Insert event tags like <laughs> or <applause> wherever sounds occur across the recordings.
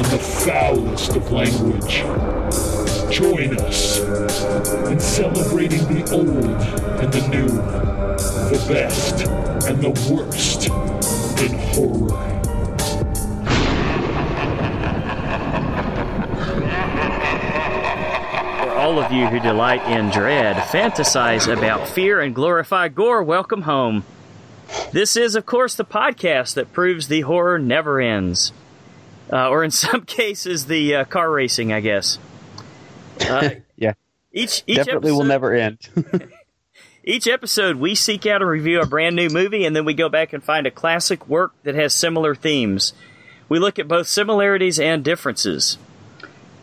and the foulest of language. Join us in celebrating the old and the new, the best and the worst in horror. For all of you who delight in dread, fantasize about fear, and glorify gore, welcome home. This is, of course, the podcast that proves the horror never ends. Uh, or in <laughs> some cases, the uh, car racing, I guess. Uh, <laughs> Yeah, each each definitely will never end. <laughs> Each episode, we seek out and review a brand new movie, and then we go back and find a classic work that has similar themes. We look at both similarities and differences.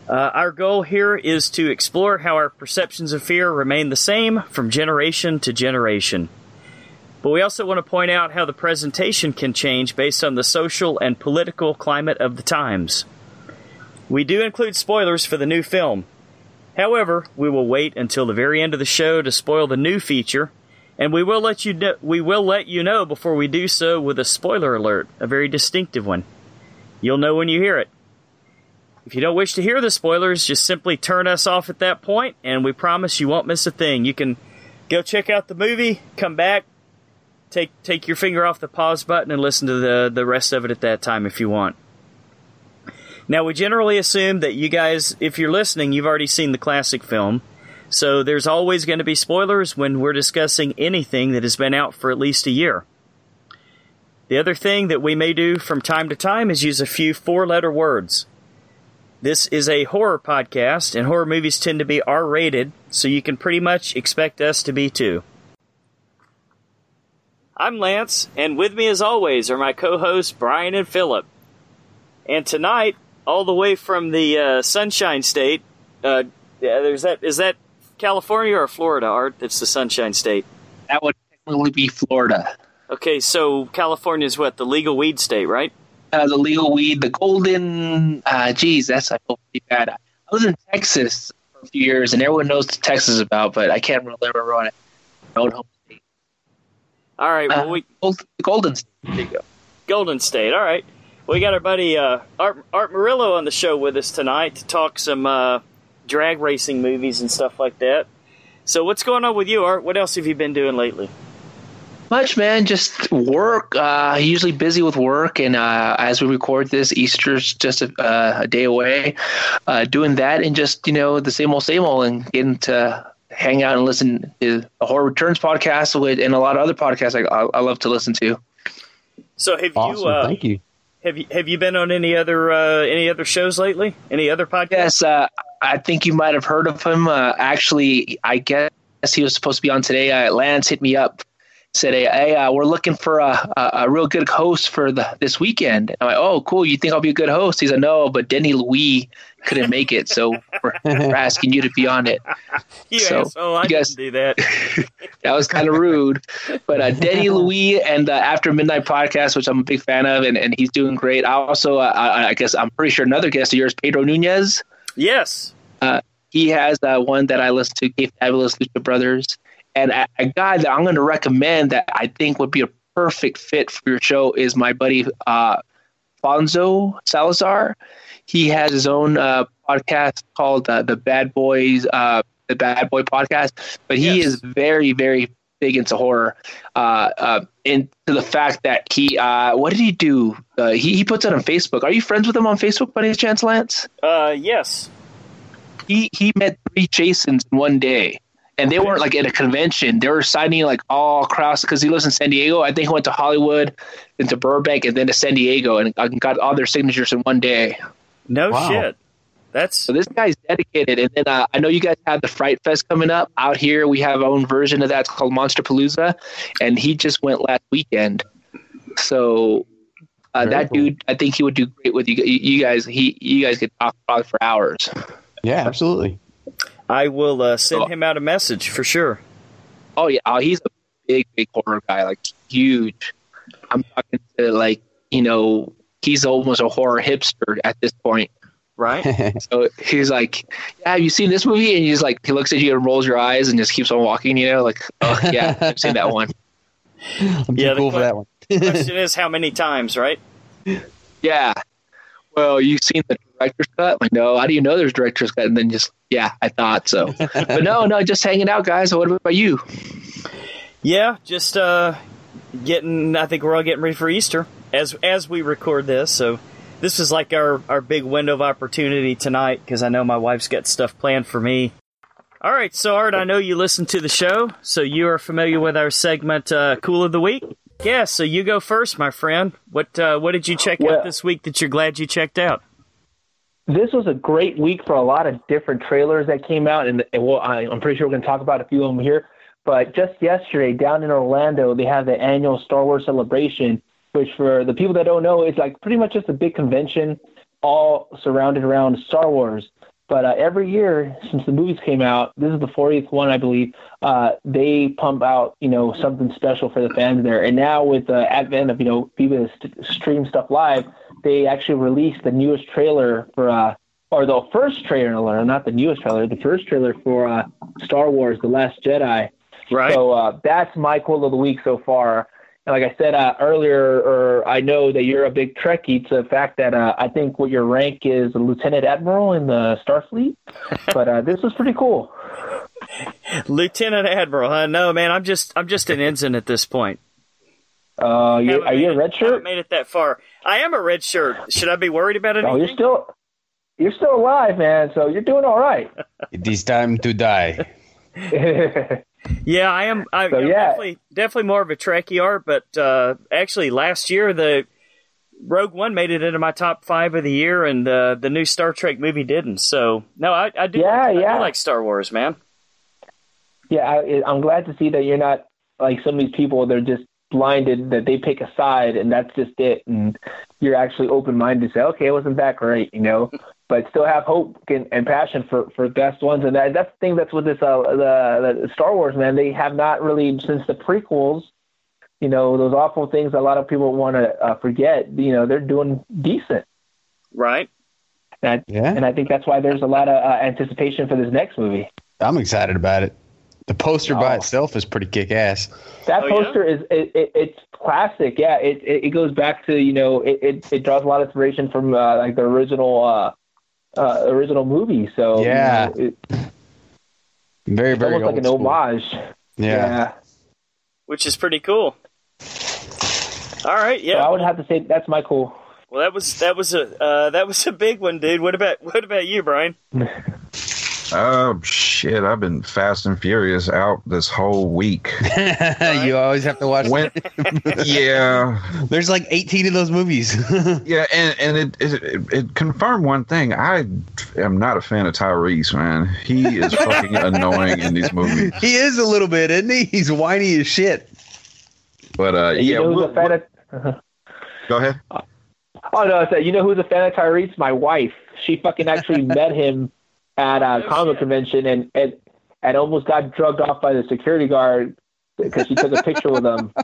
Uh, our goal here is to explore how our perceptions of fear remain the same from generation to generation. But we also want to point out how the presentation can change based on the social and political climate of the times. We do include spoilers for the new film. However, we will wait until the very end of the show to spoil the new feature, and we will let you know, we will let you know before we do so with a spoiler alert, a very distinctive one. You'll know when you hear it. If you don't wish to hear the spoilers, just simply turn us off at that point, and we promise you won't miss a thing. You can go check out the movie, come back, take take your finger off the pause button, and listen to the the rest of it at that time if you want. Now, we generally assume that you guys, if you're listening, you've already seen the classic film. So there's always going to be spoilers when we're discussing anything that has been out for at least a year. The other thing that we may do from time to time is use a few four letter words. This is a horror podcast, and horror movies tend to be R rated, so you can pretty much expect us to be too. I'm Lance, and with me as always are my co hosts Brian and Philip. And tonight, all the way from the uh, Sunshine State, uh, yeah, there's that. Is that California or Florida? Art, that's the Sunshine State. That would technically be Florida. Okay, so California is what the legal weed state, right? Uh, the legal weed, the golden. Uh, geez, that's I feel pretty bad. I was in Texas for a few years, and everyone knows what Texas is about, but I can't remember on it. My own home. All right, well Uh, we the Golden State. Go. Golden State. All right, we got our buddy uh, Art Art Murillo on the show with us tonight to talk some uh, drag racing movies and stuff like that. So what's going on with you, Art? What else have you been doing lately? Much, man. Just work. Uh, usually busy with work, and uh, as we record this, Easter's just a, uh, a day away. Uh, doing that, and just you know the same old, same old, and getting to hang out and listen to the Horror Returns podcast with, and a lot of other podcasts I, I, I love to listen to. So have awesome, you uh, thank you. have you have you been on any other uh, any other shows lately? Any other podcasts? Yes, uh, I think you might have heard of him. Uh, actually, I guess he was supposed to be on today. Uh, Lance hit me up, said, "Hey, hey uh, we're looking for a, a, a real good host for the this weekend." I'm like, "Oh, cool. You think I'll be a good host?" He said, "No, but Denny Louis couldn't make it, so we're, <laughs> we're asking you to be on it." You So, asshole, I you guys- didn't do that. <laughs> That was kind of rude, but uh, Denny <laughs> Louis and the After Midnight podcast, which I'm a big fan of, and, and he's doing great. I also, uh, I, I guess, I'm pretty sure another guest of yours, Pedro Nunez. yes. he has uh, one that I listen to, K Fabulous Lucha Brothers, and a, a guy that I'm going to recommend that I think would be a perfect fit for your show is my buddy uh, Fonzo Salazar. He has his own uh, podcast called uh, the Bad Boys, uh, the Bad Boy Podcast, but he Yes. is very, very big into horror. Uh, uh, into the fact that he, uh, what did he do? Uh, he he puts it on Facebook. Are you friends with him on Facebook by any chance, Lance? Uh, yes. he he met three Jasons in one day, and they weren't like at a convention. They were signing like all across because he lives in San Diego. I think he went to Hollywood, then to Burbank, and then to San Diego, and got all their signatures in one day. No Wow. shit. That's So this guy's dedicated. And then uh, I know you guys have the Fright Fest coming up out here. We have our own version of that. It's called Monsterpalooza, and he just went last weekend. So Uh, that cool. dude, I think he would do great with you. You guys, he, you guys could talk probably for hours. Yeah, absolutely. I will uh, send oh. him out a message for sure. Oh yeah, oh, he's a big, big horror guy, like huge. I'm talking to like you know, he's almost a horror hipster at this point. Right. <laughs> so he's like, "Yeah, have you seen this movie?" And he's like, he looks at you and rolls your eyes and just keeps on walking. You know, like, "Oh <laughs> yeah, I've seen that one." I'm yeah, cool for that one. the <laughs> question is, how many times, right? Yeah. Well, you've seen the director's cut? Like, no, how do you know there's director's cut? And then just, yeah, I thought so. but no, no, just hanging out, guys. What about you? Yeah, just uh, getting. I think we're all getting ready for Easter as as we record this. So this is like our our big window of opportunity tonight because I know my wife's got stuff planned for me. All right, so Art, I know you listen to the show, so you are familiar with our segment uh, "Cool of the Week." Yeah, so you go first, my friend. What uh, what did you check well, out this week that you're glad you checked out? This was a great week for a lot of different trailers that came out, and, and well, I, I'm pretty sure we're going to talk about a few of them here. But just yesterday, down in Orlando, they have the annual Star Wars celebration, which for the people that don't know, is like pretty much just a big convention all surrounded around Star Wars. But uh, every year since the movies came out, this is the 40th one, I believe. Uh, they pump out, you know, something special for the fans there. And now with the advent of, you know, people that st- stream stuff live, they actually released the newest trailer for, uh, or the first trailer, not the newest trailer, the first trailer for uh, Star Wars: The Last Jedi. Right. So uh, that's my quote of the week so far. And like I said uh, earlier, or I know that you're a big Trekkie. to the fact that uh, I think what your rank is a lieutenant admiral in the Starfleet. <laughs> but uh, this was pretty cool. lieutenant admiral, huh? No, man, I'm just I'm just an ensign at this point. Uh, you, are you a red shirt? I made it that far. I am a red shirt. Should I be worried about it? Oh, you're still you're still alive, man. So you're doing all right. <laughs> it is time to die. <laughs> Yeah, I am. I, so, am yeah. definitely definitely more of a Trekkie art, but uh, actually last year the Rogue One made it into my top five of the year, and uh, the new Star Trek movie didn't. So no, I, I do. Yeah, yeah. I like Star Wars, man. Yeah, I, I'm glad to see that you're not like some of these people. They're just blinded that they pick a side and that's just it, and you're actually open minded to say, okay, it wasn't that great, you know but still have hope and, and passion for, for best ones. And that, that's the thing that's with this uh, the, the Star Wars man. They have not really since the prequels. You know those awful things a lot of people want to uh, forget. You know they're doing decent, right? And I, yeah, and I think that's why there's a lot of uh, anticipation for this next movie. I'm excited about it. The poster oh. by itself is pretty kick ass. That oh, poster yeah? is it, it, it's classic. Yeah, it, it, it goes back to you know it, it, it draws a lot of inspiration from uh, like the original uh, uh, original movie. So yeah, you know, it, very very almost like an school. homage. Yeah. yeah. which is pretty cool. All right, yeah. So I would have to say that's my cool. Well, that was that was a uh, that was a big one, dude. What about what about you, Brian? <laughs> Oh shit! I've been Fast and Furious out this whole week. <laughs> you always have to watch. When, <laughs> yeah, there's like 18 of those movies. <laughs> yeah, and and it, it it confirmed one thing. I am not a fan of Tyrese, man. He is fucking annoying in these movies. He is a little bit, isn't he? He's whiny as shit. But uh, yeah. You know we'll, fan of, uh-huh. Go ahead. Oh no! I said, you know who's a fan of Tyrese? My wife. She fucking actually met him at a oh, comic shit. convention and, and and almost got drugged off by the security guard because she took a picture with him. <laughs>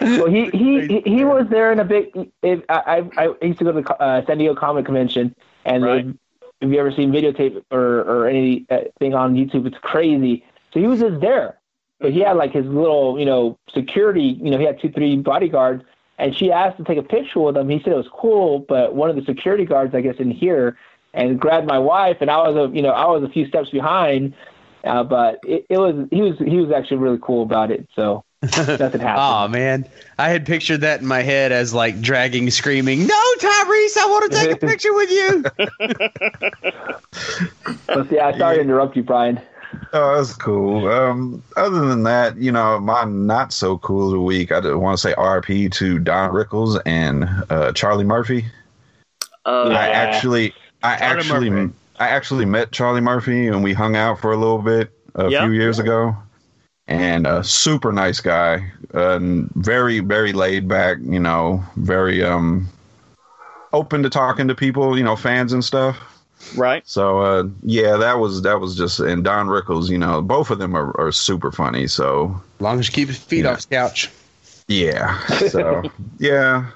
So, well, he, he he was there in a big. If, I, I I used to go to the uh, San Diego Comic Convention, and right. if, if you ever seen videotape or or anything on YouTube, it's crazy. So he was just there, but he had like his little you know security. You know, he had two three bodyguards, and she asked to take a picture with him. He said it was cool, but one of the security guards, I guess, in here and grabbed my wife, and I was a you know I was a few steps behind, uh, but it, it was he was he was actually really cool about it. So <laughs> nothing happened. oh man, I had pictured that in my head as like dragging, screaming, "No, Tyrese, I want to take a <laughs> picture with you." <laughs> but yeah, I sorry to interrupt you, Brian. Oh, that's cool. Um, other than that, you know, my not so cool of the week, I want to say RP to Don Rickles and uh, Charlie Murphy. Uh, I actually, I Charlie actually, Murphy. I actually met Charlie Murphy and we hung out for a little bit a yep. few years ago. and a super nice guy, and very very laid back. You know, very um open to talking to people. You know, fans and stuff. Right. So uh, yeah, that was that was just and Don Rickles. You know, both of them are, are super funny. So long as you keep his feet Yeah. off the couch. yeah, so <laughs> yeah,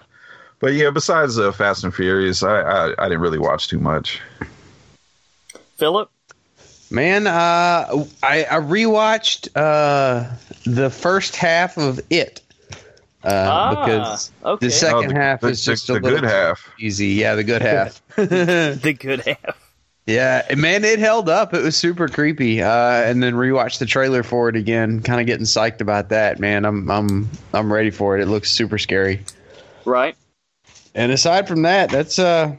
but yeah. Besides uh, Fast and Furious, I, I I didn't really watch too much. Philip? Man, uh, I, I rewatched uh, the first half of it uh, Ah, because okay. the second Oh, the- half the, is just the, a little good half. easy. Yeah, the good half. <laughs> The good half. yeah, man, it held up. It was super creepy. Uh, and then rewatched the trailer for it again. Kind of getting psyched about that. Man, I'm I'm I'm ready for it. It looks super scary. Right. And aside from that, that's uh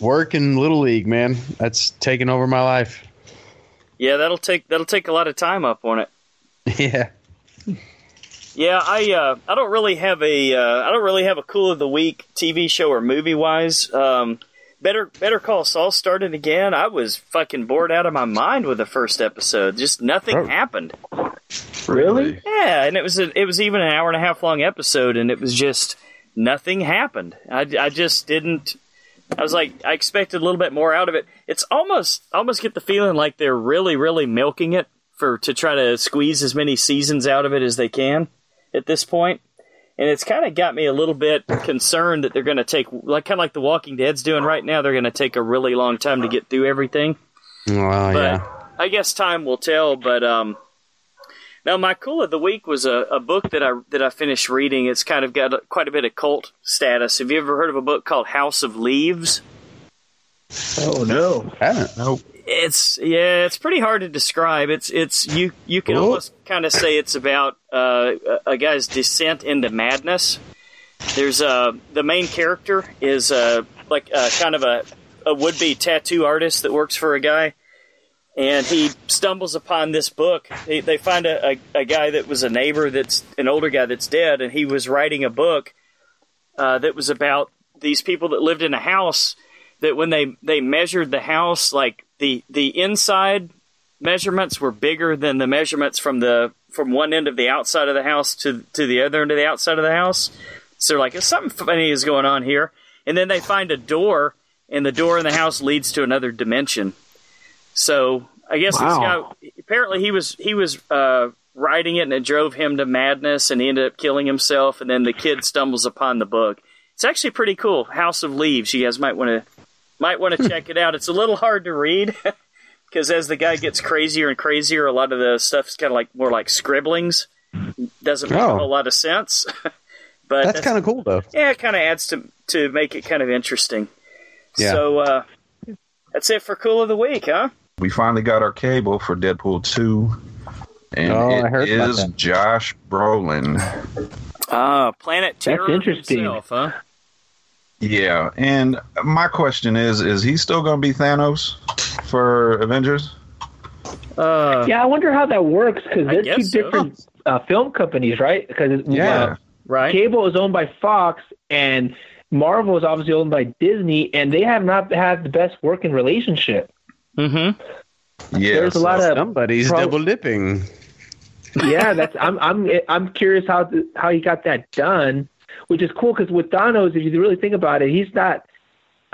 work in little league, man. That's taken over my life. Yeah, that'll take that'll take a lot of time up on it. <laughs> yeah. Yeah, I uh, I don't really have a uh, I don't really have a cool of the week TV show or movie wise. Um, Better Better Call Saul started again. I was fucking bored out of my mind with the first episode. Just nothing Oh. happened. Really? Yeah, and it was a, it was even an hour and a half long episode, and it was just nothing happened. I, I just didn't. I was like, I expected a little bit more out of it. It's almost almost get the feeling like they're really really milking it for to try to squeeze as many seasons out of it as they can at this point. And it's kind of got me a little bit concerned that they're going to take like kind of like The Walking Dead's doing right now. They're going to take a really long time to get through everything. Well, But yeah. I guess time will tell. But um, now my cool of the week was a, a book that I that I finished reading. It's kind of got a, quite a bit of cult status. Have you ever heard of a book called House of Leaves? Oh no. I Haven't. Nope. It's yeah, it's pretty hard to describe. It's it's you you can Oh. almost kind of say it's about uh, a, a guy's descent into madness. There's uh the main character is uh like uh, kind of a a would be tattoo artist that works for a guy, and he stumbles upon this book. They, they find a, a, a guy that was a neighbor that's an older guy that's dead, and he was writing a book uh, that was about these people that lived in a house that when they they measured the house like the the inside measurements were bigger than the measurements from the from one end of the outside of the house to to the other end of the outside of the house. So they're like something funny is going on here? And then they find a door and the door in the house leads to another dimension so i guess Wow. this guy apparently he was he was uh writing it and it drove him to madness and he ended up killing himself and then the kid stumbles upon the book it's actually pretty cool house of leaves you guys might want to might want to <laughs> check it out. It's a little hard to read <laughs> because as the guy gets crazier and crazier, a lot of the stuff's kind of like more like scribblings. Doesn't make a Oh. whole lot of sense, <laughs> but That's kind of cool though. yeah, it kind of adds to to make it kind of interesting. Yeah. So uh, that's it for cool of the week, huh? We finally got our cable for Deadpool two, and Oh, I heard about is. Josh Brolin. Ah, Planet That's interesting. himself, huh? Yeah, and my question is: Is he still going to be Thanos for Avengers? Uh, Yeah, I wonder how that works because I they're two guess so. different uh, film companies, right? Because Yeah. right. Cable is owned by Fox, and Marvel is obviously owned by Disney, and they have not had the best working relationship. Mm-hmm. Yeah, There's a lot of Somebody's Pro- double dipping. yeah, that's I'm I'm I'm curious how th- how he got that done, which is cool because with Thanos, if you really think about it, he's not.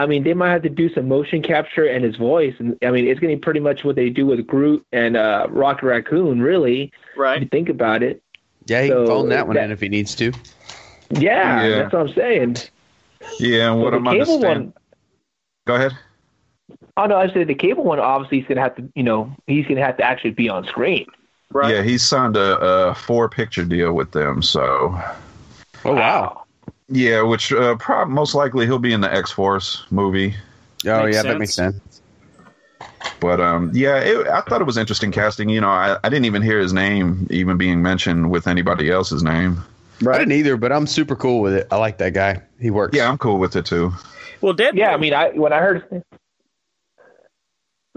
I mean, they might have to do some motion capture and his voice, and I mean, it's going to be pretty much what they do with Groot and uh, Rocket Raccoon. Really, Right. if you Right. think about it. Yeah, he So, can phone that one that- in if he needs to. Yeah, Yeah. that's what I'm saying. yeah. And what So I'm the cable understanding. one. Go ahead. Oh no, I said the cable one. Obviously, he's going to have to. You know, he's going to have to actually be on screen. Right. Yeah, he signed a, a four picture deal with them. So Oh wow. yeah, which uh, prob- most likely he'll be in the X Force movie. Oh Makes yeah, sense. that makes sense. But um, yeah, it, I thought it was interesting casting. You know, I, I didn't even hear his name even being mentioned with anybody else's name. Right. I didn't either, but I'm super cool with it. I like that guy. He works. Yeah, I'm cool with it too. Well, Deadpool. Yeah, I mean, I when I heard his name,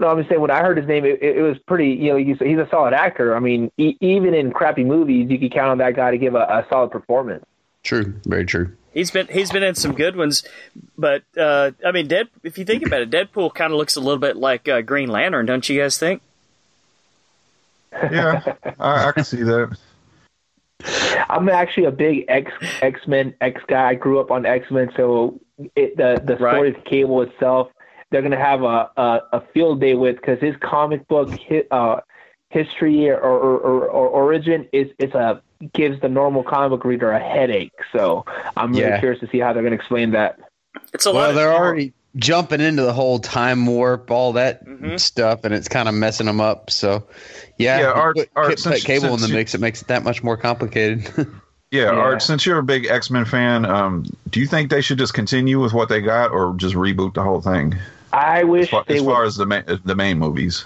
no, I'm just saying when I heard his name, it, it, it was pretty. You know, he's, he's a solid actor. I mean, e- even in crappy movies, you can count on that guy to give a, a solid performance. True. Very true. He's been he's been in some good ones, but uh, I mean, Dead. If you think about it, Deadpool kind of looks a little bit like uh, Green Lantern, don't you guys think? Yeah, I, I can see that. I'm actually a big X X Men X guy. I grew up on X Men, so it, the the Right. story of Cable itself, they're gonna have a a, a field day with because his comic book hi, uh, history or, or, or, or origin is is a gives the normal comic book reader a headache. So I'm really Yeah. curious to see how they're gonna explain that. It's a. Well, of- they're already jumping into the whole time warp, all that Mhm. stuff, and it's kind of messing them up. So, yeah, Yeah, Art- put, Art, put since- cable in since the you- mix. It makes it that much more complicated. <laughs> Yeah, Yeah. Art, since you're a big X Men fan, um, do you think they should just continue with what they got, or just reboot the whole thing? I As wish far, they as, would far as the main, the main movies.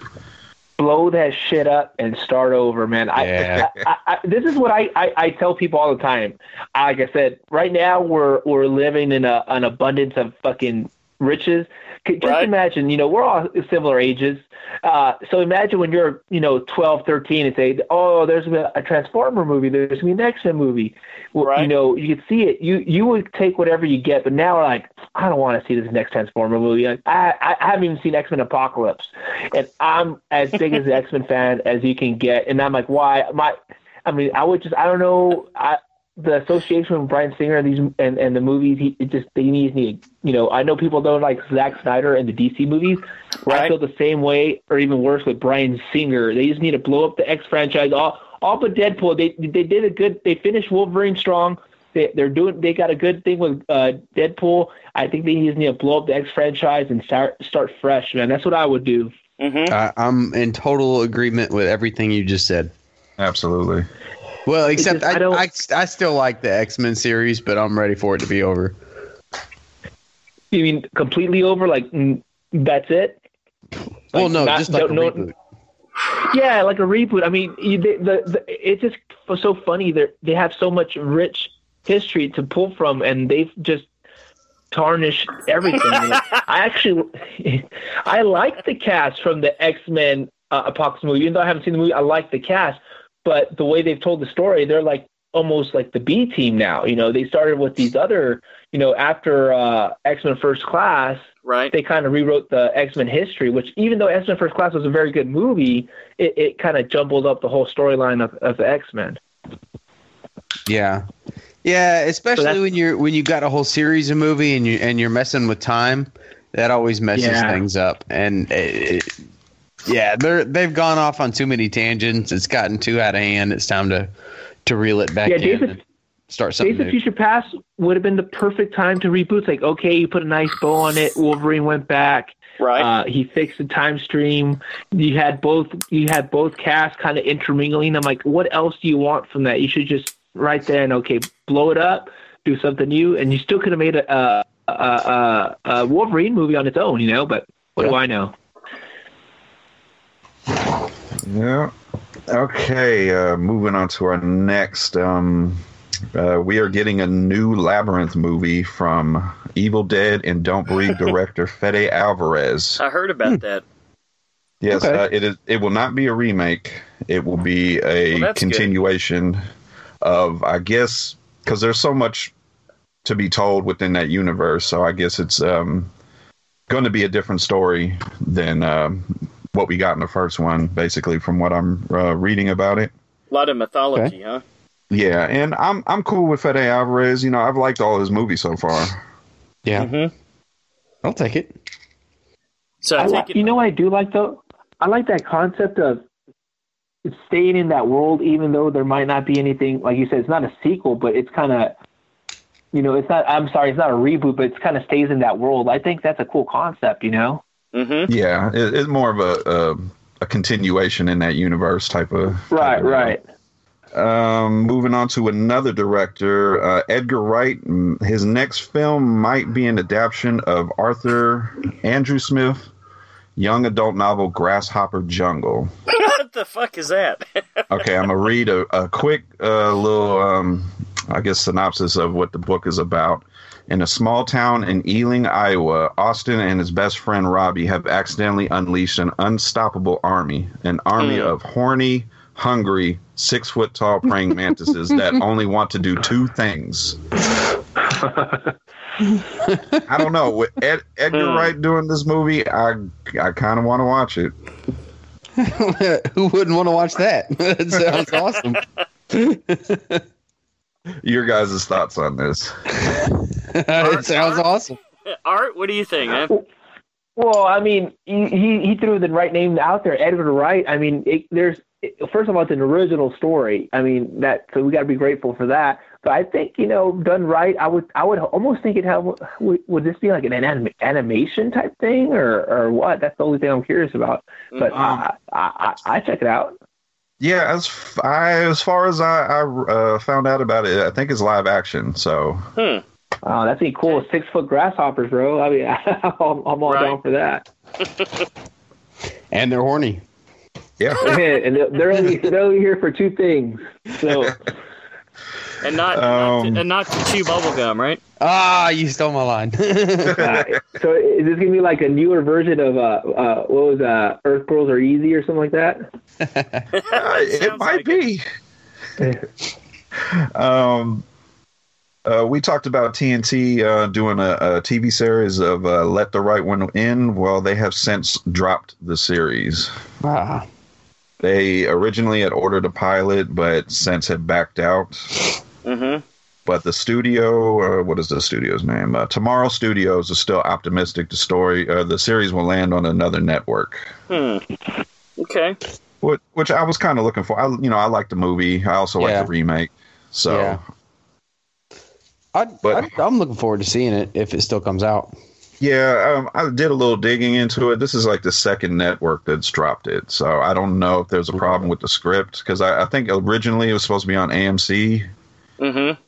blow that shit up and start over, man. Yeah. I, I, I, this is what I, I, I tell people all the time. Like I said, right now we're we're living in a, an abundance of fucking riches. Just Right. imagine, you know, we're all similar ages. Uh, so imagine when you're, you know, 12, 13 and say, oh, there's a, a Transformer movie, there's going to be an X-Men movie. Well, Right. You know, you could see it. You you would take whatever you get, but now we're like, I don't want to see this next Transformer movie. Like, I, I I haven't even seen X-Men Apocalypse, and I'm as big as an <laughs> X-Men fan as you can get. And I'm like, why? My, I mean, I would just, I don't know. I the association with Bryan Singer and these and, and the movies, he it just they need need. You know, I know people don't like Zack Snyder and the DC movies. Where I Right. feel the same way, or even worse with Bryan Singer. They just need to blow up the X franchise. All all but Deadpool. They they did a good. They finished Wolverine strong. They, they're doing. They got a good thing with uh, Deadpool. I think they just need to blow up the X franchise and start start fresh, man. That's what I would do. Mhm. I, I'm in total agreement with everything you just said. Absolutely. Well, except just- I I, don't- I, I, still like the X Men series, but I'm ready for it to be over. You mean completely over? Like that's it? well, no, not- just like no- reboot. Yeah, like a reboot. I mean, you, the, the, the it's just so funny. They they have so much rich history to pull from, and they've just tarnished everything. <laughs> I actually, <laughs> I like the cast from the X Men uh, Apocalypse movie. Even though I haven't seen the movie, I like the cast. But the way they've told the story, they're like almost like the B team now. You know, they started with these other. You know, after uh, X Men First Class, Right. they kind of rewrote the X Men history, which even though X Men First Class was a very good movie, it, it kind of jumbled up the whole storyline of, of the X Men. Yeah, yeah. Especially that's- when you're when you got a whole series of movie and you and you're messing with time, that always messes Yeah. things up. And it, it- yeah, they're they've gone off on too many tangents. It's gotten too out of hand. It's time to to reel it back Yeah, in Days of- and start something Days of new. Future Past would have been the perfect time to reboot. Like, okay, you put a nice bow on it. Wolverine went back. Right. Uh, he fixed the time stream. You had both. You had both casts kind of intermingling. I'm like, what else do you want from that? You should just right there and okay, blow it up, do something new, and you still could have made a, a, a, a, a Wolverine movie on its own, you know. But what do I know? Yeah. Okay. Uh, moving on to our next. Um, uh, we are getting a new Labyrinth movie from Evil Dead and Don't Breathe <laughs> director Fede Alvarez. I heard about that. Yes, Okay. uh, it is. It will not be a remake. It will be a Well, that's good. continuation of, I guess, because there's so much to be told within that universe. So I guess it's um, going to be a different story than um, what we got in the first one. Basically, from what I'm uh, reading about it. A lot of mythology, huh? Yeah, and I'm I'm cool with Fede Alvarez. You know, I've liked all his movies so far. yeah, Mm-hmm. I'll take it. So I I like, think you know what I do like though? I like that concept of staying in that world, even though there might not be anything. Like you said, it's not a sequel, but it's kind of, you know, it's not. I'm sorry, it's not a reboot, but it's kind of stays in that world. I think that's a cool concept. You know? Mm-hmm. Yeah, it, it's more of a, a a continuation in that universe type of type Right, of right. Um, moving on to another director, uh, Edgar Wright. His next film might be an adaptation of Arthur Andrew Smith young adult novel Grasshopper Jungle. what the fuck is that? <laughs> Okay, I'm gonna read a, a quick uh, little, um, I guess, synopsis of what the book is about. In a small town in Ealing, Iowa, Austin and his best friend Robbie have accidentally unleashed an unstoppable army, an army Hmm. of horny, hungry, six foot tall praying mantises that <laughs> only want to do two things. <laughs> I don't know. With Ed, Edgar Hmm. Wright doing this movie, I I kind of want to watch it. <laughs> Who wouldn't want to watch that? That sounds awesome. Your guys' thoughts on this? <laughs> it sounds awesome. Art, what do you think, man? Well, I mean, he, he he threw the right name out there, Edgar Wright. I mean, it, there's first of all, it's an original story. I mean, that so we got to be grateful for that. But I think you know, done right, I would I would almost think it have would, would this be like an anim, animation type thing or or what? That's the only thing I'm curious about. But Um, I, I I I check it out. Yeah, as f- I as far as I, I uh, found out about it, I think it's live action. So Hmm. Oh, that's be cool. Six foot grasshoppers, bro. I mean, <laughs> I'm, I'm all Right. down for that. <laughs> And they're horny. yeah, <laughs> and they're they're only, they're only here for two things. So And not, not Um, to, and not to chew bubble gum, right? Ah, you stole my line. <laughs> Uh, so is this gonna be like a newer version of uh, uh what was uh Earth Girls Are Easy or something like that? Uh, <laughs> it might like be. <laughs> um, uh, we talked about TNT uh, doing a, a TV series of uh, "Let the Right One In." Well, they have since dropped the series. ah, They originally had ordered a pilot, but since had backed out. Mm-hmm. But the studio, uh, what is the studio's name? Uh, Tomorrow Studios is still optimistic the story, uh, the series will land on another network. Hmm. Okay. Which, which I was kind of looking for. I, you know, I like the movie. I also Yeah. like the remake. So Yeah. I, But- I, I'm looking forward to seeing it if it still comes out. Yeah, um, I did a little digging into it. This is like the second network that's dropped it, so I don't know if there's a problem with the script because I, I think originally it was supposed to be on AMC, Mm-hmm.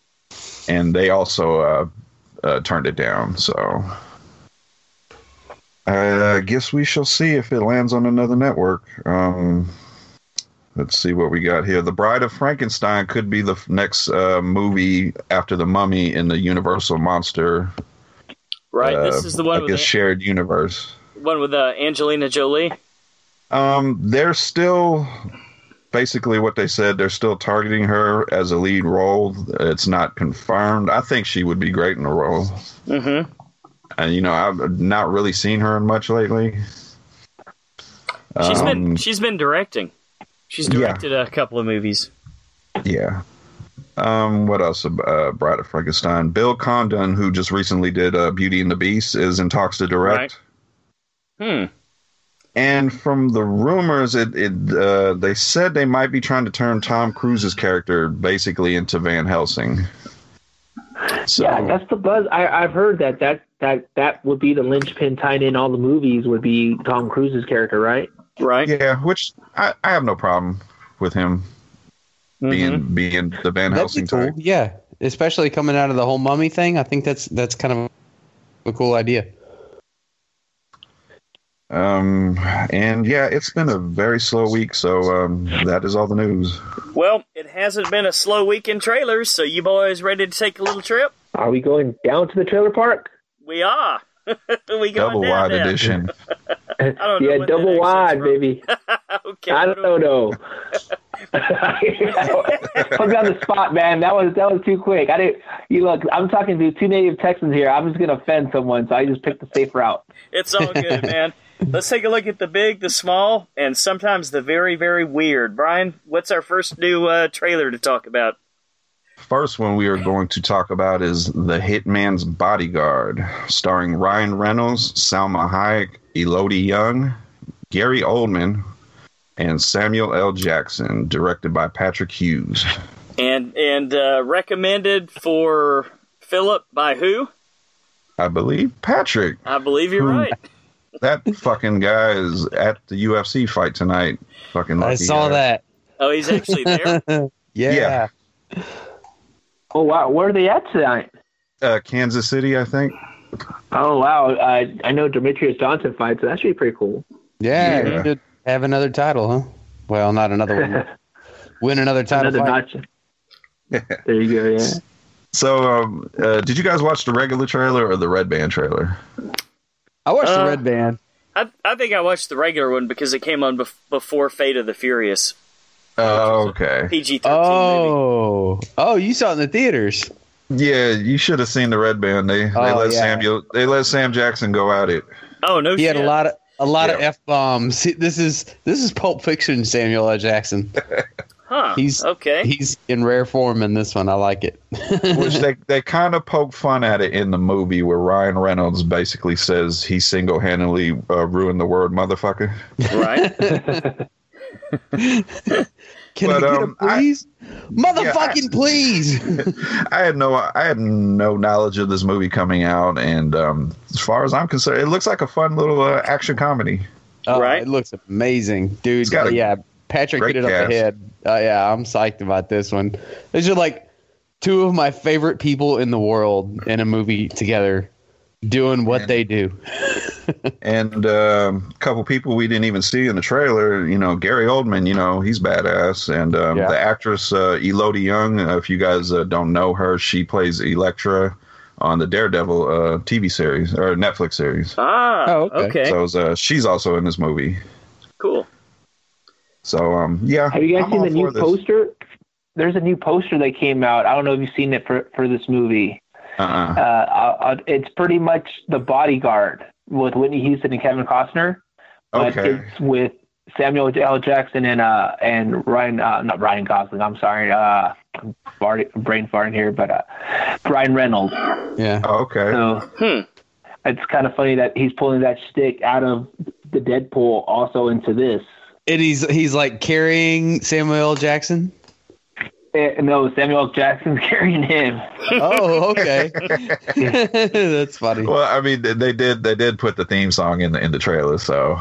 And they also uh, uh, turned it down. So I guess we shall see if it lands on another network. Um, let's see what we got here. The Bride of Frankenstein could be the next uh, movie after the Mummy in the Universal monster. Right. uh, this is the one I with guess the, shared universe. one with uh, Angelina Jolie. Um, they're still basically what they said. They're still targeting her as a lead role. It's not confirmed. I think she would be great in the role. Mm-hmm. And you know, I've not really seen her in much lately. She's Um, been she's been directing. She's yeah. directed a couple of movies. yeah. Um, what else? Uh, Bride of Frankenstein. Bill Condon, who just recently did uh, Beauty and the Beast, is in talks to direct. Hmm. And from the rumors, it, it uh, they said they might be trying to turn Tom Cruise's character basically into Van Helsing. So, Yeah, that's the buzz. I, I've heard that that that that would be the linchpin tied in all the movies would be Tom Cruise's character, right? Right. yeah, which I, I have no problem with him Mhm. being being the Van That'd Helsing cool. type. Yeah, especially coming out of the whole mummy thing. I think that's that's kind of a cool idea. Um, and yeah, it's been a very slow week, so um, that is all the news. Well, it hasn't been a slow week in trailers, so you boys ready to take a little trip? Are we going down to the trailer park? We are. <laughs> we going Double down wide there. edition. <laughs> don't know yeah, double wide, from. baby. <laughs> okay. I what don't know. Put me on the spot, man. That was that was too quick. I didn't. You look. I'm talking to two native Texans here. I'm just gonna offend someone, so I just picked the safe route. It's all good, man. Let's take a look at the big, the small, and sometimes the very, very weird. Brian, what's our first new uh, trailer to talk about? First one we are going to talk about is The Hitman's Bodyguard, starring Ryan Reynolds, Salma Hayek, Elodie Yung, Gary Oldman, and Samuel L. Jackson, directed by Patrick Hughes. And and uh, recommended for Philip by who? I believe Patrick. I believe you're right. That fucking guy is at the UFC fight tonight. Fucking lucky I saw guy. that. Oh, he's actually there. yeah. <laughs> Yeah. Oh wow, where are they at tonight? Uh, Kansas City, I think. Oh wow, uh, I know Demetrious Johnson fights, so that should be pretty cool. Yeah, Yeah. you should have another title, huh? Well, not another one. <laughs> Win another title. Another fight. notch. there you go. Yeah. <laughs> So, um, uh, did you guys watch the regular trailer or the Red Band trailer? I watched Uh, the Red Band. I, I think I watched the regular one because it came on bef- before Fate of the Furious. Oh, okay. PG thirteen movie. Oh, oh, you saw it in the theaters. Yeah, you should have seen the Red Band. They they Oh, let yeah. Samuel they let Sam Jackson go at it. Oh no He shit. had a lot of A lot of f bombs. <laughs> This is this is Pulp Fiction. Samuel L. Jackson. <laughs> Huh. He's okay. He's in rare form in this one. I like it. <laughs> Which they, <laughs> they kind of poke fun at it in the movie where Ryan Reynolds basically says he single handedly uh, ruined the word motherfucker. right. <laughs> Can But, I get um, a please? Motherfucking Yeah, I- please. I had no I had no knowledge of this movie coming out, and um, as far as I'm concerned, it looks like a fun little uh, action comedy. Oh, Right. It looks amazing, dude. It's got a yeah, Patrick great hit it up the head. Uh, yeah, I'm psyched about this one. These are like two of my favorite people in the world in a movie together, doing what And- they do. <laughs> and um, a couple people we didn't even see in the trailer. You know, Gary Oldman. You know, he's badass, and um, Yeah. the actress uh, Elodie Yung. Uh, if you guys uh, don't know her, she plays Elektra on the Daredevil uh, TV series or Netflix series. Ah. Oh, okay. okay. So uh, she's also in this movie. cool. So um, yeah, Have you guys I'm seen the new this. poster? There's a new poster that came out. I don't know if you've seen it for for this movie. Uh-uh. Uh, uh, it's pretty much the bodyguard with Whitney Houston and Kevin Costner, but Okay. it's with Samuel L. Jackson and uh and Ryan uh, not Ryan Gosling. I'm sorry, uh, I'm farting, brain farting here, but uh, Ryan Reynolds. Yeah. Oh, okay. So Hmm. it's kind of funny that he's pulling that stick out of the Deadpool also into this. And he's he's like carrying Samuel Jackson. Eh, no, Samuel Jackson's <laughs> carrying him. Oh, okay. <laughs> That's funny. Well, I mean, they- they did they did put the theme song in the in the trailer, so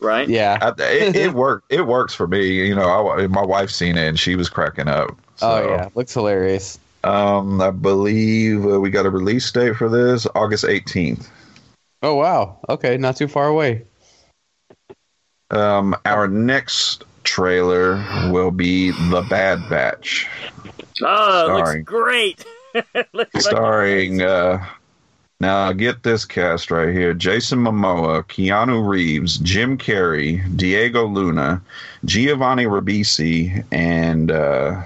Right. Yeah. I, it, it <laughs> worked. It works for me. You know, I, my wife's seen it and she was cracking up. So, Oh yeah, looks hilarious. Um, I believe uh, we got a release date for this August eighteenth. Oh wow. Okay, not too far away. Um, our next trailer will be The Bad Batch, Oh, it looks great. <laughs> Looks like- starring. Uh, now get this cast right here: Jason Momoa, Keanu Reeves, Jim Carrey, Diego Luna, Giovanni Ribisi, and uh,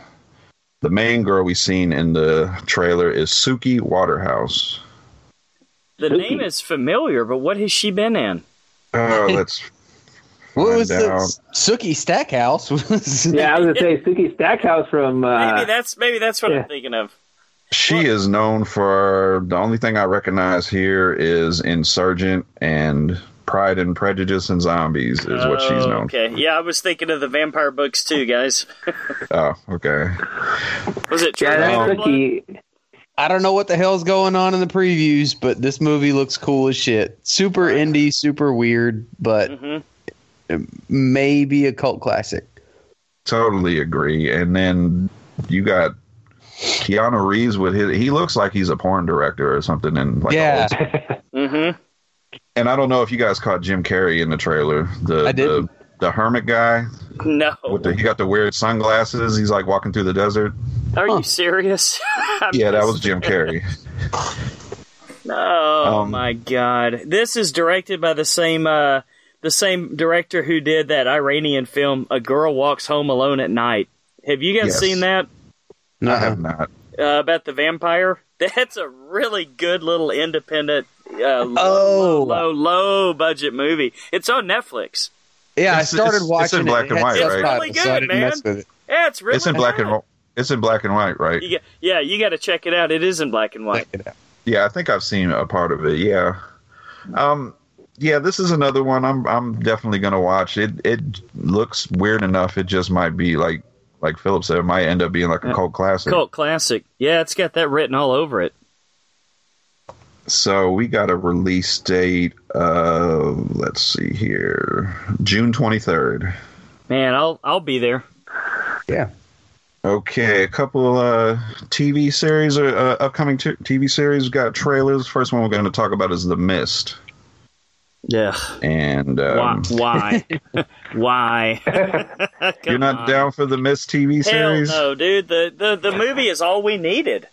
the main girl we seen in the trailer is Suki Waterhouse. the name is familiar, but what has she been in? Oh, let's <laughs> What was out. this? Sookie Stackhouse? was- Yeah, I was gonna say Sookie Stackhouse from. Uh, Maybe that's maybe that's what yeah. I'm thinking of. She is known for the only thing I recognize here is Insurgent and Pride and Prejudice and Zombies is what she's Oh, known. Okay. Yeah, I was thinking of the vampire books too, guys. <laughs> Oh, okay. Was it yeah, True that's Blood? I don't know what the hell's going on in the previews, but this movie looks cool as shit. Super indie, super weird, but Mhm. Maybe a cult classic. Totally agree. And then you got Keanu Reeves with his. He looks like he's a porn director or something. And like Yeah. old- <laughs> Mhm. and I don't know if you guys caught Jim Carrey in the trailer. The I didn't. The, the hermit guy No. with the he got the weird sunglasses. He's like walking through the desert. Are Huh. you serious? <laughs> Yeah, that was Jim Carrey. <laughs> Oh Um, my god. This is directed by the same uh the same director who did that Iranian film A Girl Walks Home Alone at Night. Have you guys Yes. seen that I Uh-uh. have not. uh, about the vampire? <laughs> That's a really good little independent uh, low, Oh. low, low, low budget movie. It's on Netflix. Yeah, I It's- started it's- it's watching in black It and had white, right? It's really good, didn't man. it. Yeah, it's really it's in black and good. it's in black and white, right? You get, yeah, you got to check it out. It is in black and white. Check it out. Yeah, I think I've seen a part of it. Yeah. Um yeah, this is another one I'm I'm definitely going to watch. It it looks weird enough. It just might be like like Philip said, it might end up being like a cult classic. Cult classic. Yeah, it's got that written all over it. So we got a release date of let's see here, June 23rd. Man, I'll I'll be there. Yeah. Okay, a couple uh, TV series, or uh, upcoming t- TV series. We've got trailers. First one we're going to talk about is The Mist, Yeah. and um, Why? Why? <laughs> Why? <laughs> You're not on. down for The Mist TV series? Hell series. no, dude. The, the the movie is all we needed.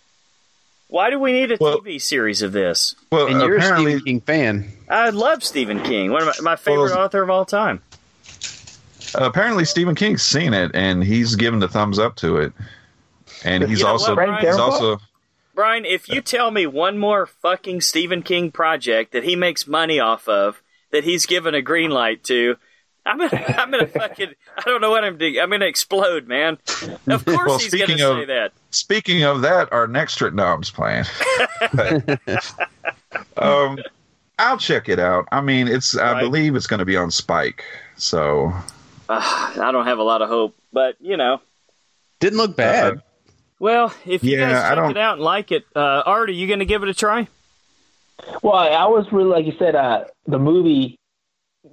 Why do we need a Well- TV series of this? Well, And you're a apparently, Stephen King fan. I love Stephen King. One of my, my favorite Well, author of all time. apparently Stephen King's seen it and he's given the thumbs up to it. And he's You know also what, he's also Brian, if you tell me one more fucking Stephen King project that he makes money off of that he's given a green light to, I'm gonna, <laughs> I'm gonna fucking, I don't know what I'm doing. I'm gonna explode, man. Of <laughs> course Well, he's gonna speaking say of- that. Speaking of that, our next Trick Knobs plan. um, I'll check it out. I mean, it's I believe it's going to be on Spike. So Uh, I don't have a lot of hope, but you know. Didn't look bad. Well, if you Yeah, guys I check don't- it out and like it, uh, Art, are you going to give it a try? Well, I was really like you said, uh, the movie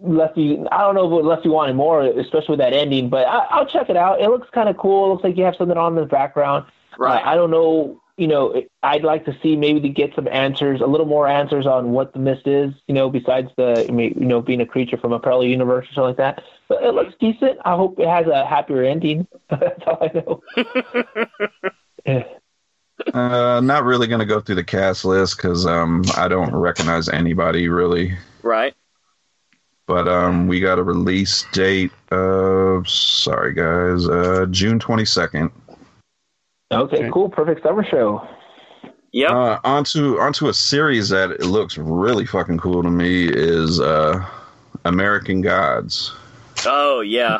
left you. I don't know if it left you wanting more, especially with that ending. But I, I'll check it out. It looks kind of cool. It looks like you have something on in the background. Uh, I don't know. You know, I'd like to see maybe to get some answers, a little more answers on what the mist is. You know, besides the you know being a creature from a parallel universe or something like that. But it looks decent. I hope it has a happier ending. <laughs> That's all I know. <laughs> Uh, not really going to go through the cast list because um, I don't recognize anybody really. right. But um, we got a release date of sorry guys, uh, June twenty second. Okay, Okay. cool. Perfect summer show. Yep. Uh, onto onto a series that it looks really fucking cool to me is uh, American Gods. oh yeah.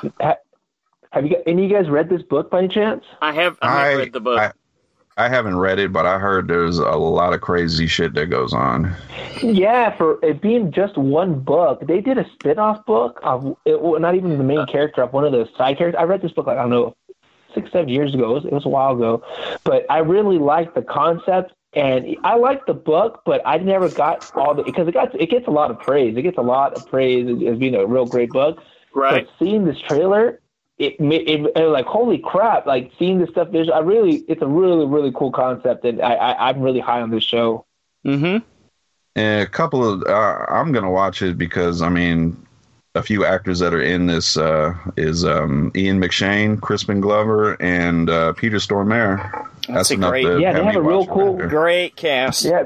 Have you got any of you guys read this book by any chance? I have. I have read the book. I, I haven't read it, but I heard there's a lot of crazy shit that goes on. Yeah, for it being just one book, they did a spin-off book of it, not even the main character of one of the side characters. I read this book like I don't know six, seven years ago. It was, it was a while ago, but I really liked the concept and I liked the book, but I never got all the because it got it gets a lot of praise. It gets a lot of praise as being a real great book. right. But seeing this trailer, it, ma- it, it was like holy crap! Like seeing this stuff visual, I really, it's a really, really cool concept, and I, I I'm really high on this show. Mm-hmm. And a couple of uh, I'm gonna watch it because I mean, a few actors that are in this uh, is um, Ian McShane, Crispin Glover, and uh, Peter Stormare. That's a great- to Yeah, they me have a real cool- after. Great cast. Yeah,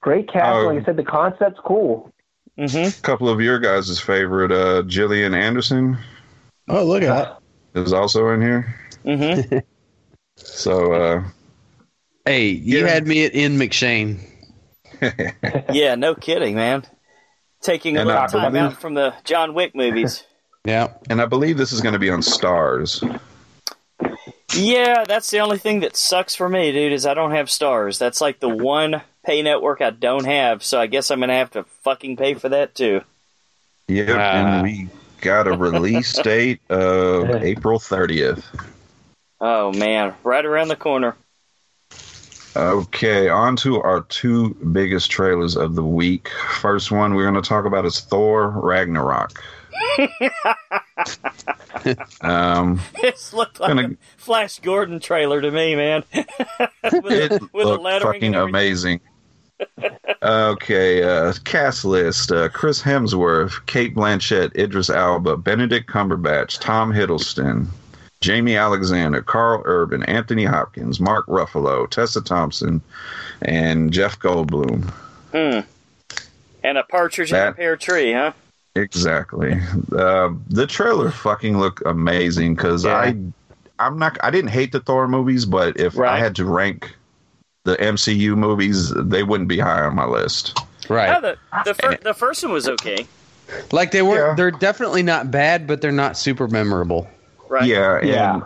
great cast. Oh. like I said, the concept's cool. Mm-hmm. couple of your guys' favorite, uh, Gillian Anderson Oh, look at that. is also in here. Mm-hmm. <laughs> So uh, Hey, you Yeah. had me at Ian McShane. <laughs> yeah. No kidding, man. Taking a And, little uh, time believe- out from the John Wick movies. <laughs> Yeah. and I believe this is going to be on Starz. Yeah, that's the only thing that sucks for me, dude. Is I don't have Starz. That's like the one pay network I don't have. So I guess I'm gonna have to fucking pay for that too. Yep, Ah. and we got a release date of <laughs> April 30th. Oh man, right around the corner. Okay, on to our two biggest trailers of the week. First one we're going to talk about is Thor Ragnarok. <laughs> um, This looked like Gonna- a Flash Gordon trailer to me, man. <laughs> with it a, with a looked lettering fucking amazing. <laughs> okay, uh, cast list: uh, Chris Hemsworth, Cate Blanchett, Idris Elba, Benedict Cumberbatch, Tom Hiddleston, Jaimie Alexander, Karl Urban, Anthony Hopkins, Mark Ruffalo, Tessa Thompson, and Jeff Goldblum. Hmm. And a partridge in a pear tree, huh? Exactly. Uh, the trailer fucking looked amazing because Yeah. I, I'm not. I didn't hate the Thor movies, but if I had to rank the MCU movies, they wouldn't be high on my list. Right. Yeah, the the, fir- the first one was okay, Like they were Yeah. they're definitely not bad, but they're not super memorable. Right? Yeah, and Yeah.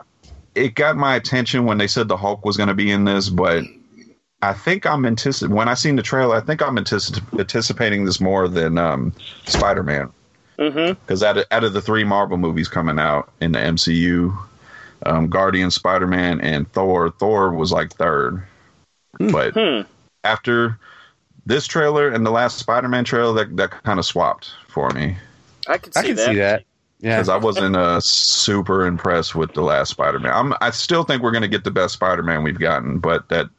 it got my attention when they said the Hulk was going to be in this, but I think I'm anticipating when I seen the trailer. I think I'm anticip- anticipating this more than um, Spider Man Mm-hmm. because out of, out of the three Marvel movies coming out in the MCU, um, Guardian, Spider Man, and Thor, Thor was like third. But Hmm. after this trailer and the last Spider Man trailer, that that kind of swapped for me I can see I can that. see that. Yeah. because I wasn't uh, super impressed with the last Spider-Man. I'm, I still think we're going to get the best Spider-Man we've gotten, but that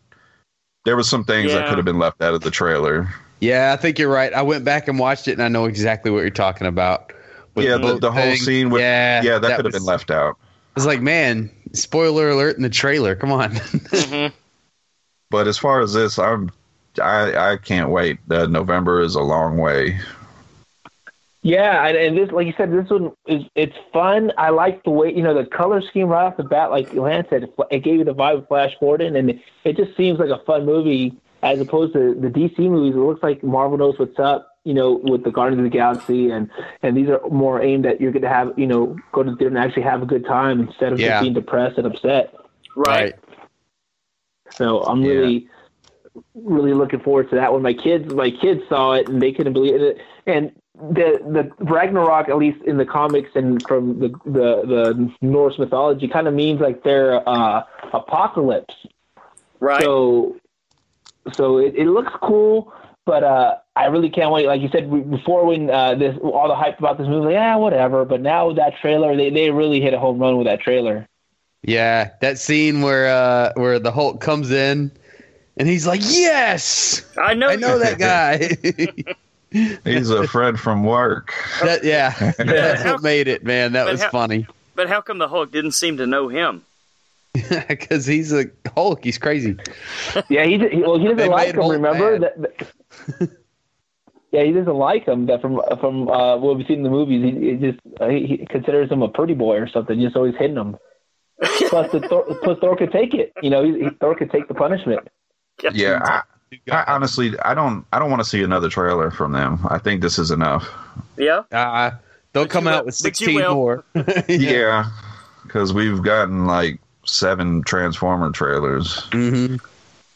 there was some things that could have been left out of the trailer. Yeah, I think you're right. I went back and watched it and I know exactly what you're talking about. With yeah, the, boat the whole thing. scene with yeah, yeah, that, could have been left out. I was like, man, spoiler alert in the trailer. Come on. Mhm. But as far as this, I'm I I can't wait. Uh, November is a long way. Yeah, and, and this, like you said, this one is it's fun. I like the way you know the color scheme right off the bat. Like Lance said, it, it gave you the vibe of Flash Gordon, and it, it just seems like a fun movie as opposed to the DC movies. It looks like Marvel knows what's up, you know, with the Guardians of the Galaxy, and and these are more aimed at you're going to have, you know, go to the theater and actually have a good time instead of Yeah. just being depressed and upset. Right. So I'm Yeah. really, really looking forward to that. When my kids, my kids saw it and they couldn't believe it. And the the Ragnarok, at least in the comics and from the the, the Norse mythology, kind of means like their uh, apocalypse. Right. So, so it, it looks cool, but uh, I really can't wait. Like you said before, when uh, this all the hype about this movie, like, yeah, whatever. But now with that trailer, they they really hit a home run with that trailer. Yeah, that scene where uh where the Hulk comes in and he's like, "Yes, I know. I know that <laughs> guy." <laughs> He's a friend from work. that yeah, <laughs> that's how- what made it, man. That but was how- funny But how come the Hulk didn't seem to know him? <laughs> because he's a Hulk. He's crazy. Yeah, he, he well he doesn't like him. Hulk Remember that. that- <laughs> yeah, he doesn't like him. That from from uh, what we've seen in the movies, he, he just uh, he, he considers him a pretty boy or something. Just always hitting him. plus, the Thor, plus Thor could take it. You know, he, he, Thor could take the punishment. Yeah, I, I honestly, I don't, I don't want to see another trailer from them. I think this is enough. Yeah. Uh, they'll But come out will- with 16 more. <laughs> Yeah, because we've gotten like seven Transformer trailers. hmm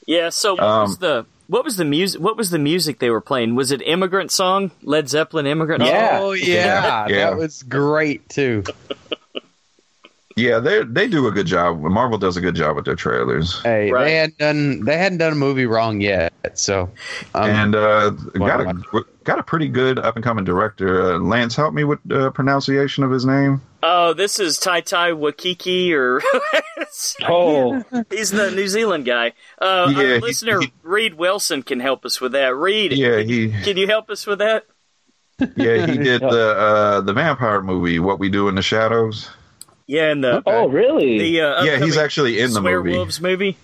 Yeah. So what was Um, the what was the music? What was the music they were playing? Was it "Immigrant Song"? Led Zeppelin "Immigrant"? Yeah. Oh yeah, Yeah. that was great too. Yeah, they they do a good job. Marvel does a good job with their trailers. Hey, Right. they hadn't done they hadn't done a movie wrong yet, so um, and uh, got a got a pretty good up and coming director. Uh, Lance, help me with uh, pronunciation of his name. Oh, this is Tai Tai Wakiki, or <laughs> Oh, he's the New Zealand guy. Uh, Yeah, our he- listener he- Reed Wilson can help us with that. Reed, Yeah, he can you help us with that? yeah he <laughs> did the uh, the vampire movie What We Do in the Shadows. Yeah, and the oh, really? the uh, Yeah, he's actually in the movie. Swearwolves movie.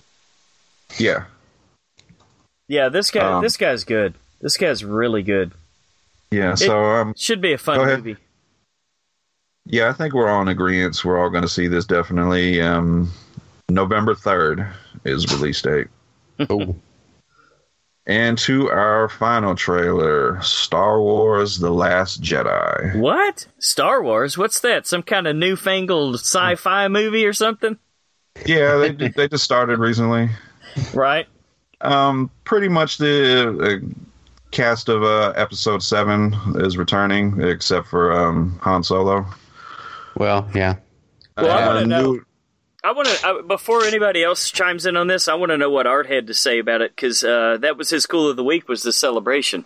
Yeah, Yeah, this guy. Um, this guy's good. This guy's really good. yeah. So um, Should be a fun movie. yeah, I think we're all in agreement. We're all going to see this definitely. Um, November third is release date. <laughs> oh, And to our final trailer, Star Wars: The Last Jedi. What? Star Wars? What's that? Some kind of newfangled sci-fi movie or something? Yeah, they they just started recently. Right? Um, pretty much the uh, cast of uh, Episode Seven is returning, except for um, Han Solo. well, yeah. Well, I wanna Uh, know- new- I want to before anybody else chimes in on this. I want to know what Art had to say about it because uh, that was his cool of the week was the celebration.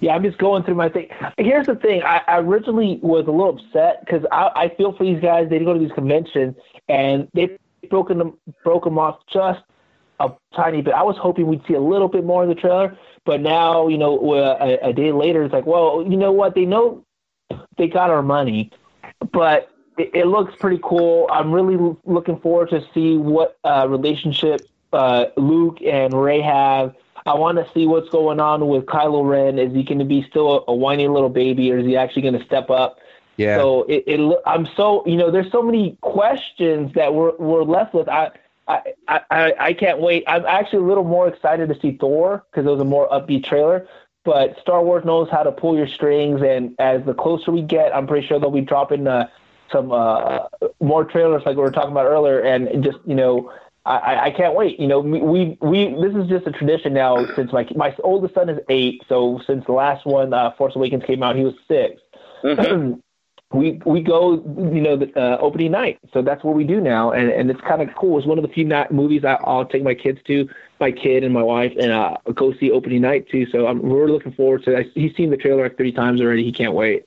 Yeah, I'm just going through my thing. Here's the thing. I, I originally was a little upset because I, I feel for these guys. They go to these conventions and they've broken them, broke them off just a tiny bit. I was hoping we'd see a little bit more of the trailer, but now, you know, a, a day later, it's like, well, you know what? They know they got our money, but it, it looks pretty cool. I'm really looking forward to see what uh, relationship uh, Luke and Rey have. I want to see what's going on with Kylo Ren. Is he going to be still a, a whiny little baby, or is he actually going to step up? Yeah. So it, it, I'm so you know, there's so many questions that we're we're left with. I. I, I, I can't wait. I'm actually a little more excited to see Thor because it was a more upbeat trailer. But Star Wars knows how to pull your strings, and as the closer we get, I'm pretty sure they'll be dropping uh, some uh, more trailers like we were talking about earlier. And just you know, I- I, I can't wait. You know, we, we this is just a tradition now since my my oldest son is eight. So since the last one, uh, Force Awakens came out, he was 6 <clears throat> we we go, you know, the uh, opening night. So that's what we do now, and and it's kind of cool. It's one of the few night movies I, I'll take my kids to, my kid and my wife, and uh, go see opening night too. So I'm we're looking forward to. it. He's seen the trailer like three times already. He can't wait.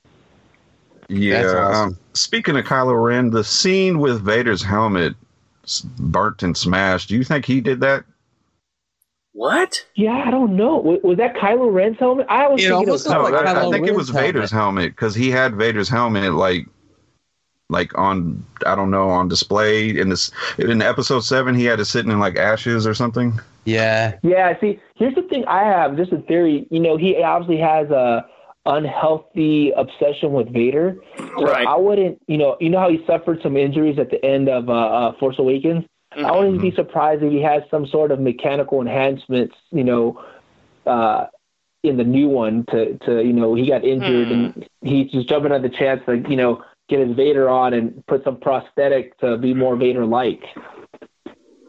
Yeah. That's awesome. Um, speaking of Kylo Ren, the scene with Vader's helmet s- burnt and smashed. Do you think he did that? What? Yeah, I don't know. Was, was that Kylo Ren's helmet? I was It thinking almost it was looked No, like I, I Kylo think it was. Vader's helmet because he had Vader's helmet like, like on I don't know on display in this in episode seven. He had it sitting in like ashes or something. Yeah. Yeah, see, here's the thing I have, just a theory. You know, he obviously has a unhealthy obsession with Vader. So Right. I wouldn't, you know, you know how he suffered some injuries at the end of uh, uh, Force Awakens. I wouldn't be surprised if he has some sort of mechanical enhancements, you know, uh, in the new one to to you know he got injured Hmm. and he's just jumping at the chance to you know get his Vader on and put some prosthetic to be more Vader like.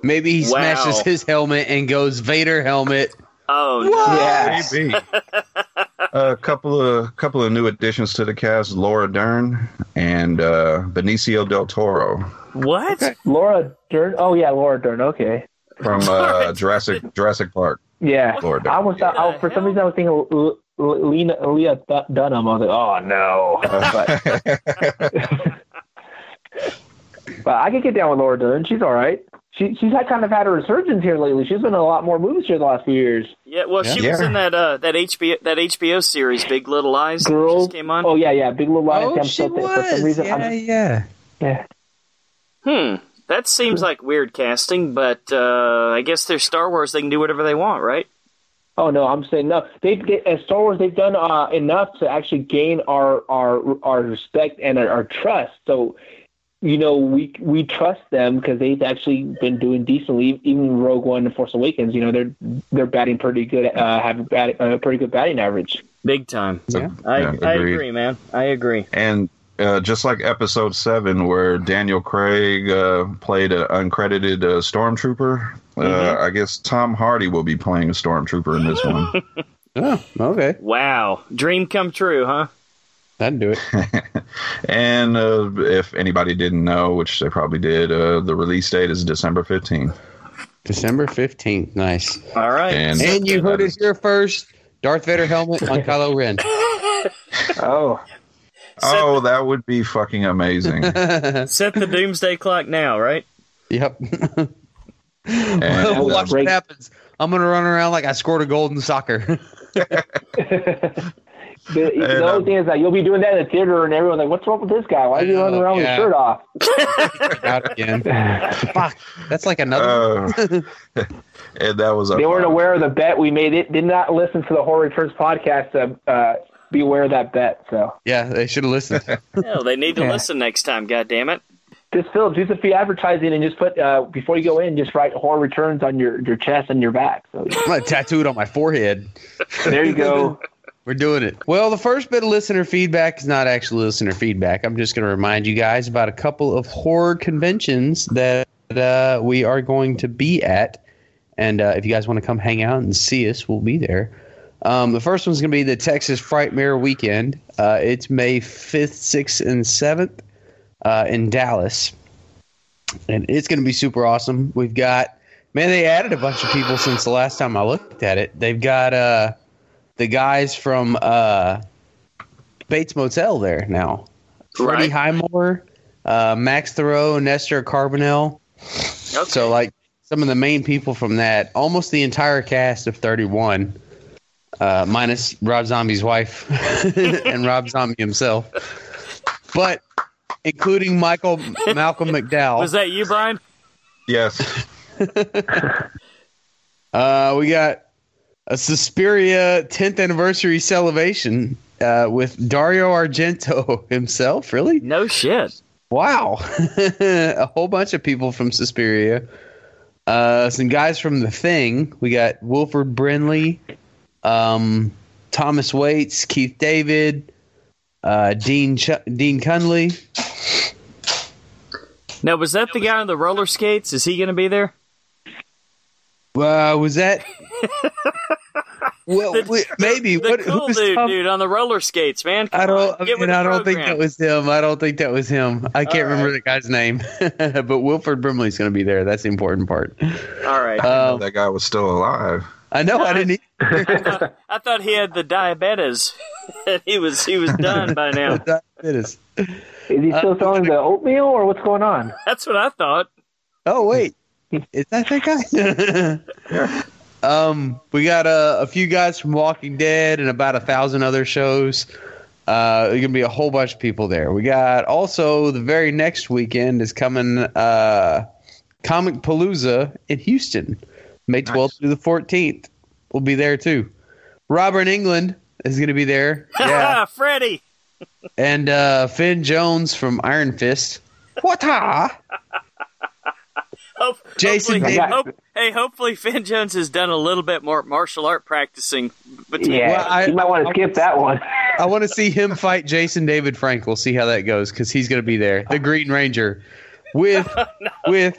Maybe he Wow. smashes his helmet and goes Vader helmet. Oh, no. Yeah. <laughs> Maybe. a couple of couple of new additions to the cast: Laura Dern and uh, Benicio del Toro what? Laura Dern. Oh yeah, Laura Dern. Okay. from uh, Jurassic Jurassic Park. Yeah. Laura Dern. I was What the I, for some reason I was thinking L- L- Lena Leah Dun- Dunham. I was like, oh no. but, <laughs> <laughs> but I could get down with Laura Dern. She's all right. She she's had kind of had a resurgence here lately. She's been in a lot more movies here the last few years. Yeah, well, she Yeah. was in that uh, that HBO that HBO series, Big Little Lies. that Girls. just came on. Oh yeah, yeah. Big Little Lies. Oh, I'm she so th- For some was. reason, Yeah, I'm, yeah. yeah. Hmm. That seems like weird casting, but uh, I guess they're Star Wars. They can do whatever they want, right? Oh no, I'm saying no. They, they as Star Wars, they've done uh, enough to actually gain our our our respect and our, our trust. So, you know, we we trust them because they've actually been doing decently. Even Rogue One and Force Awakens, you know, they're they're batting pretty good. Uh, have a bat, uh, pretty good batting average. Big time. Yeah. I, Yeah, I agree, man. I agree. And uh, just like Episode Seven, where Daniel Craig uh, played an uncredited uh, stormtrooper, uh, I guess Tom Hardy will be playing a stormtrooper in this one. <laughs> Oh, okay. Wow, dream come true, huh? That'd do it. <laughs> and uh, if anybody didn't know, which they probably did, uh, the release date is December fifteenth. December 15th. Nice. All right. And- And you heard that it is- here first. Darth Vader helmet on <laughs> Kylo Ren. <laughs> Oh, Oh, that would be fucking amazing. Set the doomsday clock now, right? Yep. And, we'll uh, watch what happens. I'm gonna run around like I scored a goal in soccer. The, <laughs> the And, only um, thing is that you'll be doing that in the theater, and everyone's like, "What's wrong with this guy? Why is he running around yeah. with his shirt off?" <laughs> Out again. Fuck. That's like another. uh, <laughs> and that was a They weren't aware of the bet we made. It did not listen to the Horror Returns podcast to uh, be aware of that bet. So yeah, they should have listened. no, they need to Yeah. listen next time. God damn it! just Phil, do some free advertising and just put uh, before you go in, just write Horror Returns on your, your chest and your back. So I'm gonna tattoo it on my forehead. there you go. We're doing it. Well, the first bit of listener feedback is not actually listener feedback. I'm just going to remind you guys about a couple of horror conventions that uh, we are going to be at. And uh, if you guys want to come hang out and see us, we'll be there. Um, the first one's going to be the Texas Frightmare Weekend. Uh, it's May 5th, 6th, and 7th uh, in Dallas. And it's going to be super awesome. We've got, man, they added a bunch of people since the last time I looked at it. They've got, uh, the guys from uh, Bates Motel there now. Freddie Right. Highmore, uh, Max Thieriot, Nestor Carbonell. Okay. So, like, some of the main people from that, almost the entire cast of 31, uh, minus Rob Zombie's wife <laughs> and Rob Zombie himself. But including Michael Malcolm McDowell. Was that you, Brian? Yes. <laughs> Uh, we got a Suspiria 10th anniversary celebration uh, with Dario Argento <laughs> himself. Really? No shit. Wow. <laughs> a whole bunch of people from Suspiria. Uh, some guys from The Thing. We got Wilford Brimley, um, Thomas Waites, Keith David, uh, Dean Ch- Dean Cundey. Now, was that the guy on the roller skates? Is he going to be there? Uh, was that? <laughs> well, The- we- maybe. The what, cool who's dude, Tom- dude, on the roller skates, man. Come I don't. on, I, mean, I don't think that was him. I don't think that was him. I can't All remember the guy's name, <laughs> but Wilford Brimley's going to be there. That's the important part. All right. Um, that guy was still alive. I know. I didn't. <laughs> Either. I thought he had the diabetes. he was he was done by now. it is. Is he still selling the oatmeal, or what's going on? That's what I thought. Oh wait, is that that guy? <laughs> um, we got a, a few guys from Walking Dead and about a thousand other shows. Uh, there's gonna be a whole bunch of people there. We got also the very next weekend is coming. Uh, Comicpalooza in Houston, May 12th through the 14th. We'll be there too. Robert Englund is gonna be there. <laughs> Yeah, Freddie. and uh, Finn Jones from Iron Fist. <laughs> What? Hope, Jason hopefully, David- hope, hey, hopefully Finn Jones has done a little bit more martial art practicing. Between Yeah, Well, I- you might want to skip that one. I want to see him fight Jason David Frank. We'll see how that goes because he's going to be there, the Green Ranger, with <laughs> with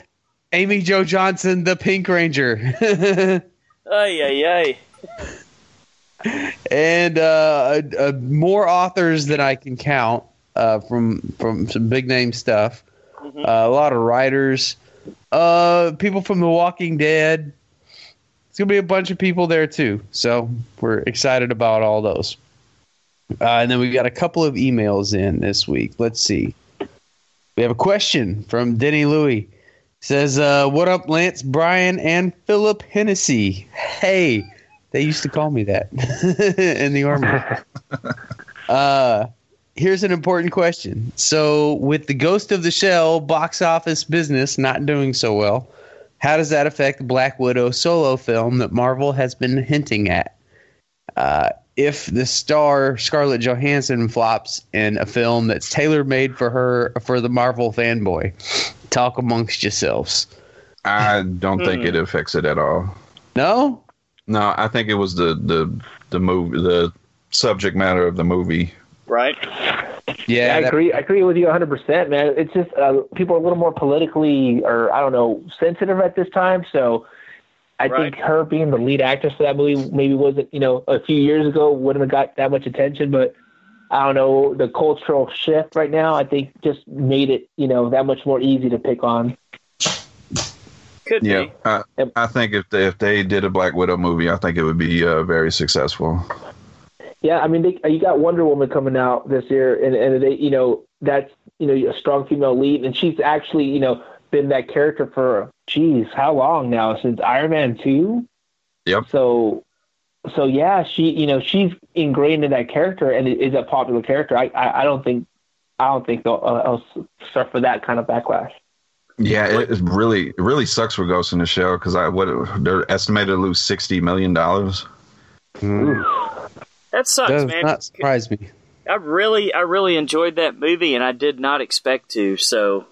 Amy Jo Johnson, the Pink Ranger, <laughs> Ay, ay, ay. and uh, uh, more authors than I can count uh, from from some big name stuff. Uh, a lot of writers, uh, people from The Walking Dead. It's gonna be a bunch of people there too, so we're excited about all those. Uh, and then we got a couple of emails in this week. Let's see. We have a question from Denny Louie. Says, uh, "What up, Lance, Brian, and Philip Hennessy? Hey, they used to call me that <laughs> in the army." <laughs> uh, here's an important question. So, with the Ghost of the Shell box office business not doing so well, how does that affect the Black Widow solo film that Marvel has been hinting at? Uh, if the star Scarlett Johansson flops in a film that's tailor made for her for the Marvel fanboy, talk amongst yourselves. I don't think Hmm. it affects it at all. No, No, I think it was the the the movie, the subject matter of the movie. Right? yeah, Yeah, I that- agree. I agree with you 100, percent man. It's just uh, people are a little more politically, or I don't know, sensitive at this time. So I think her being the lead actress for that movie maybe wasn't, you know, a few years ago wouldn't have got that much attention. But I don't know, the cultural shift right now, I think just made it, you know, that much more easy to pick on. Could Yeah, be. I, I think if they, if they did a Black Widow movie, I think it would be uh, very successful. Yeah, I mean, they, you got Wonder Woman coming out this year, and and they, you know, that's you know a strong female lead, and she's actually you know been that character for geez, how long now since Iron Man two? Yep. So, so yeah, she you know she's ingrained in that character and it is a popular character. I I, I don't think I don't think they'll uh, I'll suffer that kind of backlash. Yeah, it, it really it really sucks for Ghost in the Shell because I what they're estimated to lose sixty million dollars. That sucks, does man. not surprise me. I really, I really enjoyed that movie, and I did not expect to. So,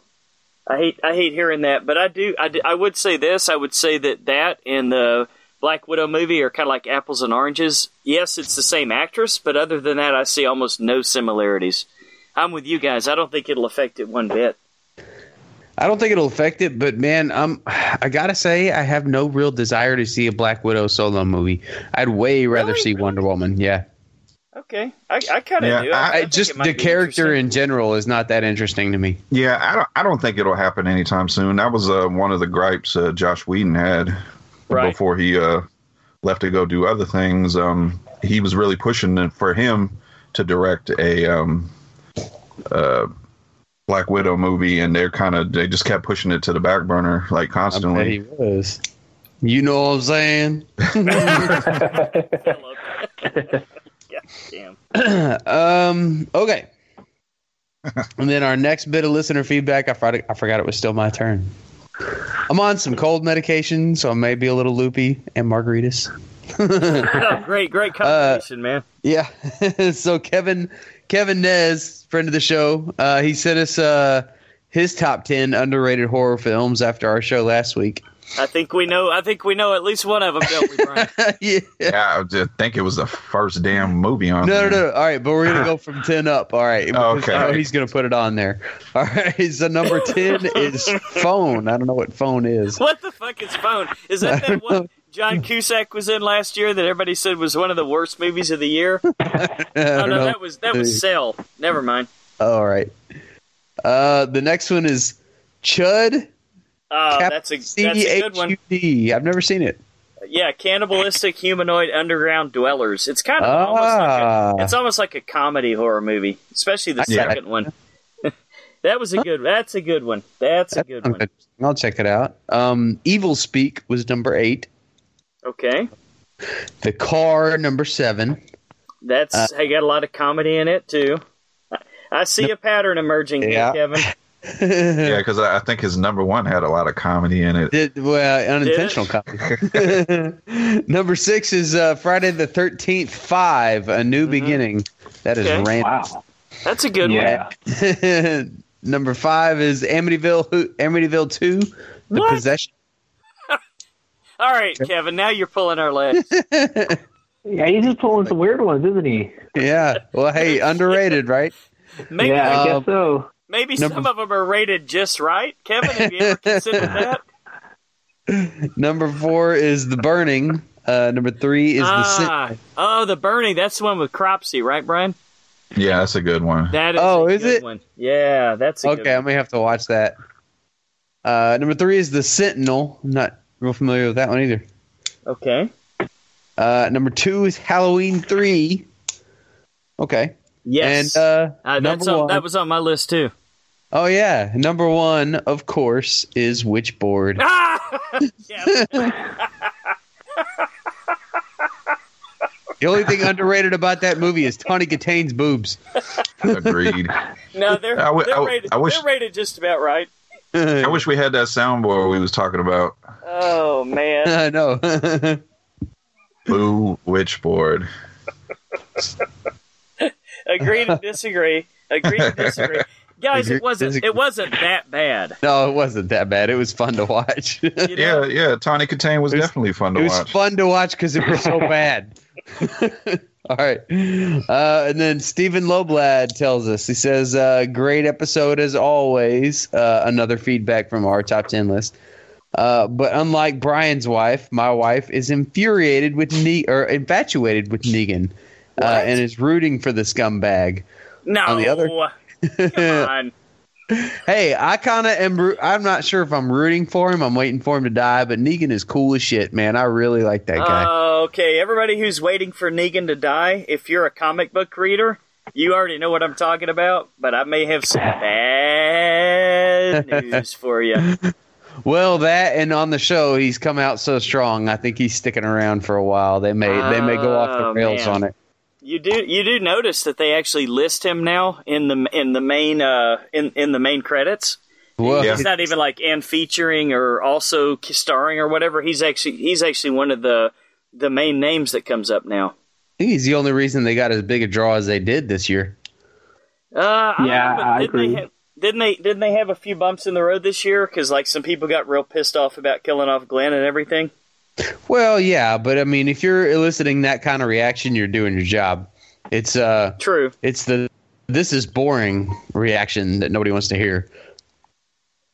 I hate, I hate hearing that. But I do, I, do- I would say this. I would say that that and the Black Widow movie are kind of like apples and oranges. Yes, it's the same actress, but other than that, I see almost no similarities. I'm with you guys. I don't think it'll affect it one bit. I don't think it'll affect it, but man, um, I gotta say, I have no real desire to see a Black Widow solo movie. I'd way rather Really? see Wonder Woman. Yeah, Okay, I, I kind of Yeah, do. I- I, think just the character in general is not that interesting to me. Yeah, I don't I don't think it'll happen anytime soon. That was uh, one of the gripes uh, Joss Whedon had Right. before he uh, left to go do other things. Um, he was really pushing for him to direct a um, uh, Black Widow movie, and they're kind of they just kept pushing it to the back burner like I bet constantly. he was. You know what I'm saying? <laughs> <laughs> Hello. God damn. <clears throat> um. Okay. <laughs> and then our next bit of listener feedback. I forgot. I forgot it was still my turn. I'm on some cold medication, so I may be a little loopy and margaritas. <laughs> Oh, great, great combination, man. Yeah. <laughs> so Kevin Kevin Nez, friend of the show, uh, he sent us uh, his top ten underrated horror films after our show last week. I think we know. I think we know at least one of them, don't we, Brian? <laughs> yeah. Yeah, I just think it was the first damn movie on. No, no, there. no. All right, but we're gonna go <laughs> from ten up. All right. because Okay. I know he's gonna put it on there. All right. <laughs> So number ten is phone. I don't know what phone is. What the fuck is phone? Is that that one John Cusack was in last year that everybody said was one of the worst movies of the year? I Oh no, know. that was that was Cell. Never mind. All right. Uh, the next one is Chud. Oh, that's a that's a good one. I've never seen it. Yeah, cannibalistic humanoid underground dwellers. It's kind of almost like Ah. a, it's almost like a comedy horror movie, especially the Yeah. second one. <laughs> that was a good. That's a good one. That's a good one. I'll check it out. Um, Evilspeak was number eight. Okay, The Car number seven. that's Uh, I got a lot of comedy in it too. I, I see a pattern emerging Yeah. here, Kevin. <laughs> Yeah, <laughs> because I I think his number one had a lot of comedy in it. Did, well, unintentional comedy. <laughs> number six is uh, Friday the Thirteenth Five: A New Beginning. That is Okay. random. Wow. That's a good one. <laughs> Number five is Amityville Amityville Two: The What? possession. All right, Kevin. Now you're pulling our legs. Yeah, he's just pulling some weird ones, isn't he? yeah. Well, hey, underrated, right? Maybe yeah, I Um, guess so. Maybe number- some of them are rated just right. Kevin, have you ever <laughs> considered that? Number four is the burning. Uh, number three is the sin- ah, oh, the burning. That's the one with Cropsy, right, Brian? Yeah, that's a good one. That is Oh, a is good it? one. Yeah, that's a good Okay, I one. may have to watch that. Uh, number three is the Sentinel. I'm not real familiar with that one either. Okay. Uh, number two is Halloween three. Okay. Yes. And uh, Uh, that's number on, one. that was on my list too. Oh yeah, number one, of course, is Witchboard. <laughs> Ah! <laughs> the only thing underrated about that movie is Tawny Kitaen's boobs. Agreed. <laughs> No, they're, I w- they're, I w- rated, I wish- they're rated just about right. I wish we had that soundboard we was talking about. Oh man. I know. Blue Witchboard. Agree to disagree. Agree to disagree. Guys, it wasn't it wasn't that bad. <laughs> no, it wasn't that bad. It was fun to watch. <laughs> You Yeah, know? yeah. Tawny Kitaen was, was- definitely fun to watch. it was watch. fun to watch because it was so <laughs> bad. All right. Uh, and then Stephen Loblad tells us, he says, uh, great episode as always. Uh, another feedback from our top 10 list. Uh, but unlike Brian's wife, my wife is infuriated with ne- or infatuated with Negan uh, and is rooting for the scumbag. No. On the other- Come on. <laughs> Hey, I kind of am. I'm not sure if I'm rooting for him. I'm waiting for him to die, but Negan is cool as shit, man. I really like that guy. Uh, okay, everybody who's waiting for Negan to die, if you're a comic book reader, you already know what I'm talking about, but I may have some bad <laughs> news for you. Well, that and on the show, he's come out so strong. I think he's sticking around for a while. They may they may go off the Oh, rails man. on it. You do you do notice that they actually list him now in the in the main uh in in the main credits. Well, Yeah. He's not even like and featuring or also starring or whatever. He's actually he's actually one of the the main names that comes up now. I think he's the only reason they got as big a draw as they did this year. Uh, I don't Yeah, know, but I didn't agree. They have, didn't they? Didn't they have a few bumps in the road this year? Because like some people got real pissed off about killing off Glenn and everything. Well, yeah, but I mean, if you're eliciting that kind of reaction, you're doing your job. It's uh, True. it's the this is boring reaction that nobody wants to hear.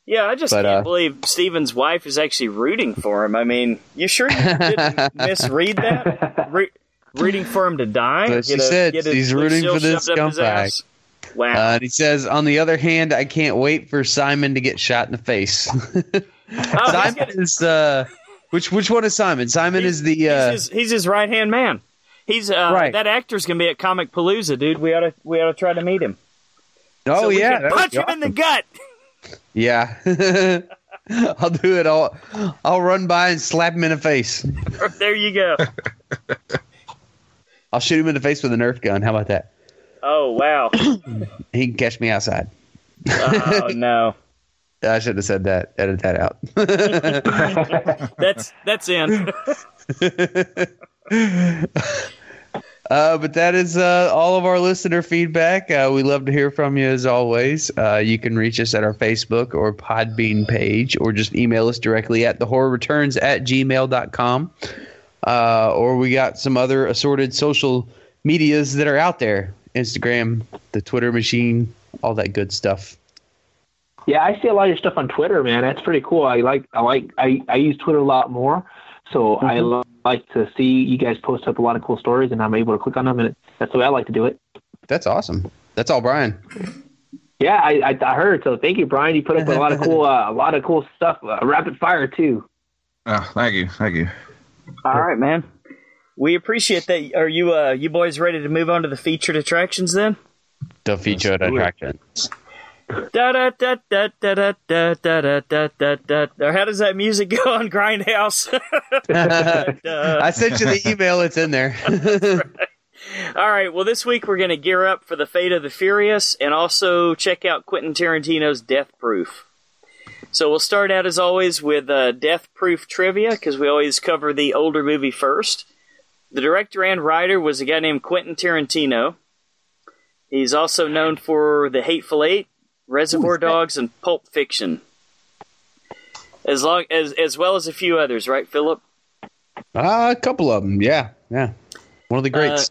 Yeah, I just But, can't uh, believe Steven's wife is actually rooting for him. I mean, you sure you <laughs> didn't misread that? Re- rooting for him to die? But she said a she's rooting for this scumbag. Wow. Uh, he says, on the other hand, I can't wait for Simon to get shot in the face. <laughs> oh, Simon gonna- is uh, which which one is Simon? Simon he's- is the uh, he's, his, he's his right hand man. He's uh, Right. that actor's gonna be at Comicpalooza, dude. We ought to we ought to try to meet him. oh So yeah, punch him in the gut. <laughs> Yeah. <laughs> I'll do it. I'll I'll run by and slap him in the face. <laughs> there you go. I'll shoot him in the face with a Nerf gun. How about that? Oh wow. <coughs> He can catch me outside. Oh no. I shouldn't have said that. Edit that out. <laughs> That's that's in. <laughs> Uh, but that is uh, all of our listener feedback. Uh, we love to hear from you as always. Uh, you can reach us at our Facebook or Podbean page or just email us directly at thehorrorreturns at gmail.com. Uh, or we got some other assorted social medias that are out there Instagram, the Twitter machine, all that good stuff. Yeah, I see a lot of your stuff on Twitter, man. That's pretty cool. I like, I like, I, I use Twitter a lot more, so I lo- like to see you guys post up a lot of cool stories, and I'm able to click on them, and it, that's the way I like to do it. That's awesome. That's all, Brian. Yeah, I, I, I heard. So thank you, Brian. You put up a lot of cool, <laughs> uh, a lot of cool stuff. Uh, rapid fire too. Oh, thank you, thank you. All right, man. We appreciate that. Are you uh you boys ready to move on to the featured attractions then? The featured attractions. Da da da da da da da da da da da da. Or how does that music go on Grindhouse? <laughs> I sent you the email. It's in there. <laughs> All right. Well, this week we're going to gear up for the Fate of the Furious and also check out Quentin Tarantino's Death Proof. So we'll start out as always with uh, Death Proof trivia because we always cover the older movie first. The director and writer was a guy named Quentin Tarantino. He's also known for The Hateful Eight, Reservoir Dogs, and Pulp Fiction. as long as as well as a few others, right, Philip? Uh, a couple of them, yeah, yeah. One of the greats.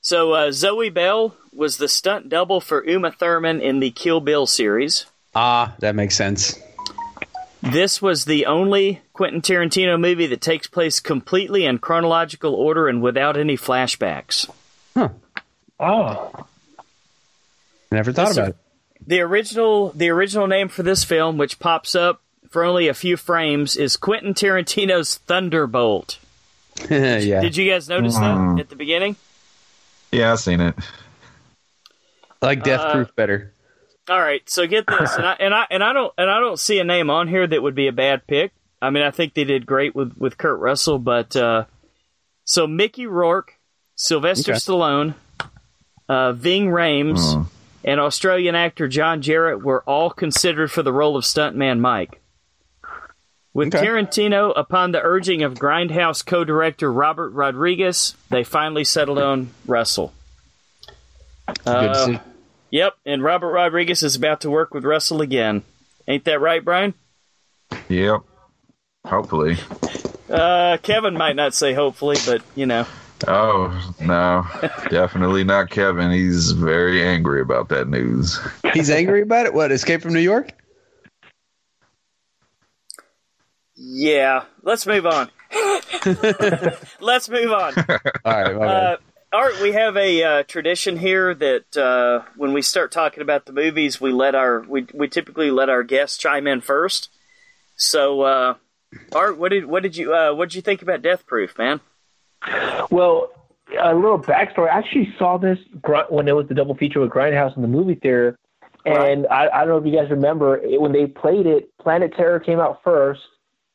So uh, Zoe Bell was the stunt double for Uma Thurman in the Kill Bill series. ah, that makes sense. This was the only Quentin Tarantino movie that takes place completely in chronological order and without any flashbacks. Huh. Oh, Never thought Yes, about it. The original the original name for this film, which pops up for only a few frames, is Quentin Tarantino's Thunderbolt. <laughs> yeah, Did you guys notice that at the beginning? Yeah, I've seen it. I like Death uh, Proof better. All right, so get this, and I and I and I don't and I don't see a name on here that would be a bad pick. I mean, I think they did great with with Kurt Russell, but uh, so Mickey Rourke, Sylvester Okay. Stallone, uh, Ving Rhames, Hmm. And Australian actor John Jarrett were all considered for the role of stuntman Mike. With Okay. Tarantino, upon the urging of Grindhouse co-director Robert Rodriguez, they finally settled on Russell. Good Uh, decision. Yep, and Robert Rodriguez is about to work with Russell again. Ain't that right, Brian? Yep. Hopefully. Uh, Kevin might not say hopefully, but you know. Oh no, definitely not Kevin. He's very angry about that news. He's angry about it. What? Escape from New York? Yeah, let's move on. <laughs> let's move on. All right, my. Uh, Art, we have a uh, tradition here that uh, when we start talking about the movies, we let our we, we typically let our guests chime in first. So, uh, Art, what did what did you uh, what did you think about Death Proof, man? Well, a little backstory. I actually saw this when it was the double feature with Grindhouse in the movie theater, and I, I don't know if you guys remember it, when they played it. Planet Terror came out first,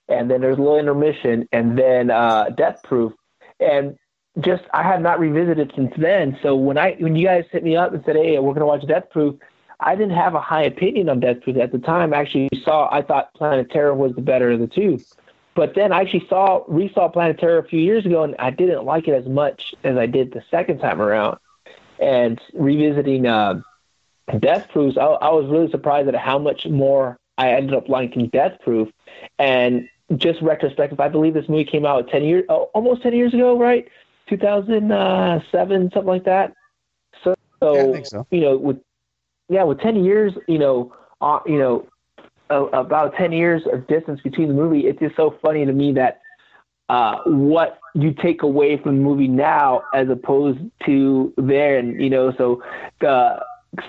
and then there's a little intermission, and then uh, Death Proof, and just I have not revisited since then. So when I when you guys hit me up and said, "Hey, we're gonna watch Death Proof," I didn't have a high opinion on Death Proof at the time. I actually saw I thought Planet Terror was the better of the two. But then I actually saw resaw Planet Terror a few years ago, and I didn't like it as much as I did the second time around. And revisiting uh, Death Proof, I, I was really surprised at how much more I ended up liking Death Proof. And just retrospective, I believe this movie came out ten years, oh, almost ten years ago, right? 2007, something like that. So, Yeah, so. you know, with yeah, with ten years, you know, uh, you know, a, about 10 years of distance between the movie, it's just so funny to me that uh, what you take away from the movie now as opposed to then, you know, so the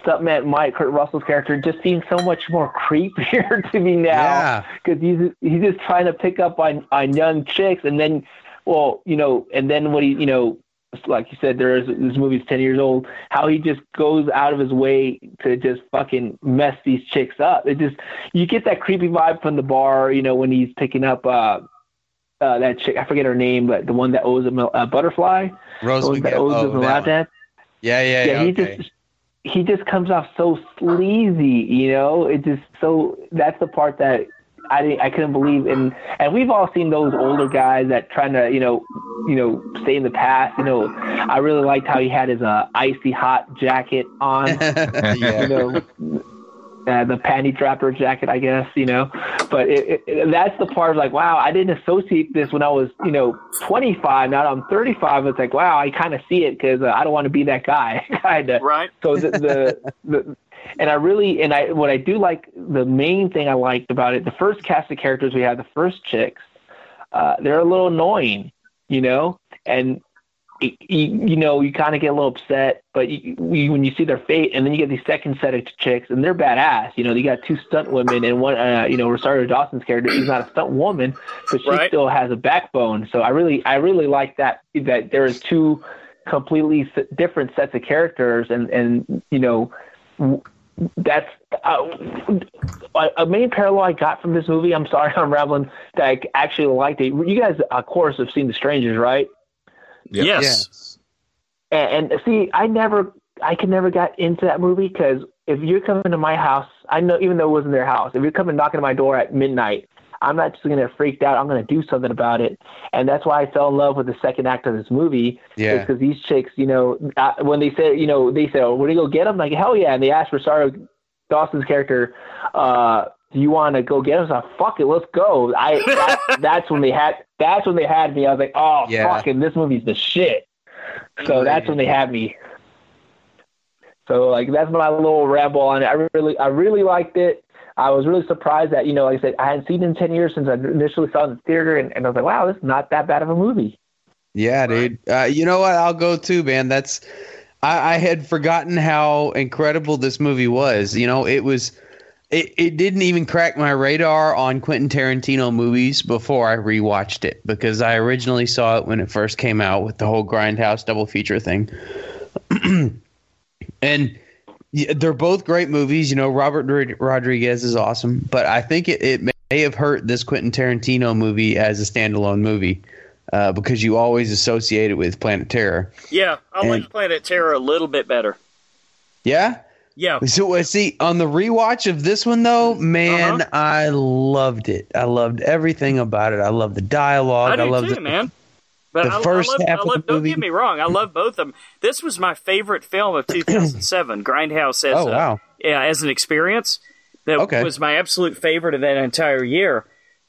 stuntman Mike, Kurt Russell's character, just seems so much more <laughs> creepier to me now Yeah. because he's, he's just trying to pick up on, on young chicks and then, well, you know, and then what he, you know, like you said, there is this movie's ten years old. How he just goes out of his way to just fucking mess these chicks up. It just you get that creepy vibe from the bar. You know when he's picking up uh, uh that chick. I forget her name, but the one that owes him a, butterfly. Rose Owes, that owes oh, him a that. Yeah, yeah, Yeah, yeah. he okay. just he just comes off so sleazy. You know, it just so that's the part that. I didn't, I couldn't believe and and we've all seen those older guys that trying to you know you know stay in the past you know I really liked how he had his uh, icy hot jacket on <laughs> yeah. you know, uh, the panty trapper jacket, I guess, you know. But it, it, it- that's the part of like, wow, I didn't associate this when I was, you know, 25. Now I'm 35, it's like, wow, I kind of see it because uh, I don't want to be that guy, <laughs> kind of. Right. So the, the, the and I really and I what I do like the main thing I liked about it, the first cast of characters we had, the first chicks, uh, they're a little annoying, you know, and y- you, you know you kind of get a little upset, but you, you, when you see their fate, and then you get the second set of chicks, and they're badass. You know, you got two stunt women and one, uh, you know, Rosario Dawson's character. She's not a stunt woman, but she Right. still has a backbone. So I really, I really like that that there is two completely different sets of characters, and and you know. W- That's uh, a a main parallel I got from this movie. I'm sorry, <laughs> I'm rambling. That I actually liked it. You guys, of course, have seen The Strangers, right? Yep. Yes. And, and see, I never, I could never got into that movie because if you're coming to my house, I know even though it wasn't their house, if you're coming knocking at my door at midnight, I'm not just gonna freak out. I'm gonna do something about it, and that's why I fell in love with the second act of this movie. Yeah. because these chicks, you know, when they said, you know, they said, "Oh, we're gonna go get them," like hell yeah, and they asked Rosario Dawson's character, uh, do you want to go get him? I was like, fuck it, let's go. I that, <laughs> that's when they had that's when they had me. I was like, oh Yeah. fucking this movie's the shit. So that's when they had me. So like that's my little ramble on it. I really I really liked it. I was really surprised that you know like I said I hadn't seen it in ten years since I initially saw it in the theater, and, and I was like, wow, this is not that bad of a movie. Yeah, dude. Uh, you know what? I'll go too, man. That's I, I had forgotten how incredible this movie was. You know, it was. It, it didn't even crack my radar on Quentin Tarantino movies before I rewatched it because I originally saw it when it first came out with the whole Grindhouse double feature thing. <clears throat> and yeah, they're both great movies. You know, Robert Rod- Rodriguez is awesome, but I think it, it may have hurt this Quentin Tarantino movie as a standalone movie uh, because you always associate it with Planet Terror. Yeah, I And- like Planet Terror a little bit better. Yeah. Yeah, So uh, see on the rewatch of this one though, man, Uh-huh. I loved it. I loved everything about it. I loved the dialogue. I I, too, the, man. But the I, first I love, half I of the don't movie- get me wrong, I love both of them. This was my favorite film of <clears throat> 2007, Grindhouse as Oh a, wow. yeah, as an experience. That Okay. was my absolute favorite of that entire year.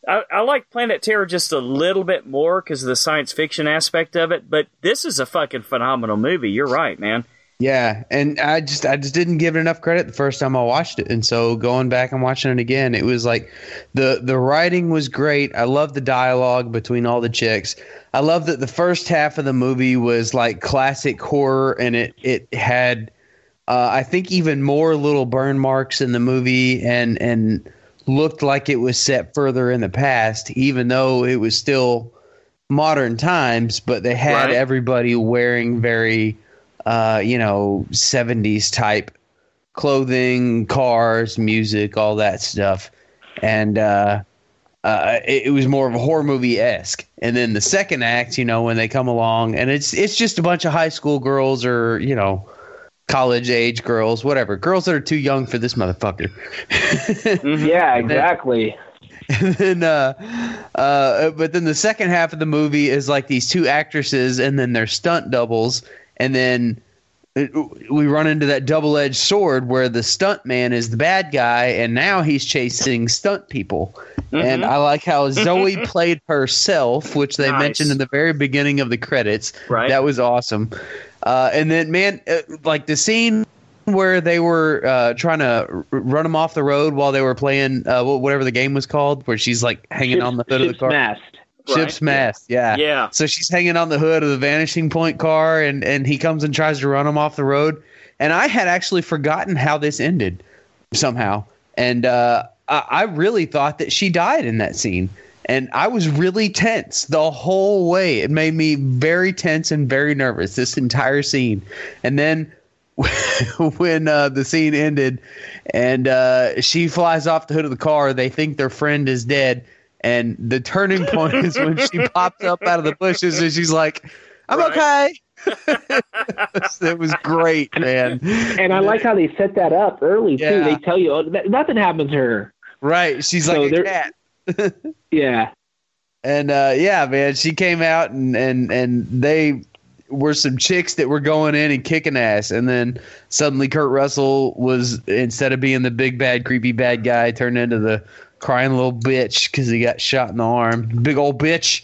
I, I like Planet Terror just a little bit more because of the science fiction aspect of it, but this is a fucking phenomenal movie. You're right, man. Yeah, and I just I just didn't give it enough credit the first time I watched it, and so going back and watching it again, it was like the the writing was great. I love the dialogue between all the chicks. I love that the first half of the movie was like classic horror, and it it had uh, I think even more little burn marks in the movie, and and looked like it was set further in the past, even though it was still modern times. But they had Right. everybody wearing very uh, you know, 70s type clothing, cars, music, all that stuff. And uh, uh, it, it was more of a horror movie esque. And then the second act, you know, when they come along, and it's it's just a bunch of high school girls or you know, college age girls, whatever, girls that are too young for this motherfucker. <laughs> Yeah, exactly. <laughs> and then uh uh but then the second half of the movie is like these two actresses and then their stunt doubles and then it, we run into that double-edged sword where the stunt man is the bad guy and now he's chasing stunt people and i like how <laughs> zoe played herself which they Nice. mentioned in the very beginning of the credits Right. that was awesome uh and then man uh, like the scene where they were uh, trying to run him off the road while they were playing uh, whatever the game was called, where she's like hanging Ship's- on the hood of the car. mast. Ship's Right. mast, yeah. Yeah. So she's hanging on the hood of the vanishing point car, and and he comes and tries to run him off the road. And I had actually forgotten how this ended somehow, and uh, I, I really thought that she died in that scene. And I was really tense the whole way. It made me very tense and very nervous this entire scene. And then <laughs> when uh, the scene ended and uh, she flies off the hood of the car, they think their friend is dead. And the turning point is when she <laughs> pops up out of the bushes and she's like, I'm Right. okay. <laughs> it was great, man. And I like how they set that up early too. They tell you oh, n- nothing happened to her. Right. She's So like a there- cat. <laughs> Yeah. And uh, yeah, man, she came out and, and, and they were some chicks that were going in and kicking ass. And then suddenly Kurt Russell was, instead of being the big, bad, creepy, bad guy, turned into the crying little bitch because he got shot in the arm. Big old bitch.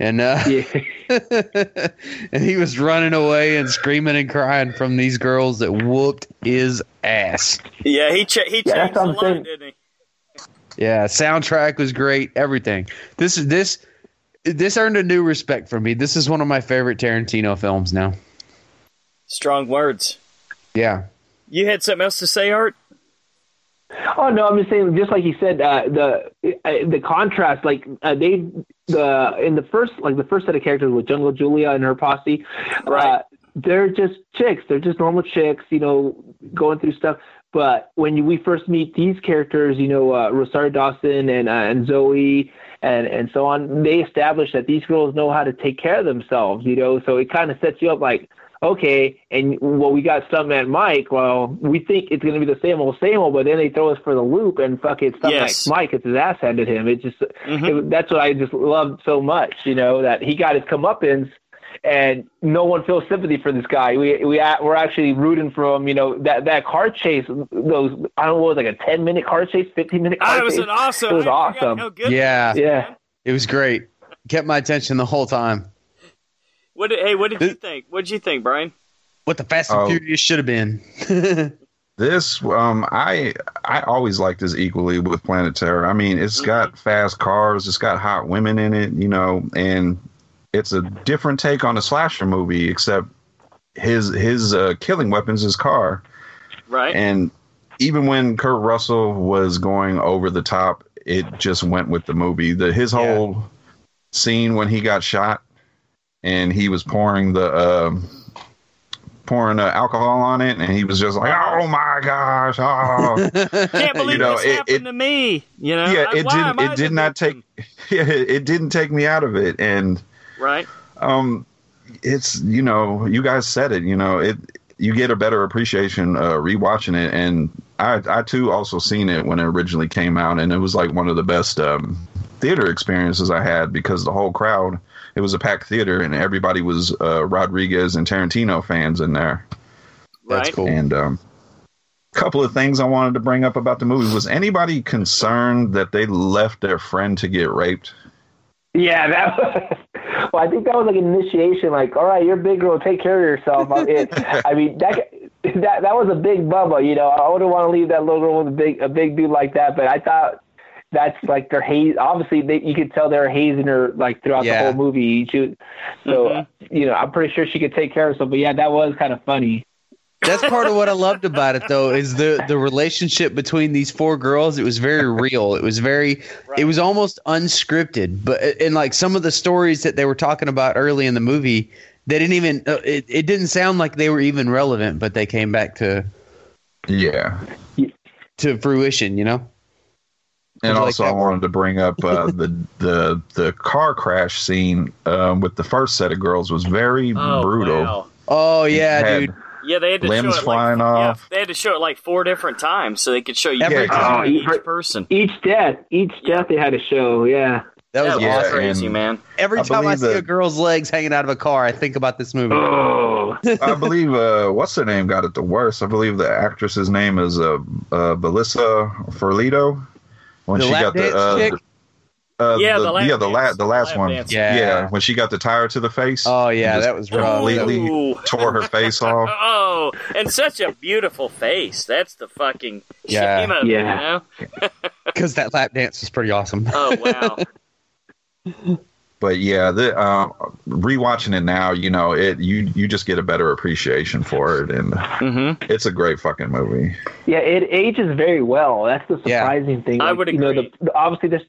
And uh, Yeah. <laughs> and he was running away and screaming and crying from these girls that whooped his ass. Yeah, he cha- he Yeah, changed that's a what I'm lot, saying. didn't he? Yeah, soundtrack was great. Everything. This is this this earned a new respect for me. This is one of my favorite Tarantino films now. Strong words. Yeah. You had something else to say, Art? Oh no, I'm just saying, just like you said, uh, the uh, the contrast, like uh, they the in the first like the first set of characters with Jungle Julia and her posse, Right. uh, they're just chicks. They're just normal chicks, you know, going through stuff. But when you, we first meet these characters, you know, uh, Rosario Dawson and uh, and Zoe and and so on, they establish that these girls know how to take care of themselves, you know. So it kind of sets you up like, okay, and well, we got Stuntman Mike. Well, we think it's going to be the same old, same old, but then they throw us for the loop and fuck it, Stuntman Yes. Mike gets his ass handed him. It just Mhm. it, that's what I just loved so much, you know, that he got his comeuppance. and no one feels sympathy for this guy. We we we're actually rooting for him. You know that that car chase, those I don't know, what was like a ten minute car chase, fifteen minute car Oh, it was chase. an awesome. It was I awesome. Yeah. Yeah. It was great. Kept my attention the whole time. What did, hey, what did you think? What did you think, Brian? What the Fast and Oh. Furious should have been. <laughs> This um I I always liked this equally with Planet Terror. I mean, it's got fast cars, it's got hot women in it, you know, and it's a different take on a slasher movie except his his uh, killing weapons is car. Right. And even when Kurt Russell was going over the top, it just went with the movie. The his Yeah. whole scene when he got shot and he was pouring the um pouring uh, alcohol on it and he was just like oh my gosh oh <laughs> Can't believe know, this it- happened it- to me. You know. yeah it didn't it did not take <laughs> yeah, it didn't take me out of it and Right. um it's you know you guys said it you know it you get a better appreciation uh rewatching it and i i too also seen it when it originally came out and it was like one of the best um theater experiences i had because the whole crowd it was a packed theater and everybody was uh rodriguez and tarantino fans in there That's Right. cool. and um a couple of things i wanted to bring up about the movie was anybody concerned that they left their friend to get raped Yeah, that. <laughs> well, I think that was like an initiation. Like, all right, you're a big girl, take care of yourself. I, it, <laughs> I mean, that that that was a big bubba. You know, I wouldn't want to leave that little girl with a big a big dude like that. But I thought that's like their haze. Obviously, they, you could tell they're hazing her like throughout Yeah. the whole movie. She, was- so Mhm. you know, I'm pretty sure she could take care of herself. But yeah, that was kind of funny. That's part of what I loved about it, though, is the the relationship between these four girls. It was very <laughs> real. It was very, it was almost unscripted. But and like some of the stories that they were talking about early in the movie, they didn't even. Uh, it it didn't sound like they were even relevant, but they came back to yeah to fruition. You know. And Would like also, that I wanted to bring up uh, <laughs> the the the car crash scene um, with the first set of girls was very Oh, brutal. wow. Oh yeah, dude. Yeah, they had to Limbs show it flying like, off. Yeah, they had to show it like four different times so they could show you Every every time. each Oh, person. Each death, each death they had to show. Yeah. That was Yeah, awesome. crazy, man. Every I time I believe see a girl's legs hanging out of a car, I think about this movie. Oh. I believe uh, what's her name got it the worst. I believe the actress's name is uh, uh, Belissa Ferlito. When The she lap got the uh, chick? uh, Yeah, the lap yeah the la- the last one dance. Yeah. when she got the tire to the face. Oh yeah, that was rough. completely Ooh. tore her face off. <laughs> Oh, and such a beautiful face. That's the fucking Yeah. shame of it, Yeah. you know? <laughs> <laughs> Because that lap dance was pretty awesome. Oh, wow. But yeah, the uh, rewatching it now, you know, it you you just get a better appreciation for it, and mm-hmm. it's a great fucking movie. Yeah, it ages very well. That's the Yeah. surprising thing. I Like, would You know, the, the, obviously there's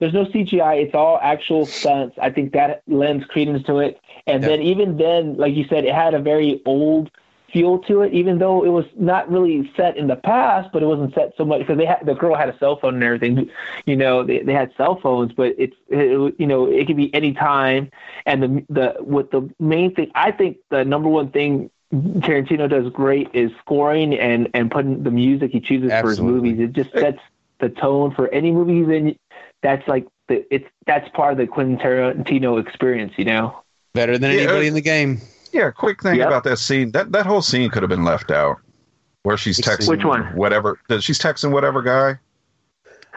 there's no CGI. It's all actual stunts. I think that lends credence to it. And Yeah. then even then, like you said, it had a very old feel to it. Even though it was not really set in the past, but it wasn't set so much because they had the girl had a cell phone and everything. You know, they they had cell phones, but it's it, you know it could be any time. And the the with the main thing, I think the number one thing Tarantino does great is scoring and and putting the music he chooses for his movies. It just sets the tone for any movie he's in. That's like the it's that's part of the Quentin Tarantino experience, you know. Better than anybody uh, in the game. Yeah, quick thing Yep. about that scene. That that whole scene could have been left out, where she's texting? Which one? whatever. She's texting whatever guy.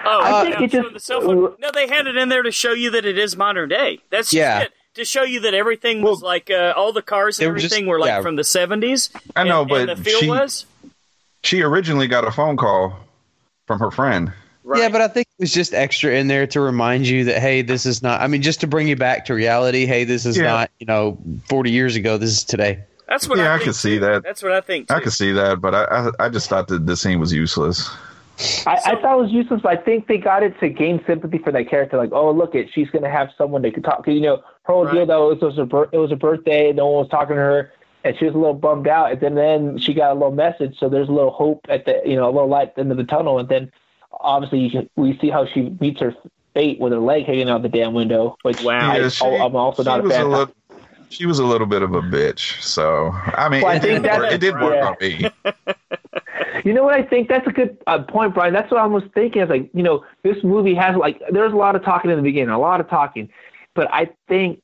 Oh, I yeah, think it so just- the cell phone. No, they had it in there to show you that it is modern day. That's just Yeah. it. To show you that everything was like uh, all the cars and they were just- everything were like yeah. from the seventies. I know, and, but and the feel she was she originally got a phone call from her friend. Right. Yeah, but I think it was just extra in there to remind you that hey, this is not. I mean, just to bring you back to reality. Hey, this is Yeah. not you know forty years ago. This is today. that's what Yeah, I, I can see too. that. That's what I think. Too. I could see that, but I I, I just thought that the scene was useless. I, I thought it was useless, but I think they got it to gain sympathy for that character. Like, oh, look it, she's gonna have someone they could talk to. You know, her whole deal Right. though it was a it was a birthday, no one was talking to her, and she was a little bummed out. And then then she got a little message, so there's a little hope at the you know a little light at the end of the tunnel. And then obviously you can, we see how she meets her fate with her leg hanging out the damn window. Which Wow. I, Yeah, she- I'm also not a was fan. a little, she was a little bit of a bitch. So I mean, Well, I it, think didn't work, it did work yeah. on me. <laughs> You know what I think? That's a good uh, point, Brian. That's what I was thinking. Is like, you know, this movie has like, there's a lot of talking in the beginning, a lot of talking, but I think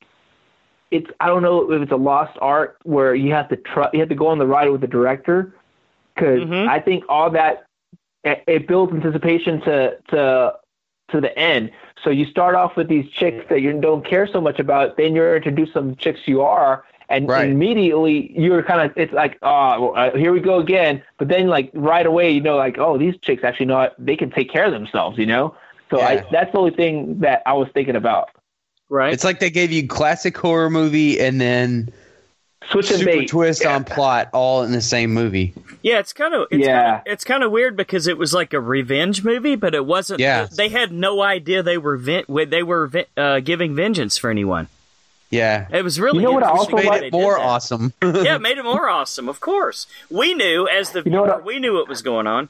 it's I don't know if it's a lost art where you have to try you have to go on the ride with the director because Mhm. I think all that it, it builds anticipation to to to the end. So you start off with these chicks that you don't care so much about, then you're introduced to some chicks you are, and Right. immediately you're kind of it's like oh well, uh, here we go again. But then like right away you know like oh these chicks actually know they can take care of themselves, you know. So Yeah. I, that's the only thing that I was thinking about. Right. It's like they gave you classic horror movie and then Switch and super bait. twist on plot all in the same movie. Yeah, it's kind of it's Yeah. Kinda, it's kind of weird because it was like a revenge movie, but it wasn't. Yeah. they had no idea they were ven- they were uh, giving vengeance for anyone. Yeah. It was really You know what I also Made it more awesome. <laughs> yeah, it made it more awesome. Of course, we knew as the You know what viewer, I- we knew what was going on.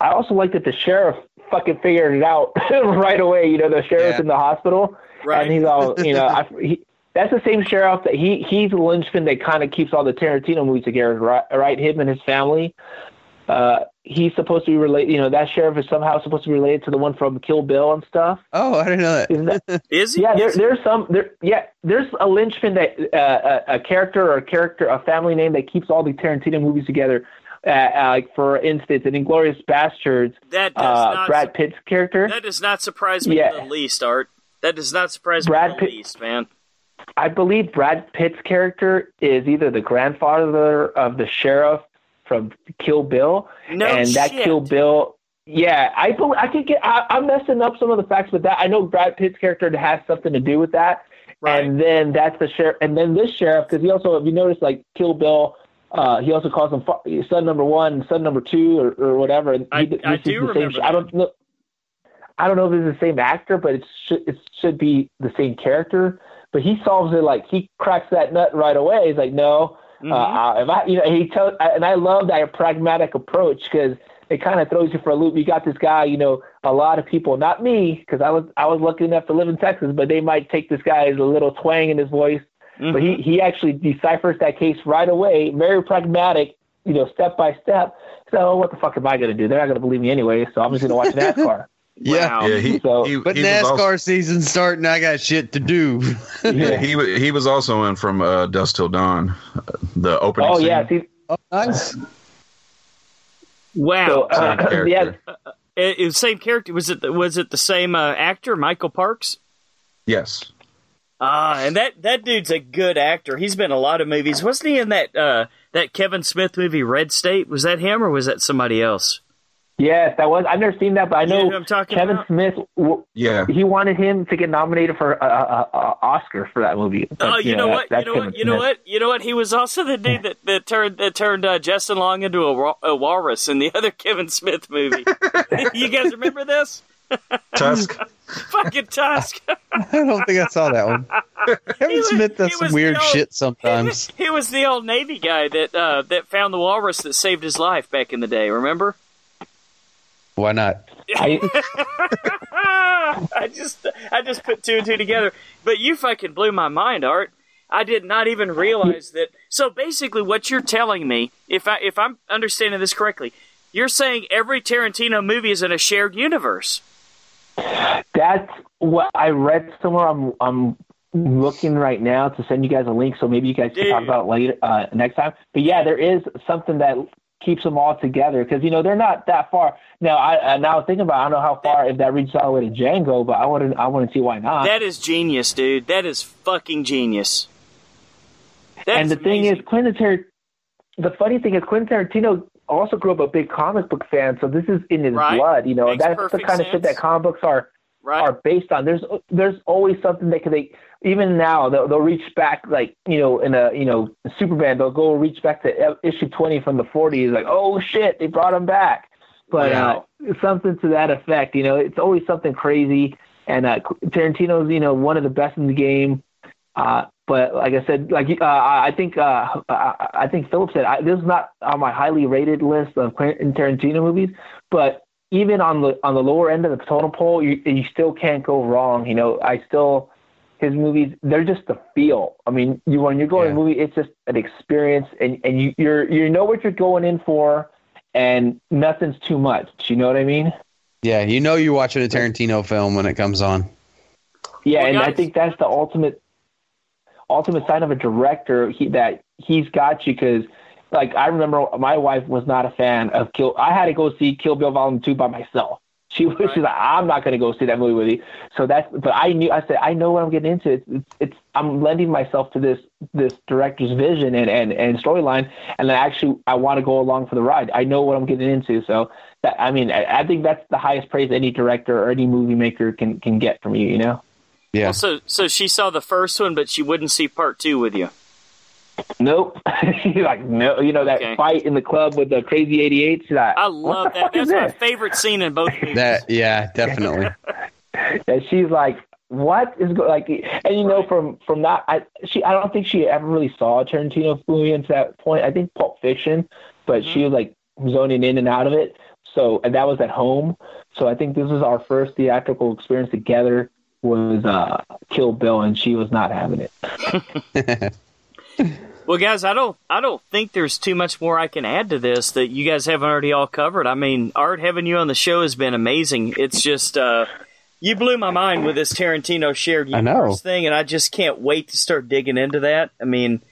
I also like that the sheriff fucking figured it out <laughs> right away. You know, the sheriff's Yeah. in the hospital, Right. and he's all, you know, I, he, that's the same sheriff that he he's the linchpin that kind of keeps all the Tarantino movies together, right? Right, him and his family. Uh, he's supposed to be related. You know, that sheriff is somehow supposed to be related to the one from Kill Bill and stuff. oh, I didn't know that. Isn't that? <laughs> Is he? Yeah, there, Is- there's some there. Yeah, there's a linchpin that uh, a, a character or a character, a family name that keeps all the Tarantino movies together. Uh, uh, like for instance, in Inglourious Basterds, that does uh, not Brad Pitt's character. that does not surprise me Yeah. in the least, Art. That does not surprise Brad me in Pitt- the least, man. I believe Brad Pitt's character is either the grandfather of the sheriff from Kill Bill, No and that. Kill Bill. Yeah, I believe I could get. I, I'm messing up some of the facts with that. I know Brad Pitt's character has something to do with that, Right. and then that's the sheriff, and then this sheriff because he also, if you notice, like Kill Bill. Uh, he also calls him fa- son number one, son number two, or, or whatever. And I- he, I do the same remember sh- I don't know. I don't know if it's the same actor, but it should it should be the same character. But he solves it like he cracks that nut right away. He's like, no, Mhm. uh, if I, you know, he tells, and I love that pragmatic approach because it kind of throws you for a loop. You got this guy, you know, a lot of people, not me, because I was I was lucky enough to live in Texas, but they might take this guy as a little twang in his voice. But he he actually deciphers that case right away, very pragmatic, you know, step by step. So what the fuck am I going to do? They're not going to believe me anyway, so I'm just going to watch <laughs> NASCAR. Yeah. Wow. Yeah, he, So- he, But he NASCAR also- season's starting. I got shit to do. Yeah. he he was also in from uh, Dusk Till Dawn, uh, the opening. oh scene. yeah, see, oh, nice. Wow. so uh, Same <laughs> character. yeah, It, it was same character. Was it the, was it the same uh, actor, Michael Parks? Yes. Ah, and that that dude's a good actor. He's been in a lot of movies. Wasn't he in that uh, that Kevin Smith movie Red State? Was that him or was that somebody else? Yes, that was. I've never seen that, but I You know know I'm talking Kevin about? Smith. w- Yeah. He wanted him to get nominated for a, a, a Oscar for that movie. But, Oh, you know that- what? You know Kevin what? You know what? You know what? He was also the dude that, that turned that turned uh, Justin Long into a, wa- a walrus in the <laughs> other Kevin Smith movie. <laughs> you guys remember this? <laughs> Tusk. Fucking Tusk. I don't think I saw that one. Kevin was- Smith does some weird old- shit sometimes. he was the old Navy guy that uh, that found the walrus that saved his life back in the day. Remember? Why not? I, <laughs> I just I just put two and two together. But you fucking blew my mind, Art. I did not even realize that. So basically, what you're telling me, if I if I'm understanding this correctly, you're saying every Tarantino movie is in a shared universe. that's what I read somewhere. I'm I'm looking right now to send you guys a link, so maybe you guys can Yeah. talk about it later uh, next time. But yeah, there is something that keeps them all together because you know they're not that far. Now I now thinking about, it, I don't know how far if that reaches all the way to Django, but I wouldn't I wouldn't see why not. That is genius, dude. That is fucking genius. That and the thing is, Quentin Tar- the funny thing is, Quentin Tarantino also grew up a big comic book fan, so this is in his Right. blood. You know, Makes that's the kind of shit that comic books are right? are based on. There's there's always something that can they even now they'll, they'll reach back like you know in a you know Superman they'll go reach back to issue 20 from the 40s like oh shit they brought him back, but uh, something to that effect. You know, it's always something crazy. And uh, Tarantino's you know one of the best in the game. Uh, but like I said, like uh, I think uh, I, I think Philip said I, this is not on my highly rated list of Quentin Tarantino movies, but even on the on the lower end of the totem pole, you you still can't go wrong. You know, I still his movies they're just the feel. I mean, you when you're going to a movie, it's just an experience, and and you you're you know what you're going in for, and nothing's too much. You know what I mean? Yeah, you know you're watching a Tarantino film when it comes on. Yeah, Well, and I think that's the ultimate. ultimate sign of a director he, that he's got you because like I remember my wife was not a fan of Kill. I had to go see Kill Bill Volume Two by myself. She was she's like, I'm not going to go see that movie with you. So that's but I knew I said I know what I'm getting into. It's, it's, it's I'm lending myself to this this director's vision and and, and storyline, and then actually I want to go along for the ride. I know what I'm getting into. So that I mean I, I think that's the highest praise any director or any movie maker can can get from you. You know. Yeah. Well, so so she saw the first one, but she wouldn't see part two with you. Nope. <laughs> she's like, no, you know that Okay. fight in the club with the crazy 88. She's like, I love that. That's my this? favorite scene in both <laughs> movies. That yeah, definitely. <laughs> And she's like, what is go-? like? And you know, from from that, I she I don't think she ever really saw a Tarantino movie until that point. I think Pulp Fiction, but Mm-hmm. she was like zoning in and out of it. So and that was at home. So I think this was our first theatrical experience together. Was uh, Kill Bill, and she was not having it. <laughs> Well, guys, I don't, I don't think there's too much more I can add to this that you guys haven't already all covered. I mean, Art having you on the show has been amazing. It's just, uh, you blew my mind with this Tarantino shared I know. universe thing, and I just can't wait to start digging into that. I mean,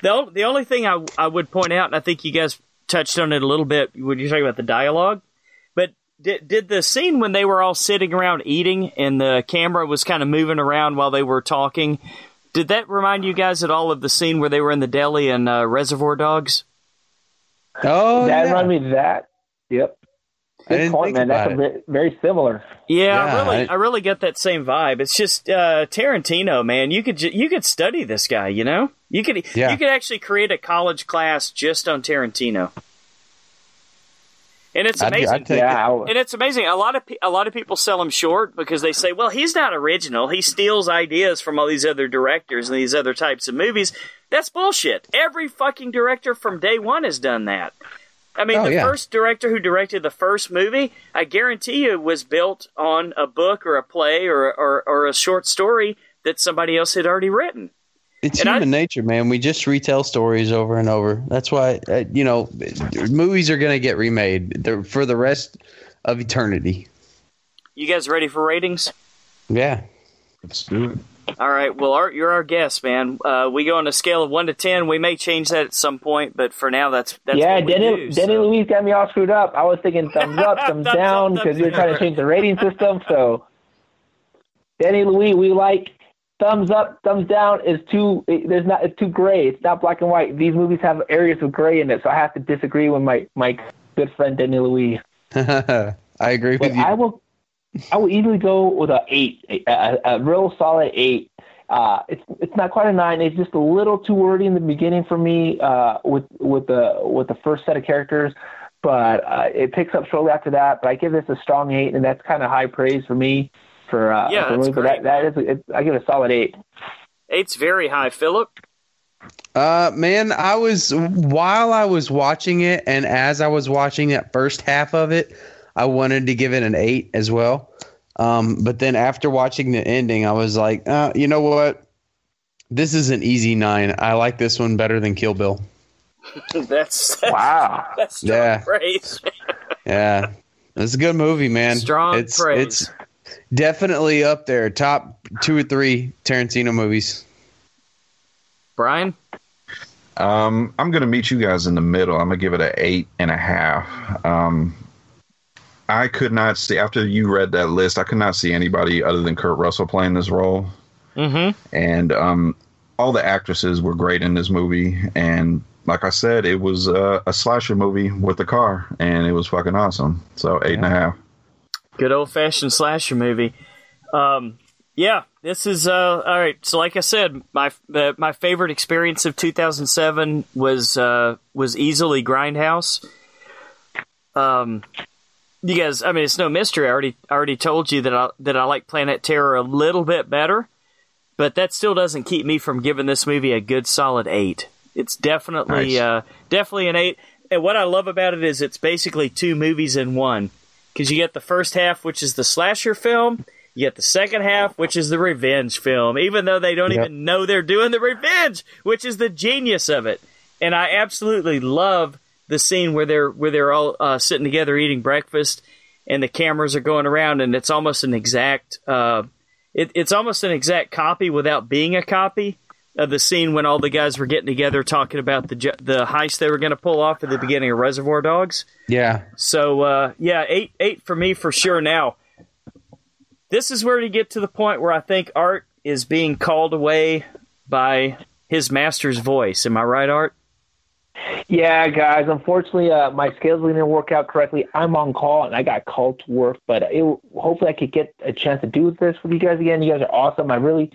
the the only thing I I would point out, and I think you guys touched on it a little bit when you're talking about the dialogue, but did did the scene when they were all sitting around eating and the camera was kind of moving around while they were talking? Did that remind you guys at all of the scene where they were in the deli and uh, Reservoir Dogs? Oh, that yeah. reminded me of that. Yep. I Good didn't point, think man. That's about a ve- very similar. Yeah, Yeah, I really, I- I, really get that same vibe. It's just uh, Tarantino, man. You could, ju- you could study this guy. You know, you could, Yeah. you could actually create a college class just on Tarantino. And it's I'd- amazing. I'd take yeah, I- and it's amazing. A lot of pe- a lot of people sell him short because they say, "Well, he's not original. He steals ideas from all these other directors and these other types of movies." That's bullshit. Every fucking director from day one has done that. I mean, Oh, the yeah. first director who directed the first movie, I guarantee you, was built on a book or a play or or, or a short story that somebody else had already written. It's And I- human nature, man. We just retell stories over and over. That's why, uh, you know, movies are going to get remade for the rest of eternity. You guys ready for ratings? Yeah. Let's do it. All right. Well, Art, you're our guest, man. Uh, we go on a scale of one to ten. We may change that at some point, but for now, that's that's yeah, what we Denny, do, Denny so. Louise got me all screwed up. I was thinking <laughs> thumbs up, thumbs Thumbs down because you're trying to change the rating system. So, Denny Louise, we like thumbs up, thumbs down is too. It, there's not. It's too gray. It's not black and white. These movies have areas of gray in it, so I have to disagree with my my good friend Denny Louise. <laughs> I agree But with you. I will, I will easily go with a eight, a, a, a real solid eight. Uh, it's it's not quite a nine. It's just a little too wordy in the beginning for me uh, with with the with the first set of characters, but uh, it picks up shortly after that. But I give this a strong eight, and that's kind of high praise for me. For uh, Yeah, for a that's movie. But great, that, that is it, I give it a solid eight. Eight's very high, Philip. Uh, man, I was while I was watching it, and as I was watching that first half of it, I wanted to give it an eight as well. Um, but then after watching the ending, I was like, uh, you know what? This is an easy nine. I like this one better than Kill Bill. <laughs> That's, that's Wow. That's strong Yeah. praise. <laughs> Yeah, it's a good movie, man. Strong it's, praise. It's definitely up there, top two or three Tarantino movies. Brian. Um, I'm gonna meet you guys in the middle. I'm gonna give it an eight and a half. Um, I could not see after you read that list. I could not see anybody other than Kurt Russell playing this role, Mm-hmm. and um, all the actresses were great in this movie. And like I said, it was uh, a slasher movie with a car, and it was fucking awesome. So eight and a half. Good old fashioned slasher movie. Um, yeah, this is uh, all right. So, like I said, my uh, my favorite experience of 2007 was uh, was easily Grindhouse. Um, you guys, I mean, it's no mystery. I already I already told you that I that I like Planet Terror a little bit better, but that still doesn't keep me from giving this movie a good solid eight. It's definitely Nice. uh, definitely an eight. And what I love about it is it's basically two movies in one because you get the first half, which is the slasher film. You get the second half, which is the revenge film, even though they don't Yep. even know they're doing the revenge, which is the genius of it. And I absolutely love the scene where they're where they're all uh, sitting together eating breakfast, and the cameras are going around, and it's almost an exact. Uh, it, it's almost an exact copy without being a copy of the scene when all the guys were getting together talking about the the heist they were going to pull off at the beginning of Reservoir Dogs. Yeah. So uh, yeah, eight eight for me for sure. Now, this is where you get to the point where I think Art is being called away by his master's voice. Am I right, Art? Yeah, guys. Unfortunately, uh, my scheduling didn't work out correctly. I'm on call and I got called to work, but it, hopefully I could get a chance to do this with you guys again. You guys are awesome. I really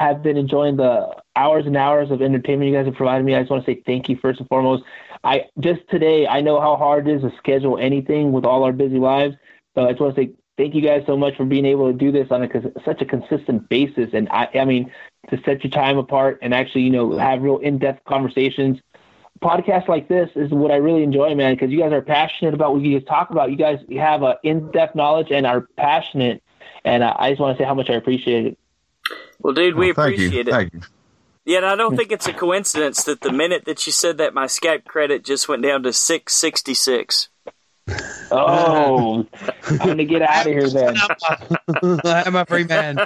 have been enjoying the hours and hours of entertainment you guys have provided me. I just want to say thank you first and foremost. I just today I know how hard it is to schedule anything with all our busy lives. So I just want to say thank you guys so much for being able to do this on a, such a consistent basis. And I, I mean, to set your time apart and actually, you know, have real in-depth conversations. Podcasts like this is what I really enjoy, man, because you guys are passionate about what you guys talk about. You guys have a in-depth knowledge and are passionate, and I just want to say how much I appreciate it. Well, dude, we Well, thank you. appreciate it. Thank you. Yeah, and I don't think it's a coincidence that the minute that you said that, my Skype credit just went down to six sixty six. Oh, I'm gonna get out of here then. <laughs> I'm a free man.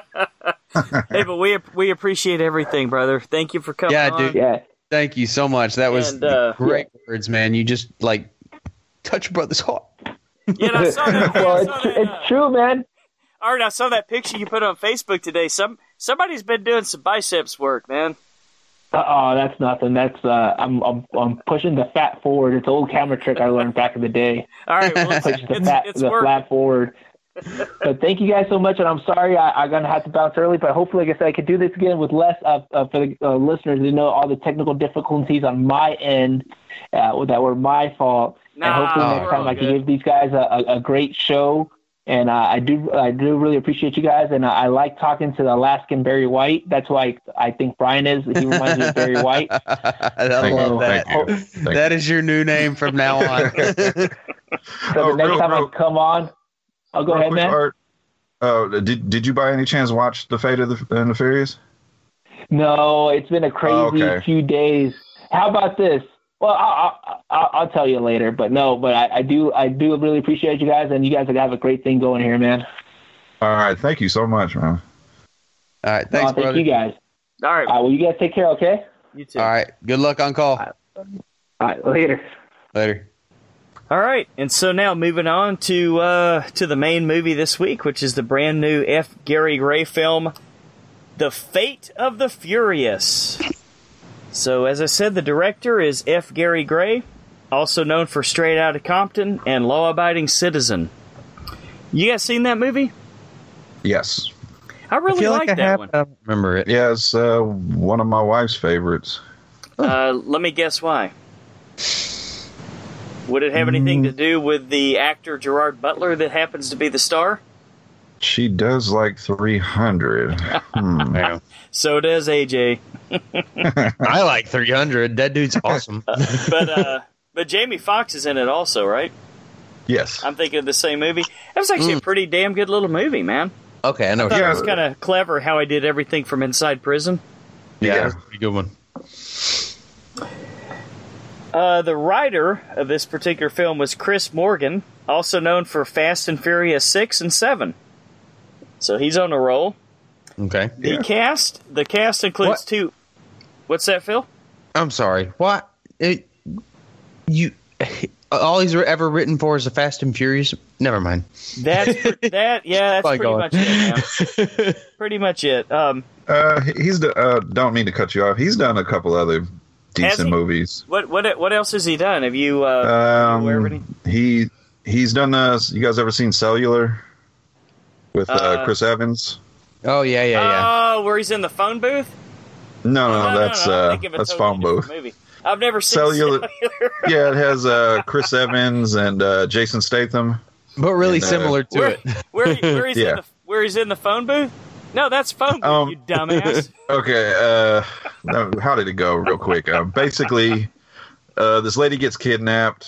hey, but we we appreciate everything, brother. Thank you for coming. Yeah, on. dude. Yeah. Thank you so much. That was And, uh, great words, man. You just like touch your brother's heart. Yeah, and I saw that. <laughs> well, I it's, saw that, it's uh, true, man. Art, I saw that picture you put on Facebook today. Some somebody's been doing some biceps work, man. Oh, that's nothing. That's uh, I'm, I'm I'm pushing the fat forward. It's an old camera trick I learned back in the day. <laughs> All right, well, <laughs> it's, Push the it's, fat it's the flat forward. but thank you guys so much, and I'm sorry I, I'm gonna have to bounce early. But hopefully, like I said, I could do this again with less uh, uh, for the uh, listeners to know all the technical difficulties on my end uh, that were my fault. Nah, and hopefully next time I can give these guys a, a, a great show. And uh, I do, I do really appreciate you guys, and I, I like talking to the Alaskan Barry White. That's why I think Brian is. He reminds me of Barry White. <laughs> I Thank love you. that. Thank you. Thank That is your new name from now on. <laughs> So Oh, the next real- time real- I come on, I'll go ahead, quick, man. Art, uh, did did you by any chance watch the Fate of the and the Furious? No, it's been a crazy Oh, okay. few days. How about this? Well, I'll, I'll, I'll tell you later, but no, but I, I do, I do really appreciate you guys, and you guys have a great thing going here, man. All right, thank you so much, man. All right, thanks, Uh, thank brother. you guys. All right, All right, well, you guys take care, okay? you too. All right, good luck on call. All right, later. Later. All right, and so now moving on to uh, to the main movie this week, which is the brand new F. Gary Gray film, The Fate of the Furious. So, as I said, the director is F. Gary Gray, also known for Straight Outta Compton and Law Abiding Citizen. You guys seen that movie? Yes, I I really feel like like I that have. one. I don't remember it. yeah, it's uh, one of my wife's favorites. Uh, let me guess why. Would it have anything to do with the actor Gerard Butler that happens to be the star? She does like three hundred. hmm. <laughs> Yeah. So does AJ. <laughs> I like 300. That dude's awesome. <laughs> But uh, but Jamie Foxx is in it also, right? Yes, I'm thinking of the same movie. That was actually a pretty damn good little movie, man. okay, I know. I thought Yeah. it was kind of clever how I did everything from inside prison. Yeah, Yeah. that's a pretty good one. Uh, the writer of this particular film was Chris Morgan, also known for Fast and Furious 6 and 7. So he's on a roll. Okay. The Yeah. cast, the cast includes What? two. What's that, Phil? I'm sorry. What? It, you. <laughs> All he's ever written for is the Fast and Furious. Never mind. That's <laughs> pre- that. Yeah, that's pretty much it. <laughs> Pretty much it. Um, uh, he's the. Uh, don't mean to cut you off. He's done a couple other decent he? movies. what what what else has he done? Have you uh, aware of any? Um, he he's done. Uh, you guys ever seen Cellular with uh, Uh, Chris Evans? Oh yeah, yeah, yeah. Oh, where he's in the phone booth? No, no, that's I'm uh, thinking that's totally phone booth. Movie. I've never seen Cellular- Cellular. <laughs> Yeah, it has uh, Chris Evans and uh, Jason Statham. but really and, uh, similar to where, it. <laughs> where, where he's in the where he's in the phone booth? No, that's phone booth, Um, you dumbass. <laughs> Okay, uh, no, how did it go? Real quick. Uh, basically, uh, this lady gets kidnapped.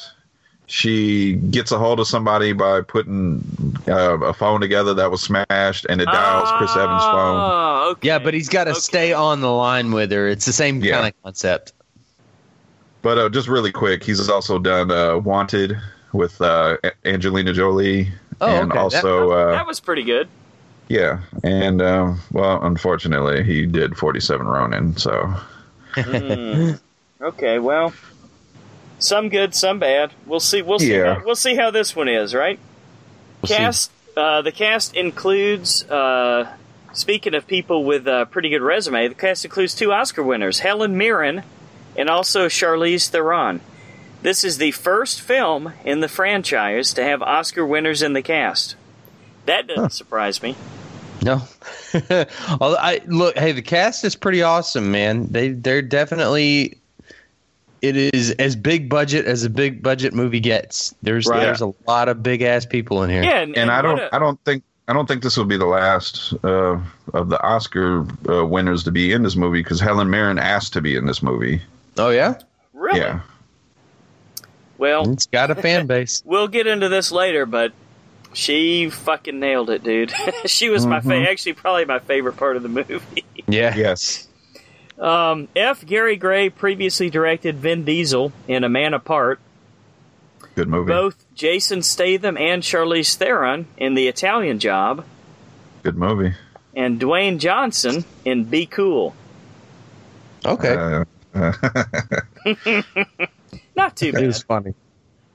She gets a hold of somebody by putting uh, a phone together that was smashed, and it dials Chris Evans' phone. Oh, okay. Yeah, but he's got to Okay. stay on the line with her. It's the same Yeah. kind of concept. But uh, just really quick, he's also done uh, Wanted with uh, Angelina Jolie, Oh, and okay. That- also uh, that was pretty good. Yeah, and um, well, unfortunately, he did 47 Ronin. So Mm. <laughs> Okay, well, some good, some bad. We'll see. We'll see. Yeah. How, we'll see how this one is. Right? We'll cast. Uh, the cast includes. Uh, speaking of people with a pretty good resume, the cast includes two Oscar winners, Helen Mirren, and also Charlize Theron. This is the first film in the franchise to have Oscar winners in the cast. That doesn't surprise me. No. <laughs> I look, hey, the cast is pretty awesome, man. They they're definitely it is as big budget as a big budget movie gets. There's Right. there's a lot of big ass people in here. Yeah, and, and I don't a- I don't think I don't think this will be the last uh, of the Oscar uh, winners to be in this movie because Helen Mirren asked to be in this movie. Oh yeah, really. Yeah, Well, it's got a fan <laughs> base. we'll get into this later, but she fucking nailed it, dude. <laughs> she was my fa- actually probably my favorite part of the movie. Yeah. yes, Um, F. Gary Gray previously directed Vin Diesel in A Man Apart. good movie. Both Jason Statham and Charlize Theron in The Italian Job, Good movie. and Dwayne Johnson in Be Cool. Okay. Uh, <laughs> Not too it bad. was funny.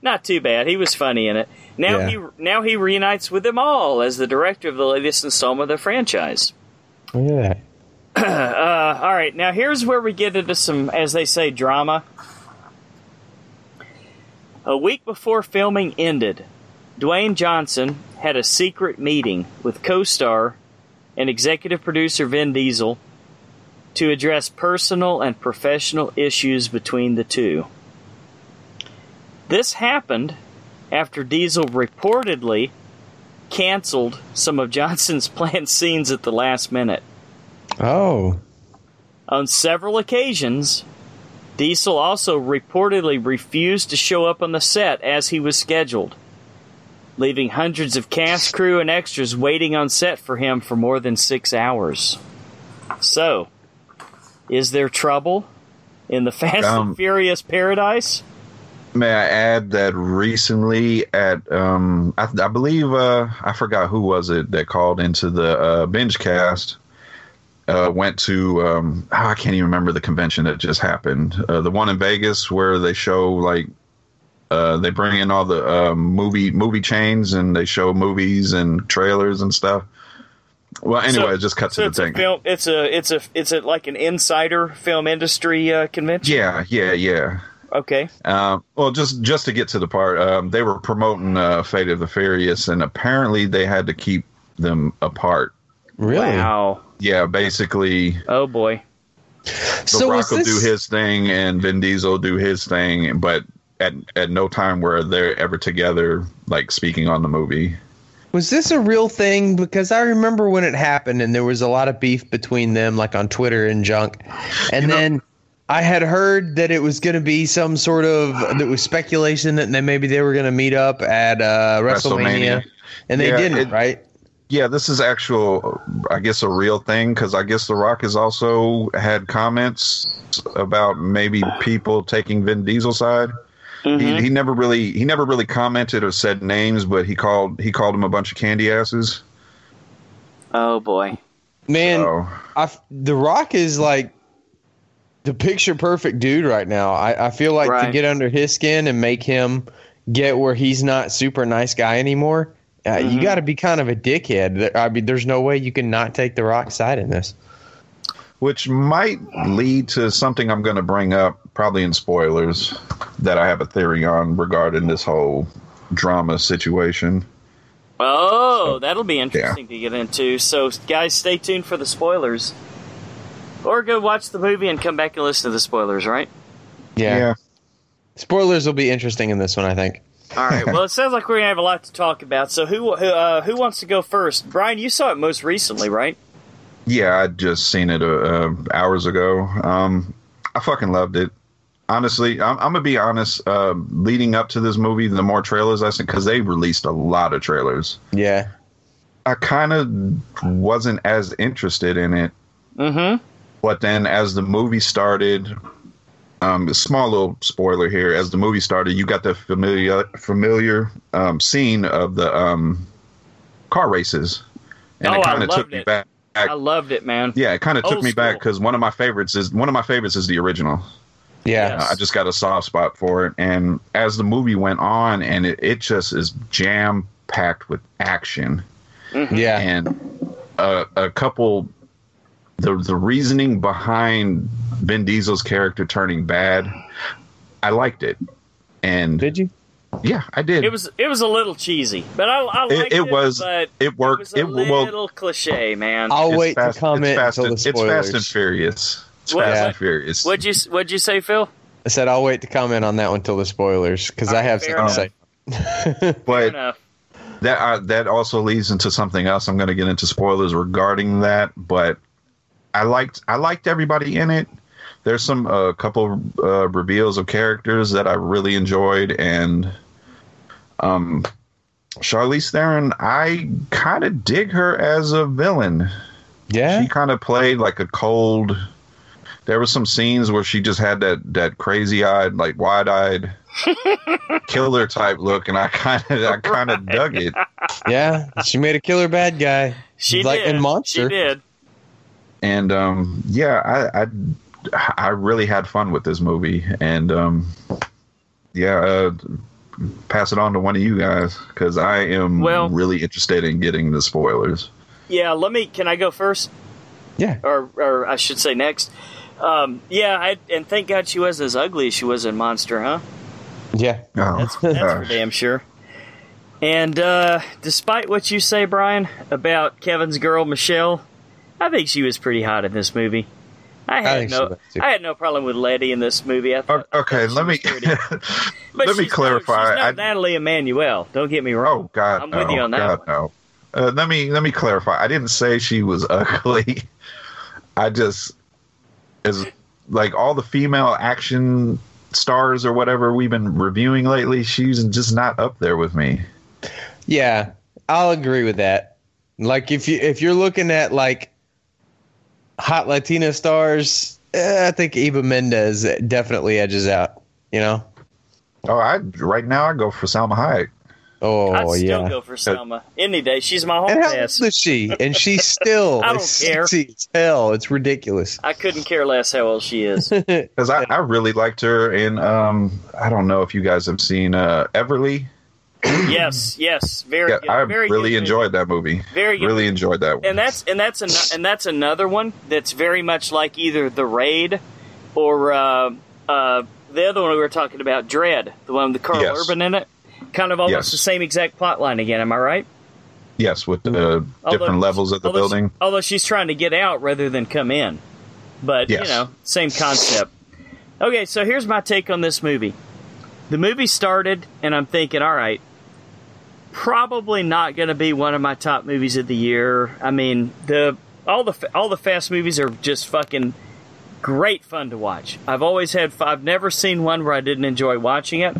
Not too bad. He was funny in it. Now Yeah. he now he reunites with them all as the director of the latest installment of the franchise. Look at that. <clears throat> Uh, all right, now here's where we get into some, as they say, drama. A week before filming ended, Dwayne Johnson had a secret meeting with co star and executive producer Vin Diesel to address personal and professional issues between the two. This happened after Diesel reportedly canceled some of Johnson's <laughs> planned scenes at the last minute. Oh. On several occasions, Diesel also reportedly refused to show up on the set as he was scheduled, leaving hundreds of cast, crew, and extras waiting on set for him for more than six hours. So, is there trouble in the <laughs> Fast and Um, Furious paradise? May I add that recently at um I, I believe uh I forgot who was it that called into the uh, binge cast uh went to um oh, I can't even remember the convention that just happened uh, the one in Vegas where they show like uh they bring in all the uh, movie movie chains and they show movies and trailers and stuff. Well, anyway, So- just cut So to it's the a thing. film. It's a it's a it's a like an insider film industry uh, convention. Yeah, yeah, yeah. Okay. Um, well, just just to get to the part, um, they were promoting uh, Fate of the Furious, and apparently they had to keep them apart. Really? Wow. Yeah, basically, Oh boy. The So Rock will do his thing, and Vin Diesel will do his thing, but at at no time were they ever together, like speaking on the movie. Was this a real thing? Because I remember when it happened and there was a lot of beef between them, like on Twitter and junk. And know- then I had heard that it was going to be some sort of, there was speculation that they, maybe they were going to meet up at uh, WrestleMania. WrestleMania. And they Yeah, didn't, it- right? Yeah, this is actual, I guess, a real thing because I guess The Rock has also had comments about maybe people taking Vin Diesel's side. He, mm-hmm. he never really he never really commented or said names, but he called he called him a bunch of candy asses. Oh boy. Man, So I f The Rock is like the picture perfect dude right now. I, I feel like to get under his skin and make him get where he's not super nice guy anymore. Uh, You got to be kind of a dickhead. I mean, there's no way you can not take the Rock side in this. which might lead to something I'm going to bring up probably in spoilers that I have a theory on regarding this whole drama situation. Oh, that'll be interesting to get into. So, guys, stay tuned for the spoilers. Or go watch the movie and come back and listen to the spoilers, right? Yeah. Spoilers will be interesting in this one, I think. All right. Well, it sounds like we're gonna have a lot to talk about. So, who who, uh, who wants to go first? Brian, you saw it most recently, right? Yeah, I just seen it uh, uh, hours ago. Um, I fucking loved it. Honestly, I'm, I'm gonna be honest. Uh, leading up to this movie, the more trailers I seen, because they released a lot of trailers, Yeah. I kind of wasn't as interested in it. Mm-hmm. But then, as the movie started, um, a small little spoiler here. As the movie started, you got the familiar familiar um, scene of the um, car races, and Oh, it kind of loved took me back. I loved it, man. Yeah, it kind of took Old me back because one of my favorites is one of my favorites is the original. Yeah. Yes. I just got a soft spot for it, and as the movie went on, and it, it just is jam packed with action Yeah. and a, a couple the the reasoning behind Vin Diesel's character turning bad. I liked it, and Did you? yeah, I did. It was it was a little cheesy, but I, I It- liked it was- But it worked. it worked. was a It, well, little cliche, man. I'll it's wait fast- to comment it's fast, until the and- It's spoilers. Fast and Furious. It's What- Fast Yeah. and Furious. What'd you What'd you say, Phil? I said I'll wait to comment on that one till the spoilers because I have fair something to say. <laughs> But that uh, that also leads into something else. I'm going to get into spoilers regarding that, but I liked I liked everybody in it. There's some a uh, couple uh, reveals of characters that I really enjoyed, and um, Charlize Theron, I kind of dig her as a villain. Yeah. She kind of played like a cold. There were some scenes where she just had that that crazy eyed, like wide eyed <laughs> killer type look, and I kind of I kind of dug it. Yeah. She made a killer bad guy. She like did. in Monster. She did. And um, yeah, I, I I really had fun with this movie, and um, yeah, uh, pass it on to one of you guys because I am Well- really interested in getting the spoilers. Yeah. Let me. Can I go first, Yeah. or or I should say next? Um, yeah. I, and thank God she wasn't as ugly as she was in Monster, huh? Yeah. Oh, That's that's for damn sure. And uh, despite what you say, Brian, about Kevin's girl Michelle, I think she was pretty hot in this movie. I had think she no. I had no problem with Letty in this movie. I thought, O- I okay, thought let me was pretty. <laughs> Let me she's no- clarify. she's no I- Nathalie Emmanuel. Don't get me wrong. Oh God, I'm no, with you on that. God, one. no. Uh, let me let me clarify. I didn't say she was <laughs> ugly. I just as like all the female action stars or whatever we've been reviewing lately. She's just not up there with me. Yeah. I'll agree with that. Like if you if you're looking at like hot Latina stars, eh, I think Eva Mendes definitely edges out. You know? Oh, I right now I go for Salma Hayek. Oh I'd still yeah. go for Salma any day. She's my home and how pass. old is she? And she's <laughs> still I don't care. sexy as hell. It's ridiculous. I couldn't care less how old she is. <laughs> Because I, I really liked her in um I don't know if you guys have seen uh Everly. Yes, yes, very Yeah, good. I very really enjoyed that movie. Very good. Really enjoyed that one. and that's and that's an, and that's another one that's very much like either the raid or uh, uh, the other one we were talking about, Dread, the one with Karl Yes. Urban in it. Kind of almost Yes. the same exact plot line again. Am I right? yes, with the different levels of the although building. She, although she's trying to get out rather than come in, but Yes. you know, same concept. Okay, so here's my take on this movie. The movie started, and I'm thinking, all right, probably not going to be one of my top movies of the year. I mean, the all the all the fast movies are just fucking great fun to watch. I've always had I've never seen one where I didn't enjoy watching it.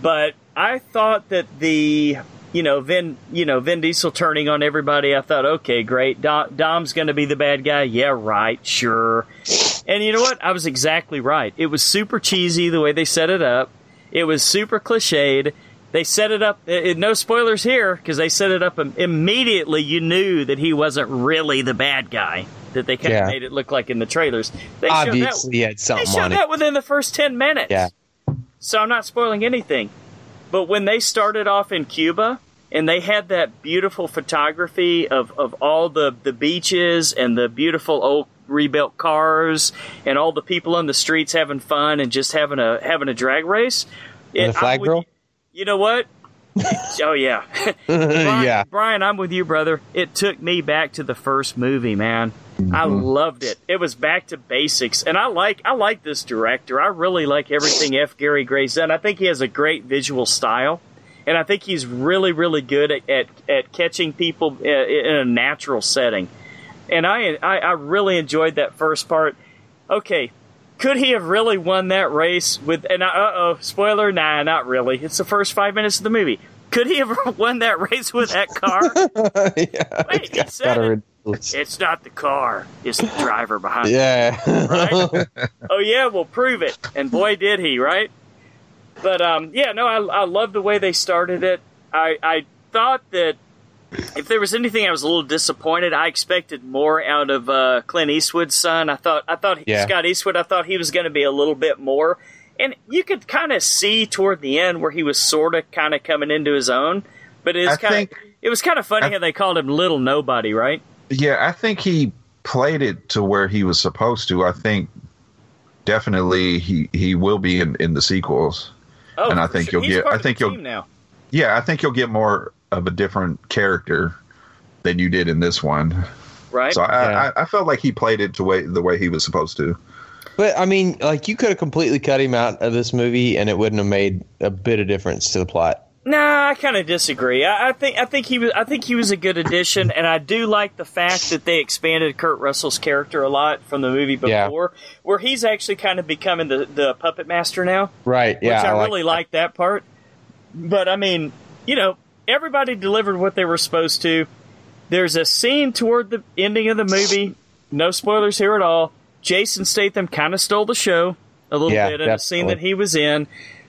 But I thought that the you know Vin you know Vin Diesel turning on everybody. I thought, okay, great. Dom, Dom's going to be the bad guy. Yeah, right, sure. And you know what? I was exactly right. It was super cheesy the way they set it up. It was super cliched. They set it up. eh, no spoilers here because they set it up im- immediately. You knew that he wasn't really the bad guy. That they kind of Yeah. made it look like in the trailers. They showed that- Obviously, had they showed on it. that within the first 10 minutes. Yeah. So I'm not spoiling anything. But when they started off in Cuba and they had that beautiful photography of, of all the, the beaches and the beautiful old rebuilt cars and all the people on the streets having fun and just having a having a drag race. It- the flag girl? You, know what? <laughs> oh yeah. <laughs> Brian, yeah. Brian, I'm with you, brother. It took me back to the first movie, man. I Mm-hmm. loved it. It was back to basics, and I like I like this director. I really like everything F. Gary Gray's done. I think he has a great visual style, and I think he's really really good at at, at catching people uh, in a natural setting. And I, I I really enjoyed that first part. Okay, could he have really won that race with? And uh oh, spoiler, nah, not really. It's the first five minutes of the movie. Could he have <laughs> won that race with that car? <laughs> yeah. Wait, he It's said it. It's not the car; it's the driver behind. it. Yeah. Right? <laughs> oh yeah, we'll prove it. And boy did he, right? But um, yeah, no, I I love the way they started it. I I thought that if there was anything I was a little disappointed, I expected more out of uh, Clint Eastwood's son. I thought I thought Yeah. Scott Eastwood. I thought he was going to be a little bit more, and you could kind of see toward the end where he was sort of kind of coming into his own. But it's I kind of it was kind of funny I- how they called him Little Nobody, right? Yeah, I think he played it to where he was supposed to. I think definitely he he will be in in the sequels. Oh, And I think sure. you'll He's get- I think you'll- now. Yeah, I think you'll get more of a different character than you did in this one. Right? So I, Yeah. I, I felt like he played it to way the way he was supposed to. But I mean, like you could have completely cut him out of this movie, and it wouldn't have made a bit of difference to the plot. Nah, I kind of disagree. I, I think I think he was I think he was a good addition, and I do like the fact that they expanded Kurt Russell's character a lot from the movie Yeah. before, where he's actually kind of becoming the the puppet master now, Right? which Yeah. I, like really like that part. But I mean, you know, everybody delivered what they were supposed to. There's a scene toward the ending of the movie. No spoilers here at all. Jason Statham kind of stole the show a little Yeah, bit in a scene that he was in.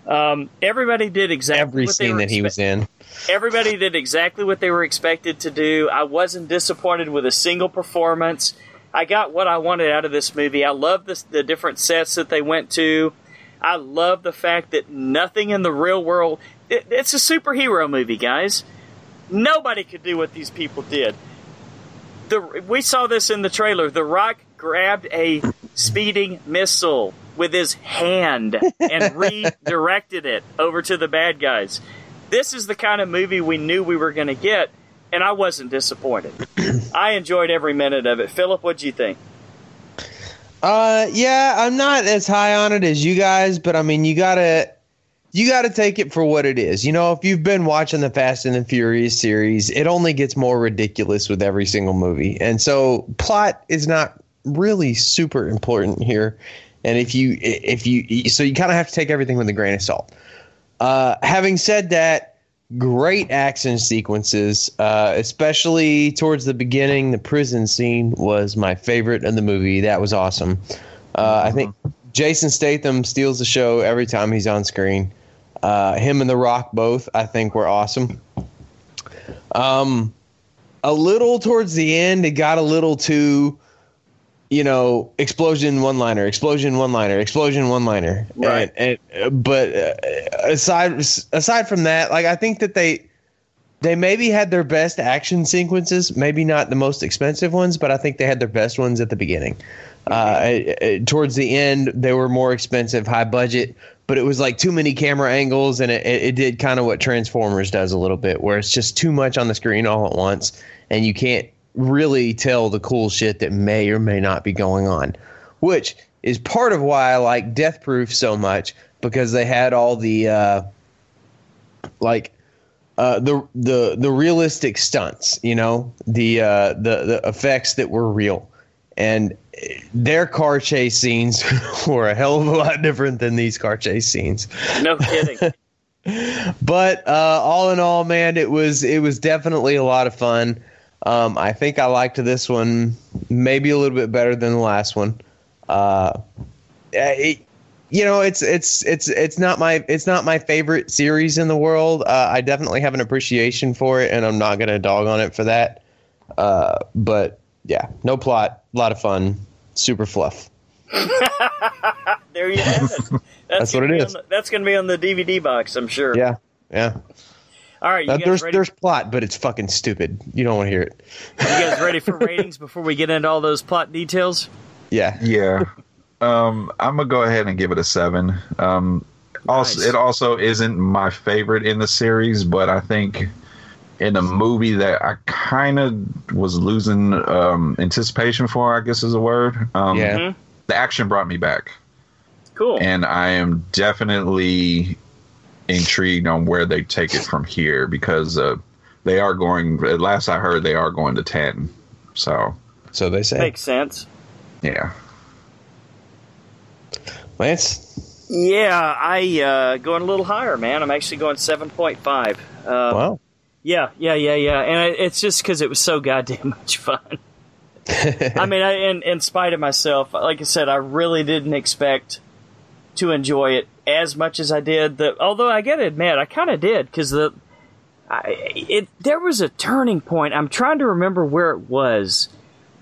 Um, everybody did exactly every what they scene were that he was in. everybody did exactly what they were expected to do. I wasn't disappointed with a single performance. I got what I wanted out of this movie. I love the, the different sets that they went to. I love the fact that nothing in the real world. It, it's a superhero movie, guys. Nobody could do what these people did. The we saw this in the trailer. The Rock grabbed a speeding missile with his hand and <laughs> redirected it over to the bad guys. This is the kind of movie we knew we were going to get, and I wasn't disappointed. <clears throat> I enjoyed every minute of it. Philip, what'd you think? Uh, yeah, I'm not as high on it as you guys, but I mean, you gotta, you gotta take it for what it is. You know, if you've been watching the Fast and the Furious series, it only gets more ridiculous with every single movie, and so plot is not really super important here. And if you, if you, so you kind of have to take everything with a grain of salt. Uh, having said that, great action sequences, uh, especially towards the beginning. The prison scene was my favorite in the movie. That was awesome. Uh, I think Jason Statham steals the show every time he's on screen. Uh, him and The Rock both, I think, were awesome. Um, a little towards the end, it got a little too, you know, explosion one liner, explosion one liner, explosion one liner. Right. And, and, but uh, aside aside from that, like I think that they they maybe had their best action sequences, maybe not the most expensive ones, but I think they had their best ones at the beginning. Uh, uh, towards the end, they were more expensive, high budget, but it was like too many camera angles, and it, it did kind of what Transformers does a little bit, where it's just too much on the screen all at once, and you can't really tell the cool shit that may or may not be going on, which is part of why I like Death Proof so much because they had all the uh, like uh, the the the realistic stunts, you know, the uh, the the effects that were real, and their car chase scenes <laughs> were a hell of a lot different than these car chase scenes. No kidding. <laughs> But uh, all in all, man, it was it was definitely a lot of fun. Um, I think I liked this one maybe a little bit better than the last one. Uh, it, you know, it's it's it's it's not my it's not my favorite series in the world. Uh, I definitely have an appreciation for it, and I'm not gonna dog on it for that. Uh, but yeah, no plot, a lot of fun, super fluff. <laughs> there you have it. <laughs> That's what gonna be on the- that's going to be on the DVD box, I'm sure. Yeah, yeah. All right, you Uh, guys there's ready? there's plot, but it's fucking stupid. You don't want to hear it. You guys ready for <laughs> ratings before we get into all those plot details? Yeah. Yeah. Um, I'm gonna go ahead and give it a seven. Um, also, Nice. it also isn't my favorite in the series, but I think in a movie that I kind of was losing um, anticipation for, I guess is a word. Um, Yeah. Mhm. The action brought me back, Cool. and I am definitely intrigued on where they take it from here because uh, they are going. At last I heard, they are going to ten. So So they say. Makes sense. yeah. Lance. Yeah, I uh, going a little higher, man. I'm actually going seven point five. Uh, Wow. Yeah, yeah, yeah, yeah, and I, it's just because it was so goddamn <laughs> much fun. <laughs> I mean, I, in in spite of myself, like I said, I really didn't expect to enjoy it as much as I did. The although I gotta admit, I kind of did because the I, it there was a turning point. I'm trying to remember where it was.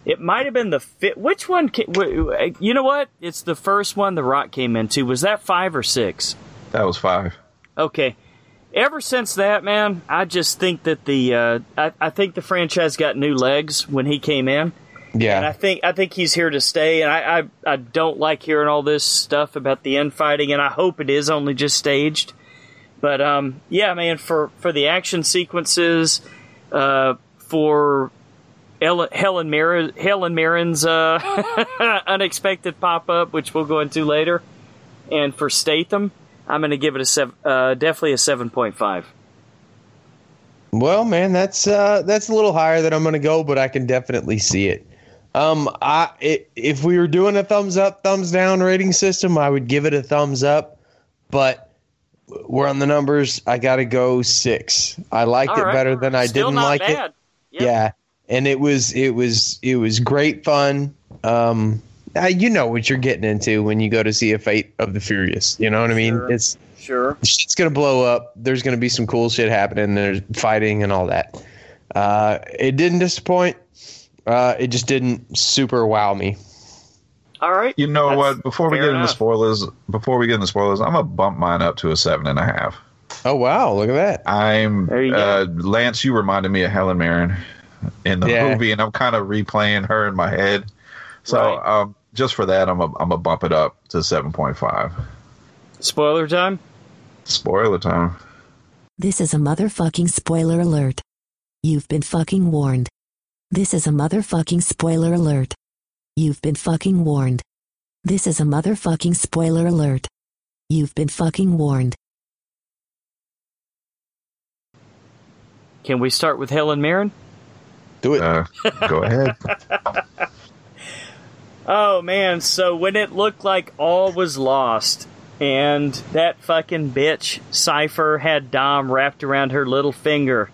It might have been the fit. Which one? ca- w- w- You know what? It's the first one The Rock came into. Was that five or six? That was five. Okay. Ever since that, man, I just think that the uh, I, I think the franchise got new legs when he came in, and I Yeah. think I think he's here to stay. And I, I I don't like hearing all this stuff about the infighting, and I hope it is only just staged. But um, yeah, man, for for the action sequences, uh, for Ellen, Helen Mirren, Helen Mirren's uh, <laughs> unexpected pop up, which we'll go into later, and for Statham, I'm going to give it a seven, uh, definitely a seven point five. Well, man, that's uh, that's a little higher than I'm going to go, but I can definitely see it. Um, I i if we were doing a thumbs up, thumbs down rating system, I would give it a thumbs up. But we're on the numbers. I got to go six. I liked All it better than I Still didn't like it. Yep. Yeah, and it was it was it was great fun. Um, you know what you're getting into when you go to see a Fate of the Furious. You know what I mean? Sure. It's Sure. shit's gonna blow up. There's gonna be some cool shit happening. There's fighting and all that. Uh, it didn't disappoint. Uh, it just didn't super wow me. All right. You know what? Before we fair get into spoilers, before we get into spoilers, I'm gonna bump mine up to a seven and a half. Oh wow! Look at that. I'm There you uh, Lance. You reminded me of Helen Mirren in the Yeah. movie, and I'm kind of replaying her in my head. So Right. um, just for that, I'm a, I'm gonna bump it up to seven point five. Spoiler time. Spoiler time. This is a motherfucking spoiler alert. You've been fucking warned. This is a motherfucking spoiler alert. You've been fucking warned. This is a motherfucking spoiler alert. You've been fucking warned. Can we start with Helen Mirren? Do it. Uh, go ahead. <laughs> Oh man, so when it looked like all was lost and that fucking bitch Cipher had Dom wrapped around her little finger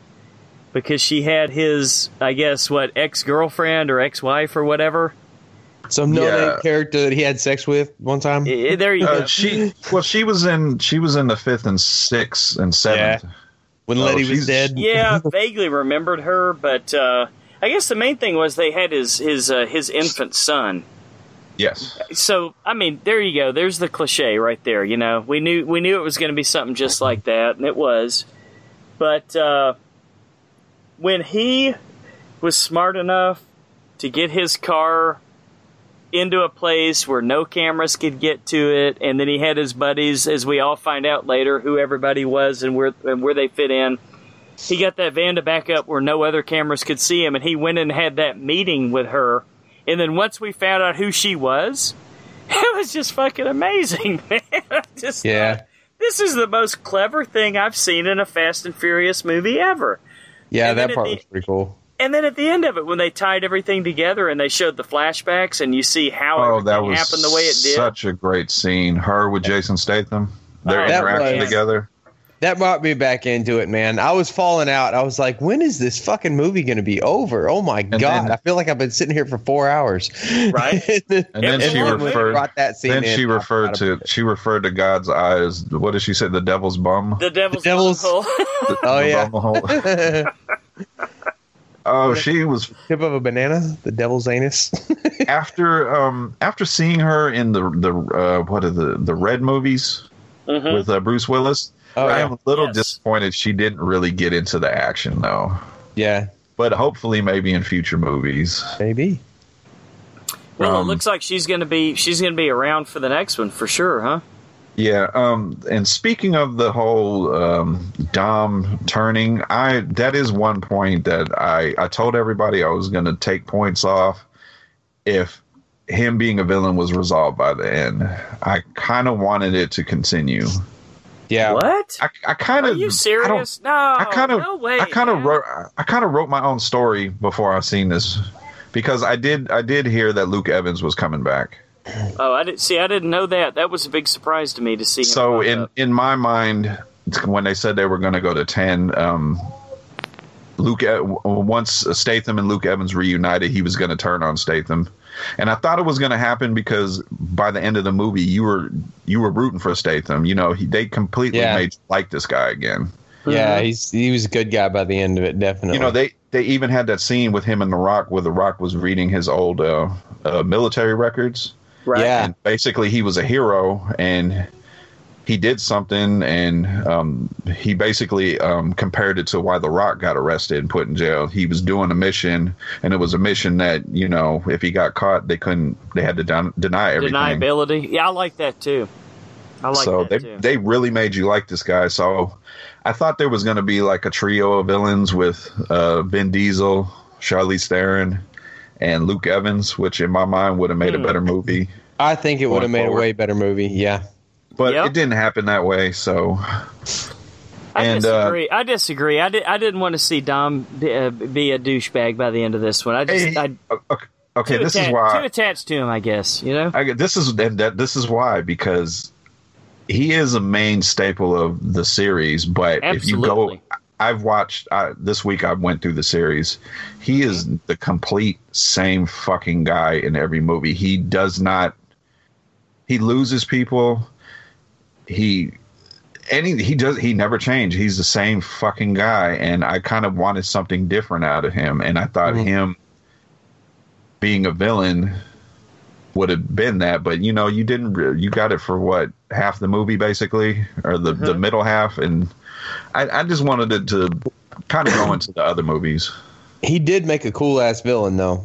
because she had his I guess what ex-girlfriend or ex-wife or whatever. Some no Yeah. character that he had sex with one time. There you Uh, go. she well, she was in she was in the fifth and sixth and seventh. when oh, Letty was dead. yeah, <laughs> vaguely remembered her, but uh, I guess the main thing was they had his his uh, his infant son. Yes. so I mean, there you go. There's the cliche right there. You know, we knew we knew it was going to be something just like that, and it was. But uh, when he was smart enough to get his car into a place where no cameras could get to it, and then he had his buddies, as we all find out later, who everybody was and where and where they fit in. He got that van to back up where no other cameras could see him, and he went and had that meeting with her. And then once we found out who she was, <laughs> it was just fucking amazing, <laughs> man. Just Yeah. thought, this is the most clever thing I've seen in a Fast and Furious movie ever. Yeah, And that part the- was pretty cool. And then at the end of it, when they tied everything together and they showed the flashbacks and you see how Oh, everything that was happened the way it did. such a great scene. Her with Jason Statham, their Oh, interaction was- together. That brought me back into it, man. I was falling out. I was like, when is this fucking movie going to be over? Oh my god! then- I feel like I've been sitting here for four hours. Right. <laughs> and And then It's she referred. brought that scene Then in, she referred to she referred to God's eyes. What did she say? The devil's bum. the devil's, The devil's- butthole. <laughs> <laughs> Oh The yeah, oh, she was tip of a banana, the devil's anus. after um after seeing her in the the uh, what are the the red movies Mhm. with uh, Bruce Willis. Oh I yeah, am a little Yes. disappointed she didn't really get into the action though. yeah, But hopefully, maybe in future movies. maybe. Well, it Um, looks like she's gonna be she's gonna be around for the next one for sure, huh? Yeah. Um. And speaking of the whole um, Dom turning, I that is one point that I I told everybody I was going to take points off if him being a villain was resolved by the end. I kind of wanted it to continue. Yeah, What? I, I kind Are of. you serious? No, I kind of. no way. I kind of wrote. I kind of wrote my own story before I seen this because I did. I did hear that Luke Evans was coming back. Oh, I didn't see. I didn't know that. That was a big surprise to me to see. Him so in up. in my mind when they said they were going to go to 10 um luke once statham and luke evans reunited he was going to turn on statham and i thought it was going to happen because by the end of the movie you were you were rooting for statham you know he, they completely Yeah. made you like this guy again Yeah, he's he was a good guy by the end of it, definitely. You know, they they even had that scene with him and The Rock where The Rock was reading his old uh, uh, military records. Right. Yeah. And basically, he was a hero and he did something, and um, he basically um, compared it to why The Rock got arrested and put in jail. He was doing a mission, and it was a mission that you know, if he got caught, they couldn't. They had to den- deny everything. Deniability. Yeah, I like that too. I like so that they too. they really made you like this guy. So I thought there was going to be like a trio of villains with uh, Vin Diesel, Charlize Theron, and Luke Evans, which in my mind would have made Hmm. a better movie. I think it would have made forward. a way better movie. Yeah. But Yep. it didn't happen that way. So I and, uh, disagree. I disagree. I, did, I didn't want to see Dom be, uh, be a douchebag by the end of this one. I just Hey, I, okay, okay this atta- is why too attached to him. I guess you know. I, this is that, that this is why because he is a main staple of the series. But if you go, I've watched uh, this week. I went through the series. He is the complete same fucking guy in every movie. He does not. He loses people. He. Any he does he never changed. He's the same fucking guy, and I kind of wanted something different out of him. And I thought Mhm. him being a villain would have been that, but you know, you didn't. You got it for what half the movie, basically, or the the middle half, and I, I just wanted it to kind of go into the other movies. He did make a cool ass villain though.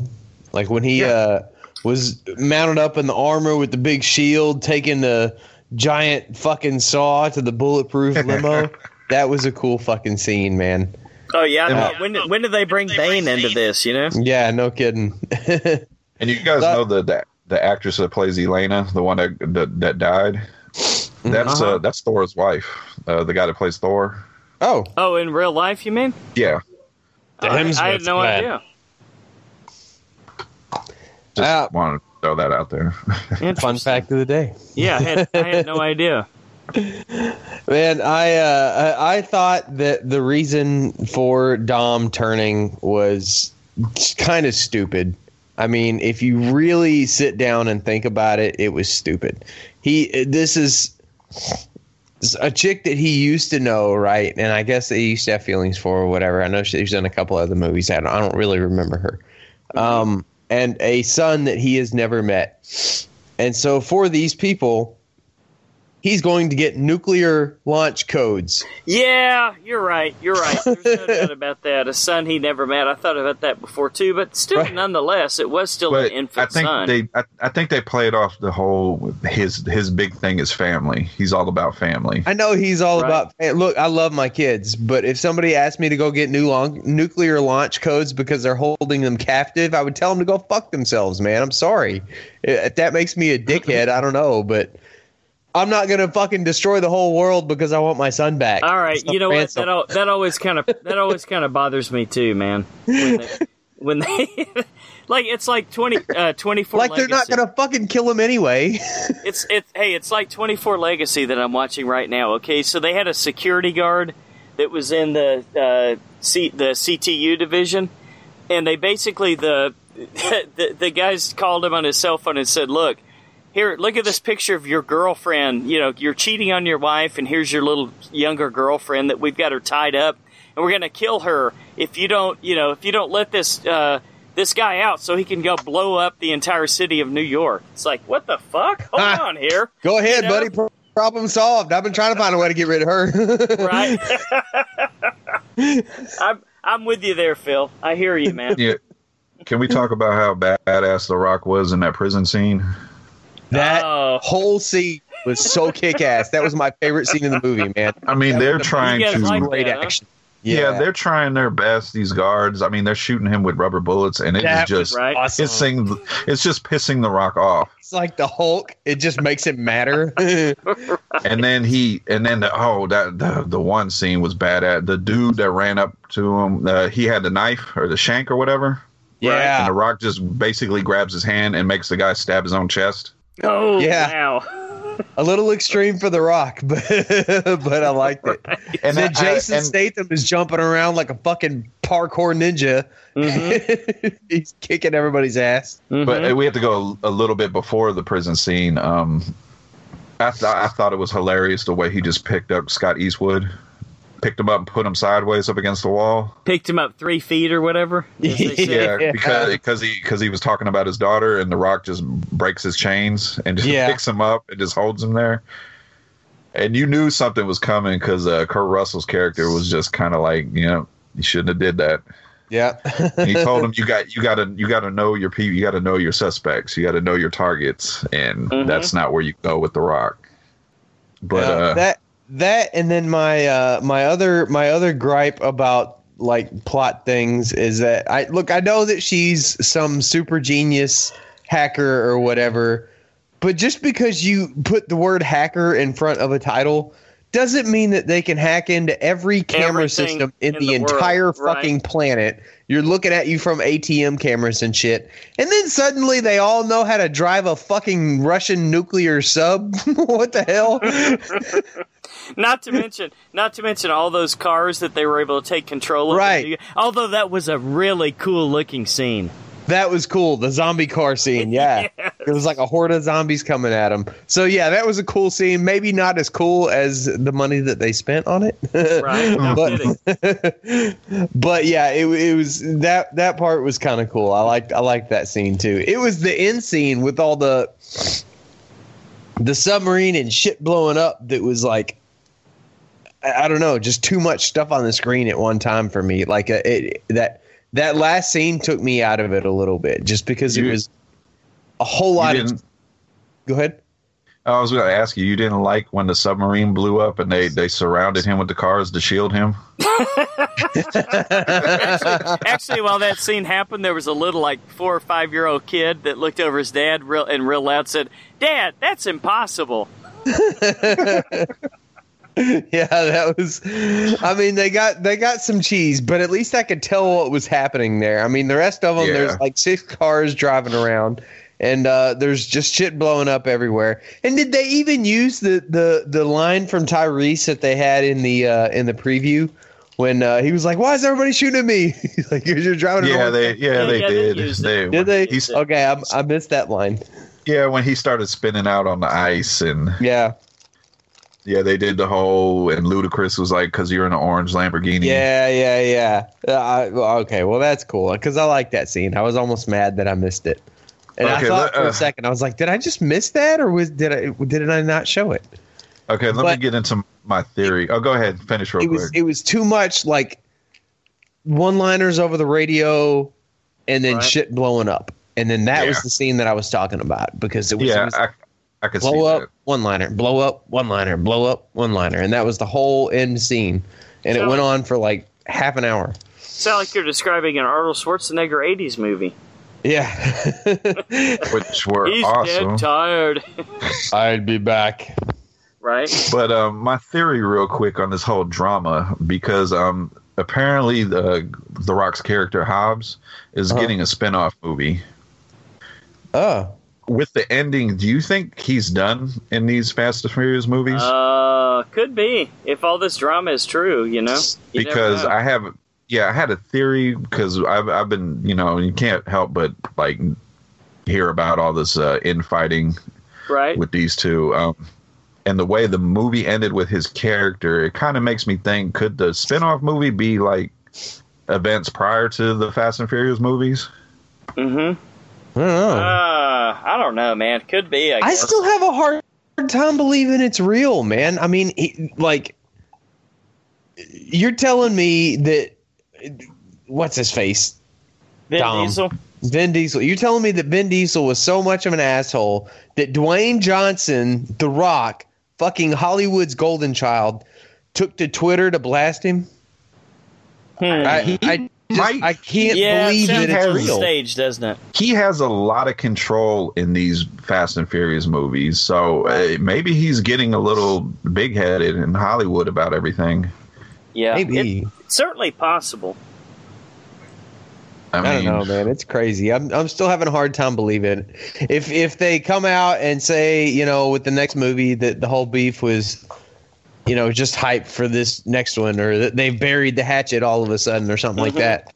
Like when he Yeah. uh was mounted up in the armor with the big shield, taking the giant fucking saw to the bulletproof <laughs> limo. that was a cool fucking scene, man. Oh yeah. I And- thought, when did, when did they bring Bane into this? You know. Yeah, no kidding. <laughs> And you guys That- know the, the the actress that plays Elena, the one that that, that died. That's Uh-huh. uh that's Thor's wife, uh, the guy that plays Thor. oh, Oh, in real life, you mean? Yeah, Oh, I, I had no bad. idea. just Uh, wanted to throw that out there. <laughs> and fun fact of the day. Yeah, I had, I had no idea. <laughs> Man, I uh, I I thought that the reason for Dom turning was kind of stupid. I mean, if you really sit down and think about it, it was stupid. He this is a chick that he used to know, right? And I guess that he used to have feelings for or whatever. I know she's done a couple other movies. I don't, I don't really remember her. Um, and a son that he has never met. And so for these people, he's going to get nuclear launch codes. Yeah, you're right. You're right. There's no <laughs> doubt about that. A son he never met. I thought about that before too, but still, Right. nonetheless, it was still but an infant I think son. they I, I think they played off the whole his his big thing is family. He's all about family. I know he's all Right. about. Hey, look, I love my kids, but if somebody asked me to go get new long, nuclear launch codes because they're holding them captive, I would tell them to go fuck themselves, man. I'm sorry. If that makes me a dickhead, I don't know, but I'm not gonna fucking destroy the whole world because I want my son back. All right, you know what? That that always kind of that always kind of bothers me too, man. When they, when they <laughs> like it's like 20 uh 24 like they're not gonna fucking kill him anyway. <laughs> It's it's hey, it's like 24 Legacy that I'm watching right now. Okay, so they had a security guard that was in the uh, C, the CTU division, and they basically the, <laughs> the the guys called him on his cell phone and said, "Look, here, look at this picture of your girlfriend. You know, you're cheating on your wife, and here's your little younger girlfriend that we've got her tied up, and we're gonna kill her if you don't, you know, if you don't let this." Uh, this guy out so he can go blow up the entire city of New York. It's like, what the fuck? Hold Ah. on here. go ahead, You know? buddy. Problem solved. I've been trying to find a way to get rid of her. right? <laughs> <laughs> I'm I'm with you there, Phil. I hear you, man. Yeah. Can we talk about how badass The Rock was in that prison scene? That Oh. whole scene was so kick ass. That was my favorite scene in the movie, man. I mean, they're trying to. like Great that, huh? action. yeah. they're trying their best. These guards. I mean, they're shooting him with rubber bullets, and it is That just right. awesome. it's it's just pissing The Rock off. It's like the Hulk. It just makes it matter. <laughs> And then he, and then the, oh, that the the one scene was bad at the dude that ran up to him. Uh, he had the knife or the shank or whatever, Yeah, and yeah. The Rock just basically grabs his hand and makes the guy stab his own chest. Oh, Yeah. wow. <laughs> A little extreme for The Rock, <laughs> but but I liked it. And then I- I- Jason and- Statham is jumping around like a fucking parkour ninja. Mm-hmm. <laughs> He's kicking everybody's ass. But uh, we have to go a little bit before the prison scene. Um, I thought I thought it was hilarious the way he just picked up Scott Eastwood picked him up and put him sideways up against the wall. Picked him up three feet or whatever. <laughs> as they say. Yeah, Yeah. because because he because he was talking about his daughter, and The Rock just breaks his chains and just Yeah. picks him up and just holds him there. And you knew something was coming because uh, Kurt Russell's character was just kind of like, you know, you shouldn't have did that. Yeah. He told him, <laughs> "You got, you got to, you got to know your people. You got to know your suspects. You got to know your targets, and Mhm. that's not where you go with The Rock." But Yeah, uh, that that and then my uh my other my other gripe about like plot things is that I look I know that she's some super genius hacker or whatever, but just because you put the word hacker in front of a title doesn't mean that they can hack into every camera Everything system in, in the, the world, entire right. fucking planet. You're looking at you from ATM cameras and shit. And then suddenly they all know how to drive a fucking Russian nuclear sub. <laughs> what the hell? <laughs> Not to mention, not to mention all those cars that they were able to take control of. Right. Although that was a really cool looking scene. That was cool. The zombie car scene. Yeah. <laughs> It was like a horde of zombies coming at him. So, yeah, that was a cool scene. Maybe not as cool as the money that they spent on it. Right. <laughs> No but, <laughs> but yeah, it, it was that that part was kind of cool. I liked I liked that scene too. It was the end scene with all the the submarine and shit blowing up that was like I, I don't know, just too much stuff on the screen at one time for me. Like uh, it, that that last scene took me out of it a little bit just because it was a whole lot of Go ahead. I was going to ask you. You didn't like when the submarine blew up and they they surrounded him with the cars to shield him. <laughs> <laughs> Actually, while that scene happened, there was a little like four or five year old kid that looked over his dad real and real loud said, "Dad, that's impossible." <laughs> <laughs> yeah, that was. I mean, they got they got some cheese, but at least I could tell what was happening there. I mean, the rest of them, Yeah. there's like six cars driving around, and uh, there's just shit blowing up everywhere. And did they even use the the the line from Tyrese that they had in the uh, in the preview? When uh, he was like, "Why is everybody shooting at me?" He's <laughs> like, "You're driving." Yeah, they yeah, Yeah, they yeah, they did. used They, did they? He's, Okay, I, I missed that line. yeah, when he started spinning out on the ice and Yeah, yeah, they did the whole and Ludacris was like, "Cause you're in an orange Lamborghini." yeah, yeah, yeah. Uh, I, okay, well that's cool because I like that scene. I was almost mad that I missed it, and I thought for uh, a second I was like, did I just miss that, or was did I did I not show it? Okay, let But- me get into my theory. Oh, go ahead, and finish real It was quick. it was too much like one liners over the radio, and then Right. shit blowing up, and then that was the scene that I was talking about because it was, it was I, I could see blow up that. one liner, blow up one liner, blow up one liner, and that was the whole end scene, and it went on for like half an hour. Sound like you're describing an Arnold Schwarzenegger '80s movie. Yeah. <laughs> which were He's awesome. dead tired, <laughs> I'd be back. right? But um, my theory, real quick, on this whole drama, because um, apparently the the Rock's character Hobbs is Uh-huh. getting a spin-off movie. Oh. With the ending, do you think he's done in these Fast and Furious movies? Uh, could be if all this drama is true. You know, You because know. I have, yeah, I had a theory because I've I've been, you know, you can't help but like hear about all this uh, infighting right. with these two. Um, and the way the movie ended with his character, it kind of makes me think: could the spin-off movie be like events prior to the Fast and Furious movies? Mm-hmm. I don't know. Uh, I don't know, man. Could be. I, I still have a hard time believing it's real, man. I mean, he, like, you're telling me that what's his face, Vin Dom. Diesel. Vin Diesel. You're telling me that Vin Diesel was so much of an asshole that Dwayne Johnson, The Rock, fucking Hollywood's golden child, took to Twitter to blast him. Hmm. I, I, just, might- I can't yeah, believe it that it's real. staged, doesn't it? He has a lot of control in these Fast and Furious movies, so uh, maybe he's getting a little big-headed in Hollywood about everything. Yeah, Maybe. It's certainly possible. I, I don't know, man. It's crazy. I'm I'm still having a hard time believing. If if they come out and say, you know, with the next movie that the whole beef was, you know, just hype for this next one, or that they buried the hatchet all of a sudden, or something like Mhm. that,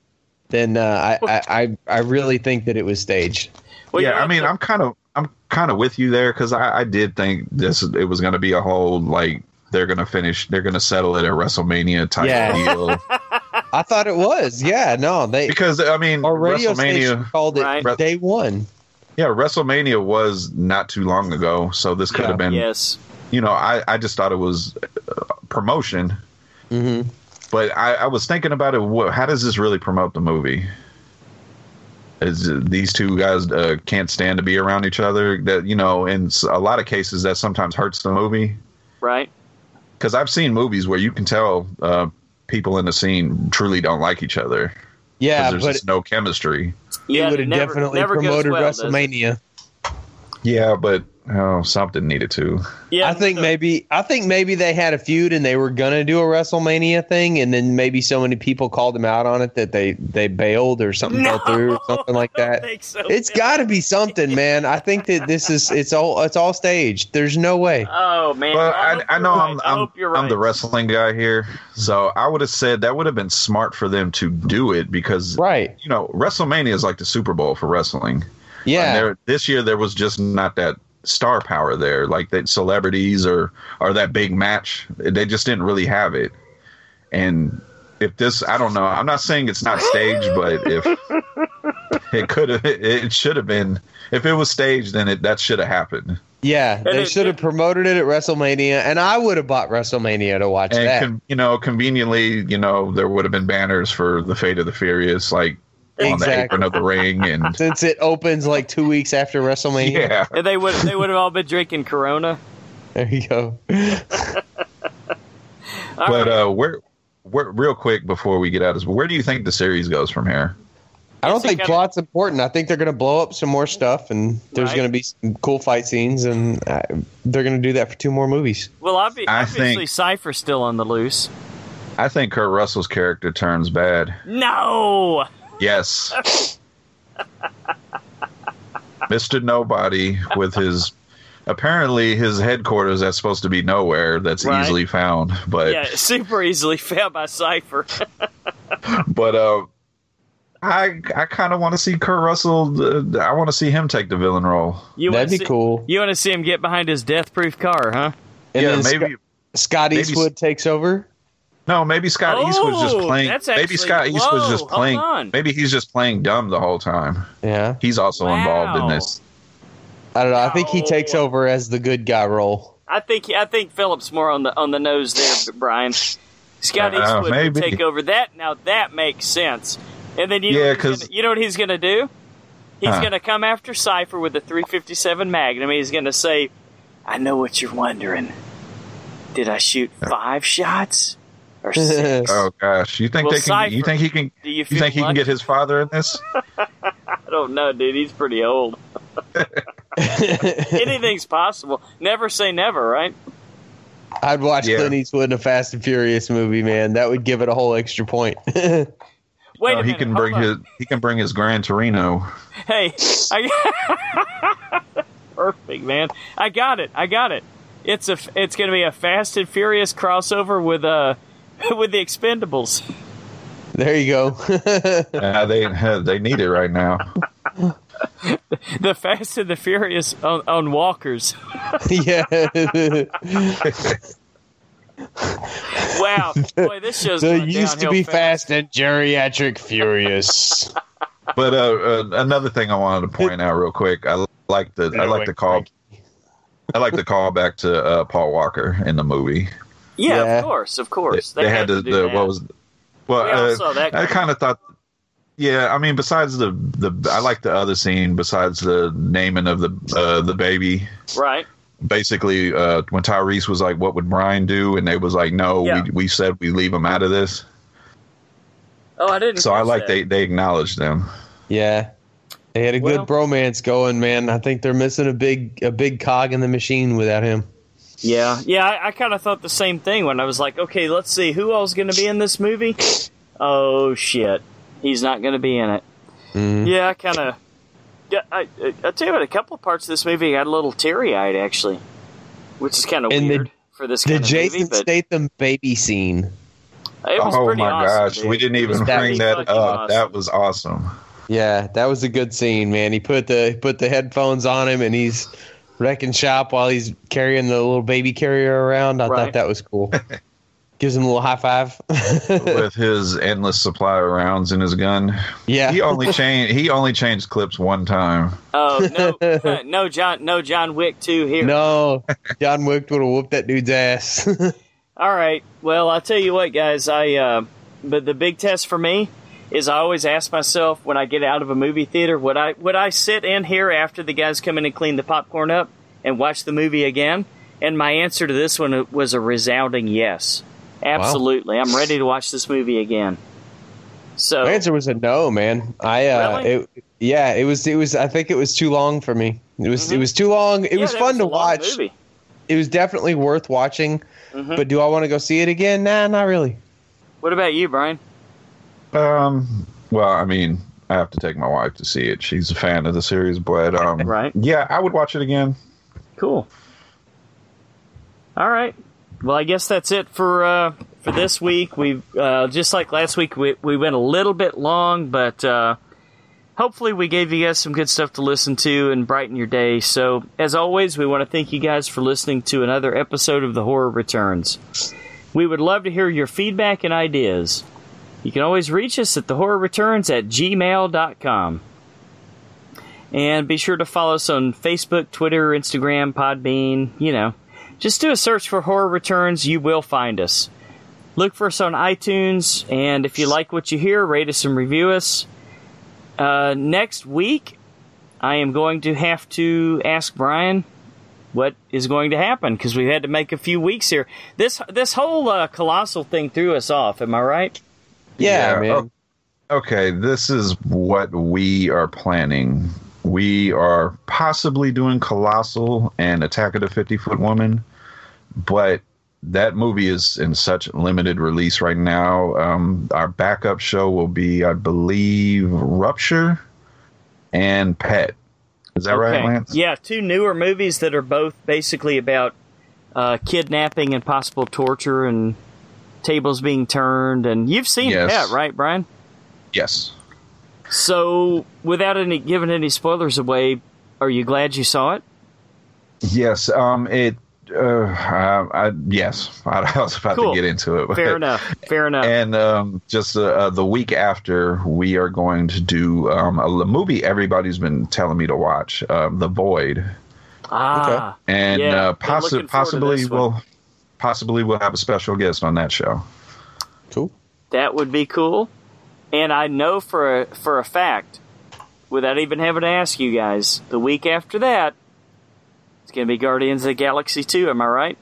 then uh, I, I I I really think that it was staged. Well, you yeah, I mean, I'm kind of I'm kind of with you there because I, I did think this it was going to be a whole like they're gonna finish. They're gonna settle it at WrestleMania type Yeah. deal <laughs> I thought it was. Yeah, no, they because I mean our radio station WrestleMania. called it Right. day one. Yeah, WrestleMania was not too long ago, so this could Yeah. have been. Yes. You know, I I just thought it was promotion, hmm but I, I was thinking about it. What, how does this really promote the movie? Is uh, these two guys uh, can't stand to be around each other? That you know, in a lot of cases, that sometimes hurts the movie. Right. because I've seen movies where you can tell uh, people in the scene truly don't like each other. Yeah, there's but just no chemistry. Yeah, it would have definitely never promoted well. WrestleMania. Yeah, but oh, something needed to. Yeah, I think so- maybe I think maybe they had a feud and they were gonna do a WrestleMania thing, and then maybe so many people called them out on it that they they bailed or something No, fell through or something like that. so. It's got to be something, man. I think that this is it's all it's all staged. There's no way. Oh man. Well, I, I, I know right. I'm I I'm, hope right. I'm the wrestling guy here, so I would have said that would have been smart for them to do it because Right? you know WrestleMania is like the Super Bowl for wrestling. And Yeah. there, this year there was just not that star power there, like that celebrities or or that big match. They just didn't really have it. And if this, I don't know. I'm not saying it's not staged, but if <laughs> it could have, it, it should have been. If it was staged, then it that should have happened. Yeah. They should have promoted it at WrestleMania, and I would have bought WrestleMania to watch And that. con, you know, conveniently, you know, there would have been banners for the fate of the Furious, like on the Exactly. apron of the ring, and <laughs> Since it opens like two weeks after WrestleMania. yeah. And they would they would have all been drinking Corona. There you go. <laughs> But right. uh, where, where, real quick before we get out of this, where do you think the series goes from here? I don't think kinda- plot's important. I think they're going to blow up some more stuff, and there's Right. going to be some cool fight scenes, and uh, they're going to do that for two more movies. well, obvi- I obviously, think- Cipher's still on the loose. I think Kurt Russell's character turns bad. No. Yes. Mr. Nobody with his apparently his headquarters that's supposed to be nowhere that's Right. easily found. But Yeah, super easily found by Cipher. <laughs> but uh I I kind of want to see Kurt Russell. Uh, I want to see him take the villain role. You That'd be see- cool. You want to see him get behind his death-proof car, huh? And yeah, then maybe. Scott, Scott maybe- Eastwood takes over. No, maybe Scott East was just Oh, playing. that's maybe actually- Scott East whoa, just playing. Maybe he's just playing dumb the whole time. Yeah, He's also involved in this. I don't know. I think he takes over as the good guy role. I think I think Phillips more on the on the nose there, Brian. Scott Uh, Eastwood would maybe. take over that. Now that makes sense. And then you know Yeah, what he's 'cause- gonna- you know what he's going to do? He's Huh. going to come after Cipher with the 357 Magnum. He's going to say, "I know what you're wondering. Did I shoot five shots or six? Oh gosh, you think Well, they can? You think he can? do you You feel think he can get his father in this? <laughs> I don't know, dude. He's pretty old. <laughs> <laughs> Anything's possible. Never say never, right? I'd watch Yeah. Clint Eastwood in a Fast and Furious movie, man. That would give it a whole extra point. Wait No, a he minute. can bring on. his he can bring his Gran Torino. Hey, I, perfect, man. I got it. I got it. It's a. It's going to be a Fast and Furious crossover with uh <laughs> with the Expendables. there you go. <laughs> Uh, they they need it right now. <laughs> The Fast and the Furious on, on walkers. yeah. Wow, boy, this show's there going used to downhill be Fast and Geriatric Furious. But uh, uh, another thing I wanted to point out real quick, I like the I like the call I like the call back to uh, Paul Walker in the movie. Yeah, Yeah. of course, of course. They, had to the, do the that. what was well We uh, saw that I kind of thought yeah I mean besides the the I like the other scene besides the naming of the uh, the baby right. basically uh, when Tyrese was like what would Brian do and they was like no Yeah. we we said we leave him out of this Oh, I didn't. so I like that. they they acknowledged them Yeah. They had a Well- good bromance going, man. I think they're missing a big a big cog in the machine without him. Yeah, yeah. I, I kind of thought the same thing when I was like, okay, let's see who else going to be in this movie. Oh shit, he's not going to be in it. Mhm. Yeah, I kind of. Yeah, I, I, I tell you what, a couple of parts of this movie got a little teary eyed actually, which is kind of And the- weird for this The kind of Jason movie. But Statham baby scene. it was oh pretty my awesome, gosh dude. we didn't even pretty bring that up awesome. that was awesome Yeah, that was a good scene, man. He put the he put the headphones on him and he's wrecking shop while he's carrying the little baby carrier around. I Right. thought that was cool. <laughs> Gives him a little high five. <laughs> with his endless supply of rounds in his gun. yeah. He only changed. He only changed clips one time. Oh no, <laughs> no John, no John Wick two here. no, John Wick would have whooped that dude's ass. All right. Well, I'll tell you what, guys. I uh, but the big test for me is I always ask myself when I get out of a movie theater, would I would I sit in here after the guys come in and clean the popcorn up and watch the movie again? And my answer to this one was a resounding yes. Absolutely, I'm ready to watch this movie again. So My answer was a no, man. I uh, Really? it, yeah, it was it was. I think it was too long for me. It was it was too long. It Mm-hmm. yeah, was fun a to watch. Movie. It was definitely worth watching. Mm-hmm. But do I want to go see it again? Nah, not really. What about you, Brian? Um. Well, I mean, I have to take my wife to see it. She's a fan of the series, but um, Right. Yeah, I would watch it again. Cool. All right. Well, I guess that's it for uh, for this week. We uh, just like last week, we we went a little bit long, but uh, hopefully we gave you guys some good stuff to listen to and brighten your day. So, as always, we want to thank you guys for listening to another episode of The Horror Returns. We would love to hear your feedback and ideas. You can always reach us at thehorrorreturns at gmail.com. And be sure to follow us on Facebook, Twitter, Instagram, Podbean, you know. Just do a search for Horror Returns, you will find us. Look for us on iTunes, and if you like what you hear, rate us and review us. Uh, next week, I am going to have to ask Brian what is going to happen because we've had to make a few weeks here. This this whole uh, colossal thing threw us off. Am I right? Yeah, Yeah, man. Okay, this is what we are planning. We are possibly doing Colossal and Attack of the 50 Foot Woman, but that movie is in such limited release right now. Um, our backup show will be, I believe, Rupture and Pet. Is that right, Lance? Yeah, two newer movies that are both basically about uh, kidnapping and possible torture and tables being turned. And you've seen Yes. that, right, Brian? Yes. So, without any giving any spoilers away, are you glad you saw it? Yes. Um. It. Uh. I, I, yes. <laughs> I, was about Cool. to get into it. but- Fair enough. Fair enough. And um, just uh, uh, the week after, we are going to do um, a movie everybody's been telling me to watch, um, The Void, ah, and Yeah, uh, possi- possibly we'll possibly we'll have a special guest on that show. Cool. that would be cool. And I know for a, for a fact, without even having to ask you guys, the week after that, it's going to be Guardians of the Galaxy 2. Am I right?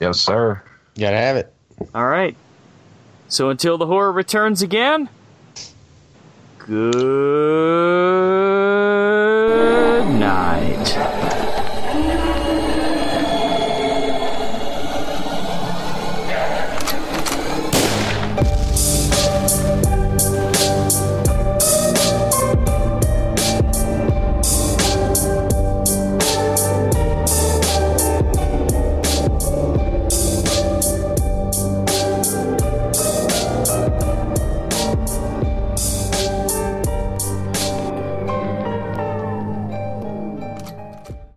Yes, sir. Gotta have it. All right. So until the horror returns again, good night.